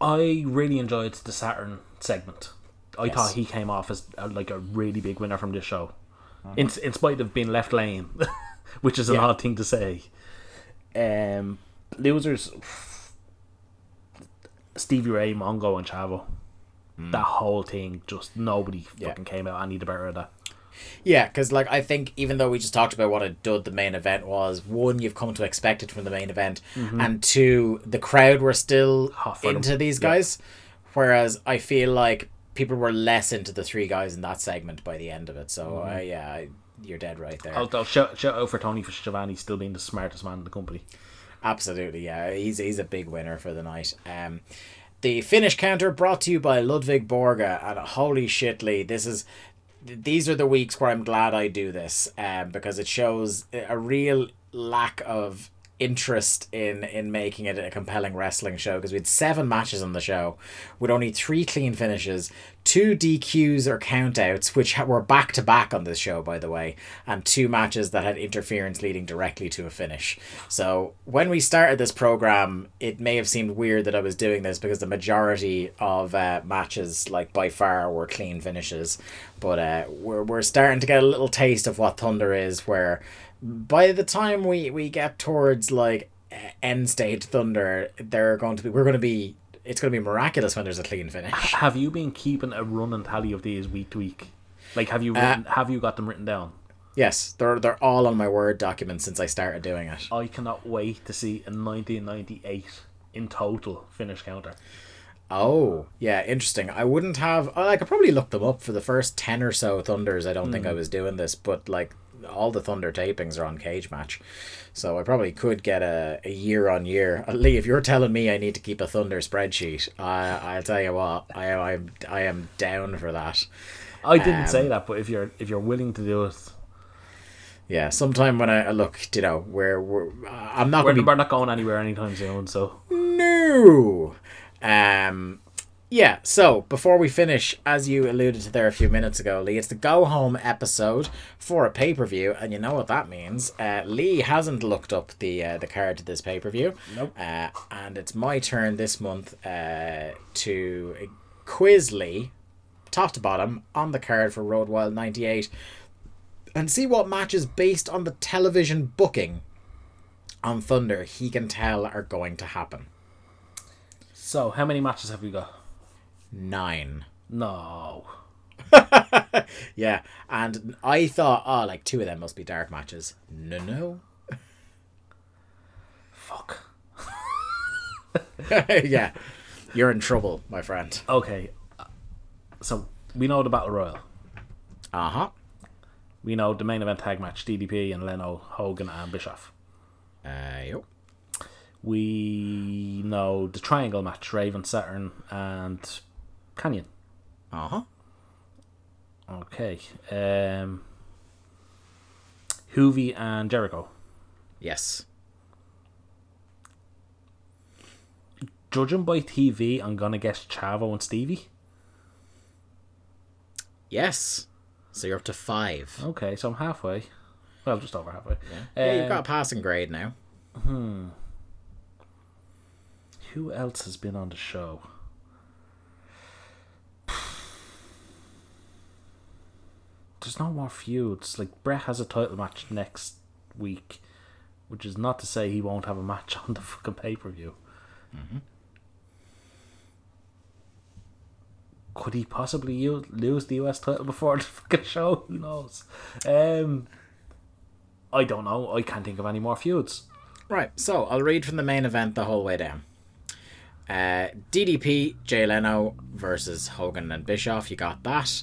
Speaker 3: I really enjoyed the Saturn segment. I
Speaker 1: Yes.
Speaker 3: thought he came off as uh, like a really big winner from this show, Uh-huh. in in spite of being left lane, which is an
Speaker 1: Yeah.
Speaker 3: odd thing to say. Um, losers, Stevie Ray, Mongo, and Chavo. Hmm. That whole thing, just nobody
Speaker 1: Yeah.
Speaker 3: fucking came out. I need the better of that.
Speaker 1: Yeah, because like I think even though we just talked about what a dud the main event was, one you've come to expect it from the main event, mm-hmm. and two the crowd were still
Speaker 3: Hot for them.
Speaker 1: into these
Speaker 3: Yeah.
Speaker 1: guys, whereas I feel like people were less into the three guys in that segment by the end of it. So uh, yeah, I, you're dead right there.
Speaker 3: Although shout, shout out for Tony for Giovanni still being the smartest man in the company.
Speaker 1: Absolutely, yeah. He's he's a big winner for the night. Um, the finish counter brought to you by Ludwig Borga, and holy shit, Lee, this is. These are the weeks where I'm glad I do this, um, because it shows a real lack of interest in in making it a compelling wrestling show because we had seven matches on the show with only three clean finishes, two DQs or countouts, which were back to back on this show, by the way, and two matches that had interference leading directly to a finish. So when we started this program, it may have seemed weird that I was doing this because the majority of uh, matches, like by far, were clean finishes. But uh, we're we're starting to get a little taste of what Thunder is, where by the time we we get towards like uh, end state Thunder, they're going to be we're going to be it's going to be miraculous when there's a clean finish.
Speaker 3: Have you been keeping a run and tally of these week to week? Like, have you written, have you got them written down?
Speaker 1: Yes, they're they're all on my word document since I started doing it.
Speaker 3: I cannot wait to see a 1998 in total finish counter.
Speaker 1: Oh, yeah, interesting. I wouldn't have. I could probably look them up for the first ten or so Thunders. I don't think I was doing this, but like all the Thunder tapings are on Cage Match, so I probably could get a, a year on year. Uh, Lee, if you're telling me I need to keep a Thunder spreadsheet, I I'll tell you what, I I'm I am down for that.
Speaker 3: I didn't
Speaker 1: Um,
Speaker 3: say that, but if you're if you're willing to do it,
Speaker 1: Yeah, sometime when I I look, you know, where we're, I'm not
Speaker 3: we're,
Speaker 1: to be
Speaker 3: we're not going anywhere anytime soon. So
Speaker 1: No. Um yeah, so before we finish, as you alluded to there a few minutes ago, Lee, it's the go home episode for a pay per view, and you know what that means. Uh, Lee hasn't looked up the uh, the card to this pay per view.
Speaker 3: Nope.
Speaker 1: Uh, and it's my turn this month uh, to quiz Lee, top to bottom, on the card for Road Wild '98, and see what matches based on the television booking on Thunder he can tell are going to happen.
Speaker 3: so how many matches have we got?
Speaker 1: Nine.
Speaker 3: No.
Speaker 1: Yeah, and I thought, oh, like two of them must be dark matches. No, no.
Speaker 3: Fuck.
Speaker 1: yeah, you're in trouble, my friend.
Speaker 3: Okay. So we know the battle royal.
Speaker 1: Uh huh.
Speaker 3: We know the main event tag match: DDP and Leno, Hogan and Bischoff.
Speaker 1: Uh, yo.
Speaker 3: We know the triangle match: Raven, Saturn, and Kanyon.
Speaker 1: Uh huh.
Speaker 3: Okay. Um, Juvi and Jericho.
Speaker 1: Yes.
Speaker 3: Judging by TV, I'm gonna guess Chavo and Stevie.
Speaker 1: Yes. So you're up to five.
Speaker 3: Okay, so I'm halfway. Well, just over halfway.
Speaker 1: Yeah, you've
Speaker 3: Um,
Speaker 1: got a passing grade now. Hmm.
Speaker 3: Who else has been on the show? There's no more feuds. Like Bret has a title match next week, which is not to say he won't have a match on the fucking pay per view. Could he possibly u- lose the US title before the fucking show? Who knows? Um, I don't know. I can't think of any more feuds.
Speaker 1: Right, so I'll read from the main event the whole way down. Uh, DDP, Jay Leno versus Hogan and Bischoff. You got that.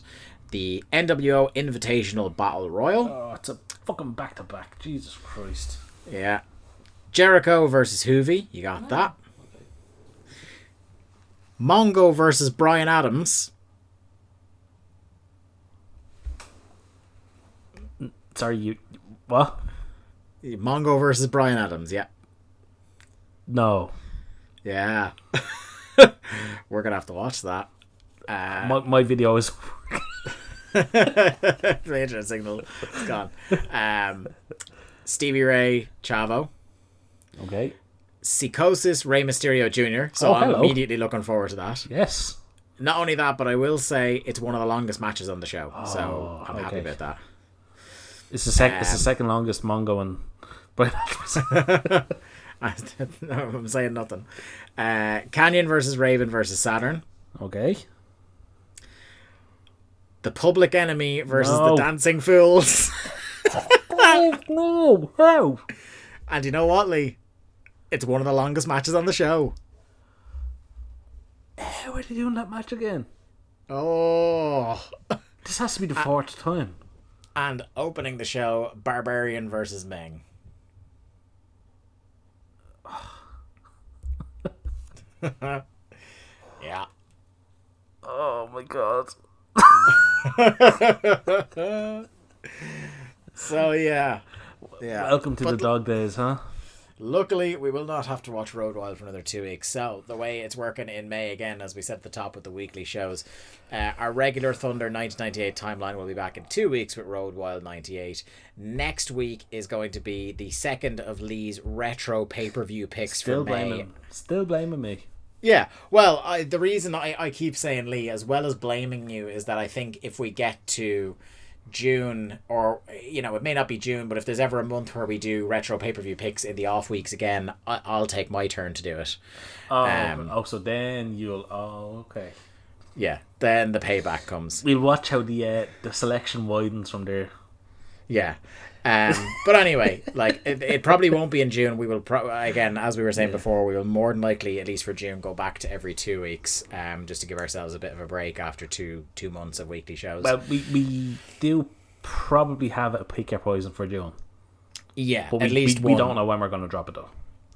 Speaker 1: The NWO Invitational Battle Royal.
Speaker 3: Oh, it's a fucking back to back. Jesus Christ.
Speaker 1: Yeah. Jericho versus Juvi. You got that. Mongo versus Brian Adams.
Speaker 3: Sorry, you. What?
Speaker 1: Mongo versus Brian Adams. Yeah.
Speaker 3: No.
Speaker 1: Yeah. We're going to have to watch that. Uh,
Speaker 3: My, my video is.
Speaker 1: the internet signal is gone. Um, Stevie Ray, Chavo.
Speaker 3: Okay.
Speaker 1: Psychosis, Rey Mysterio Jr. So
Speaker 3: Oh,
Speaker 1: I'm
Speaker 3: hello.
Speaker 1: immediately looking forward to that.
Speaker 3: Yes.
Speaker 1: Not only that, but I will say it's one of the longest matches on the show. so
Speaker 3: Oh,
Speaker 1: I'm happy about that.
Speaker 3: It's the, sec- it's the
Speaker 1: Um,
Speaker 3: second longest Mongo and. But
Speaker 1: I'm saying nothing. Uh, Kanyon versus Raven versus Saturn.
Speaker 3: okay.
Speaker 1: The Public Enemy versus
Speaker 3: No.
Speaker 1: the Dancing Fools.
Speaker 3: Oh, no! How?
Speaker 1: and you know what, Lee? It's one of the longest matches on the show.
Speaker 3: Eh, how are they doing that match again?
Speaker 1: Oh.
Speaker 3: This has to be the fourth time.
Speaker 1: And opening the show, Barbarian versus Meng. yeah.
Speaker 3: Oh my god.
Speaker 1: So yeah. Yeah.
Speaker 3: Welcome to
Speaker 1: But
Speaker 3: the dog days, huh?
Speaker 1: Luckily, we will not have to watch Road Wild for another two weeks. So, the way it's working in May, again, as we said at the top with the weekly shows, uh, our regular Thunder 1998 timeline will be back in two weeks with Road Wild 98. Next week is going to be the second of Lee's retro pay per view picks
Speaker 3: Still
Speaker 1: for May.
Speaker 3: blaming, still blaming me.
Speaker 1: Yeah, well, I, the reason I, I keep saying Lee, as well as blaming you, is that I think if we get to June, or, you know, it may not be June, but if there's ever a month where we do retro pay per view picks in the off weeks again, I, I'll take my turn to do it.
Speaker 3: Oh,
Speaker 1: Um,
Speaker 3: oh, so then you'll. Oh, okay.
Speaker 1: Yeah, then the payback comes.
Speaker 3: We'll watch how the uh, the selection widens from there.
Speaker 1: Yeah. Um, but anyway, like it, it probably won't be in June. We will pro- again, as we were saying before, we will more than likely, at least for June, go back to every two weeks, um, just to give ourselves a bit of a break after two two months of weekly shows.
Speaker 3: Well, we, we do probably have a pick your poison for June,
Speaker 1: yeah,
Speaker 3: but we,
Speaker 1: at least
Speaker 3: we, we don't know when we're going to drop it though.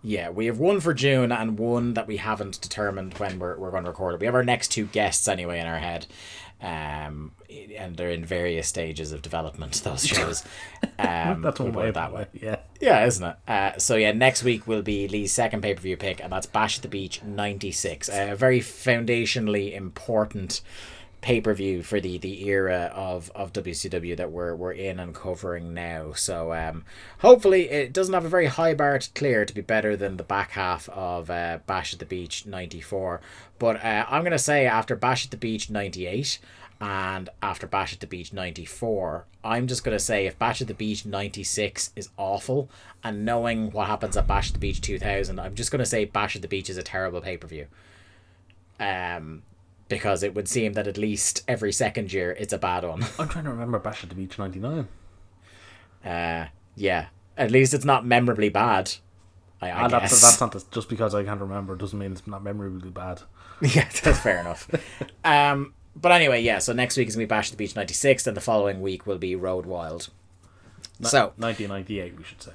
Speaker 1: Yeah, we have one for June and one that we haven't determined when we're, we're going to record it. We have our next two guests anyway in our head. Um, and they're in various stages of development, those shows. Um,
Speaker 3: That's one way that
Speaker 1: that way.
Speaker 3: Yeah.
Speaker 1: Yeah, isn't it? Uh, so yeah, next week will be Lee's second pay per view pick, and that's Bash at the Beach '96, a very foundationally important pay per view for the the era of of WCW that we're we're in and covering now. So um, hopefully it doesn't have a very high bar to clear to be better than the back half of uh, Bash at the Beach '94. But uh, I'm gonna say after Bash at the Beach '98 and after Bash at the Beach 94, I'm just going to say if Bash at the Beach 96 is awful, and knowing what happens at Bash at the Beach 2000, I'm just going to say Bash at the Beach is a terrible pay per view. Um, because it would seem that at least every second year it's a bad one.
Speaker 3: I'm trying to remember Bash at the Beach '99.
Speaker 1: Uh, yeah, at least it's not memorably bad. I, I
Speaker 3: And
Speaker 1: guess.
Speaker 3: that's, that's not the, just because I can't remember doesn't mean it's not memorably bad.
Speaker 1: yeah, that's fair enough. Um, but anyway, yeah. So next week is gonna be Bash at the Beach '96, and the following week will be Road Wild. So
Speaker 3: 1998, we should say.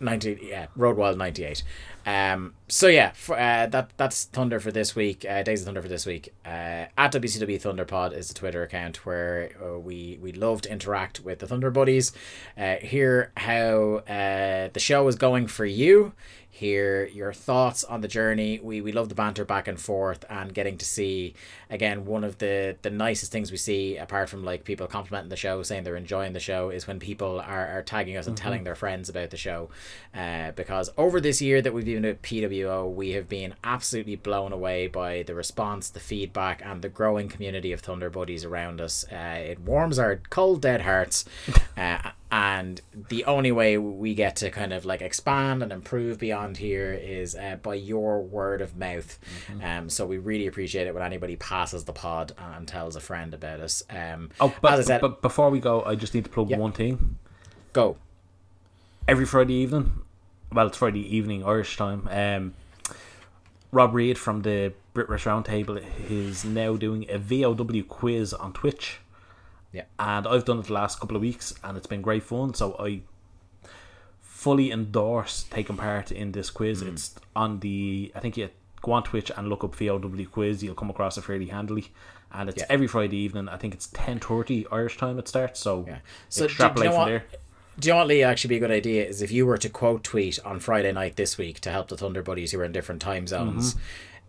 Speaker 1: 90 yeah road wild 98 um so yeah for, uh, that that's thunder for this week uh, days of thunder for this week. Uh, at wcw thunderpod is the twitter account where uh, we we love to interact with the thunder buddies. Uh, hear how uh, the show is going for you. Hear your thoughts on the journey. We we love the banter back and forth and getting to see again one of the the nicest things we see apart from like people complimenting the show saying they're enjoying the show is when people are, are tagging us and telling their friends about the show. Uh, because over this year that we've been at PWO we have been absolutely blown away by the response the feedback and the growing community of Thunder Buddies around us. Uh, it warms our cold dead hearts. Uh, and the only way we get to kind of like expand and improve beyond here is uh, by your word of mouth. Um so we really appreciate it. When anybody passes the pod and tells a friend about us um
Speaker 3: Oh, but,
Speaker 1: as I said
Speaker 3: but before we go, I just need to plug
Speaker 1: Yeah.
Speaker 3: one thing.
Speaker 1: go
Speaker 3: Every Friday evening, well, it's Friday evening Irish time. Um, Rob Reed from the Brit Rush Roundtable is now doing a VOW quiz on Twitch.
Speaker 1: Yeah.
Speaker 3: and I've done it the last couple of weeks, and it's been great fun. So I fully endorse taking part in this quiz.
Speaker 1: Mm.
Speaker 3: It's on the I think you go on Twitch and look up VOW quiz. You'll come across it fairly handily, and it's
Speaker 1: Yeah.
Speaker 3: every Friday evening. I think it's ten thirty Irish time. It starts. So
Speaker 1: Yeah.
Speaker 3: so
Speaker 1: So do- do you
Speaker 3: extrapolate
Speaker 1: know
Speaker 3: from
Speaker 1: what-
Speaker 3: there.
Speaker 1: Do you know what, Lee? Actually, be a good idea is if you were to quote tweet on Friday night this week to help the Thunder Buddies who are in different time zones. Uh,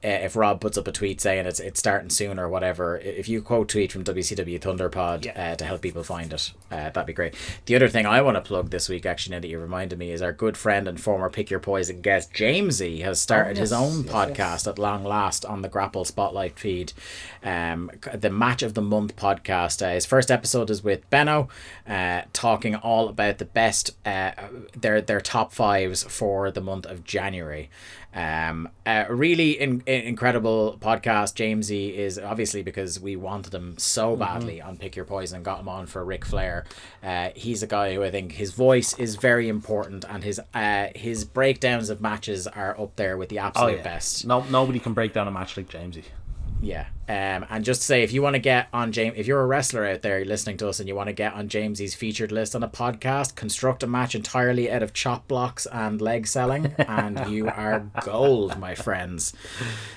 Speaker 1: if Rob puts up a tweet saying it's it's starting soon or whatever, if you quote tweet from WCW Thunderpod uh, to help people find it, uh, that'd be great. The other thing I want to plug this week, actually, now that you reminded me, is our good friend and former Pick Your Poison guest Jamesy has started his
Speaker 3: yes,
Speaker 1: own
Speaker 3: yes,
Speaker 1: podcast at long last on the Grapple Spotlight feed. Um, the Match of the Month podcast. Uh, his first episode is with Benno, uh, talking all about the best uh, their their top fives for the month of January. Um, a really in, in- incredible podcast. Jamesy is obviously because we wanted him so badly on Pick Your Poison, got him on for Ric Flair. Uh, he's a guy who I think his voice is very important, and his uh, his breakdowns of matches are up there with the absolute best.
Speaker 3: No, nobody can break down a match like Jamesy.
Speaker 1: Yeah. Um, and just to say, if you want to get on James, if you're a wrestler out there listening to us and you want to get on Jamesy's featured list on a podcast, construct a match entirely out of chop blocks and leg selling, and you are gold, my friends.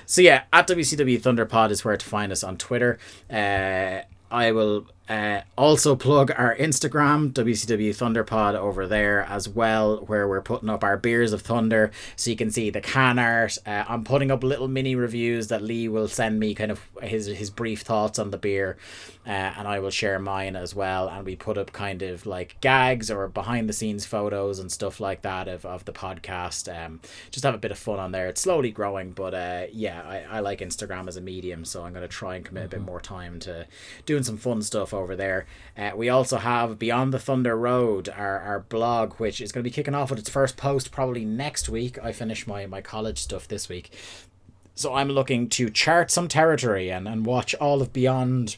Speaker 1: So yeah, at WCW Thunderpod is where to find us on Twitter. Uh, I will Uh, also plug our Instagram, WCW Thunderpod over there as well, where we're putting up our beers of thunder, so you can see the can art. Uh, I'm putting up little mini reviews that Lee will send me, kind of his his brief thoughts on the beer, uh, and I will share mine as well. And we put up kind of like gags or behind the scenes photos and stuff like that of, of the podcast. Um, just have a bit of fun on there. It's slowly growing, but uh, yeah, I, I like Instagram as a medium, so I'm going to try and commit a bit more time to doing some fun stuff over there. Uh, we also have Beyond the Thunder Road, our, our blog, which is going to be kicking off with its first post probably next week. I finish my, my college stuff this week. So I'm looking to chart some territory and, and watch all of Beyond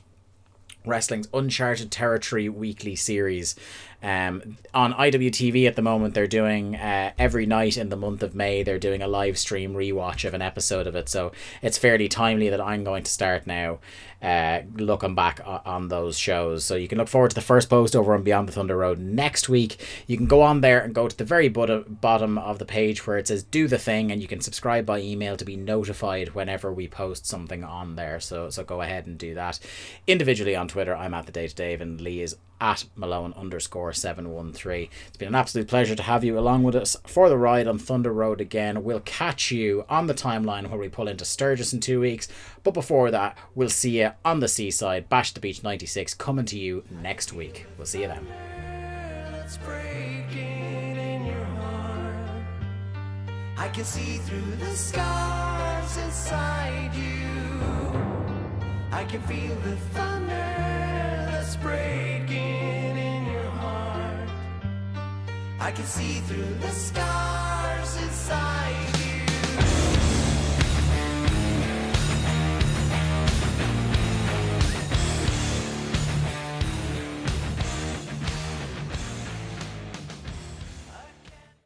Speaker 1: Wrestling's Uncharted Territory weekly series. Um, on IWTV at the moment, they're doing uh, every night in the month of May, they're doing a live stream rewatch of an episode of it. So it's fairly timely that I'm going to start now uh, looking back on those shows. So you can look forward to the first post over on Beyond the Thunder Road next week. You can go on there and go to the very bottom, of the page where it says do the thing, and you can subscribe by email to be notified whenever we post something on there. So, so go ahead and do that. Individually on Twitter, I'm at the Day to Dave, and Lee is at Malone underscore 713. It's been an absolute pleasure to have you along with us for the ride on Thunder Road again. We'll catch you on the timeline where we pull into Sturgis in two weeks. But before that, we'll see you on the seaside, Bash the Beach 96, coming to you next week. We'll see you then.
Speaker 2: I can see through the scars inside you. I can feel the thunder breaking in your heart. I can see through the scars inside.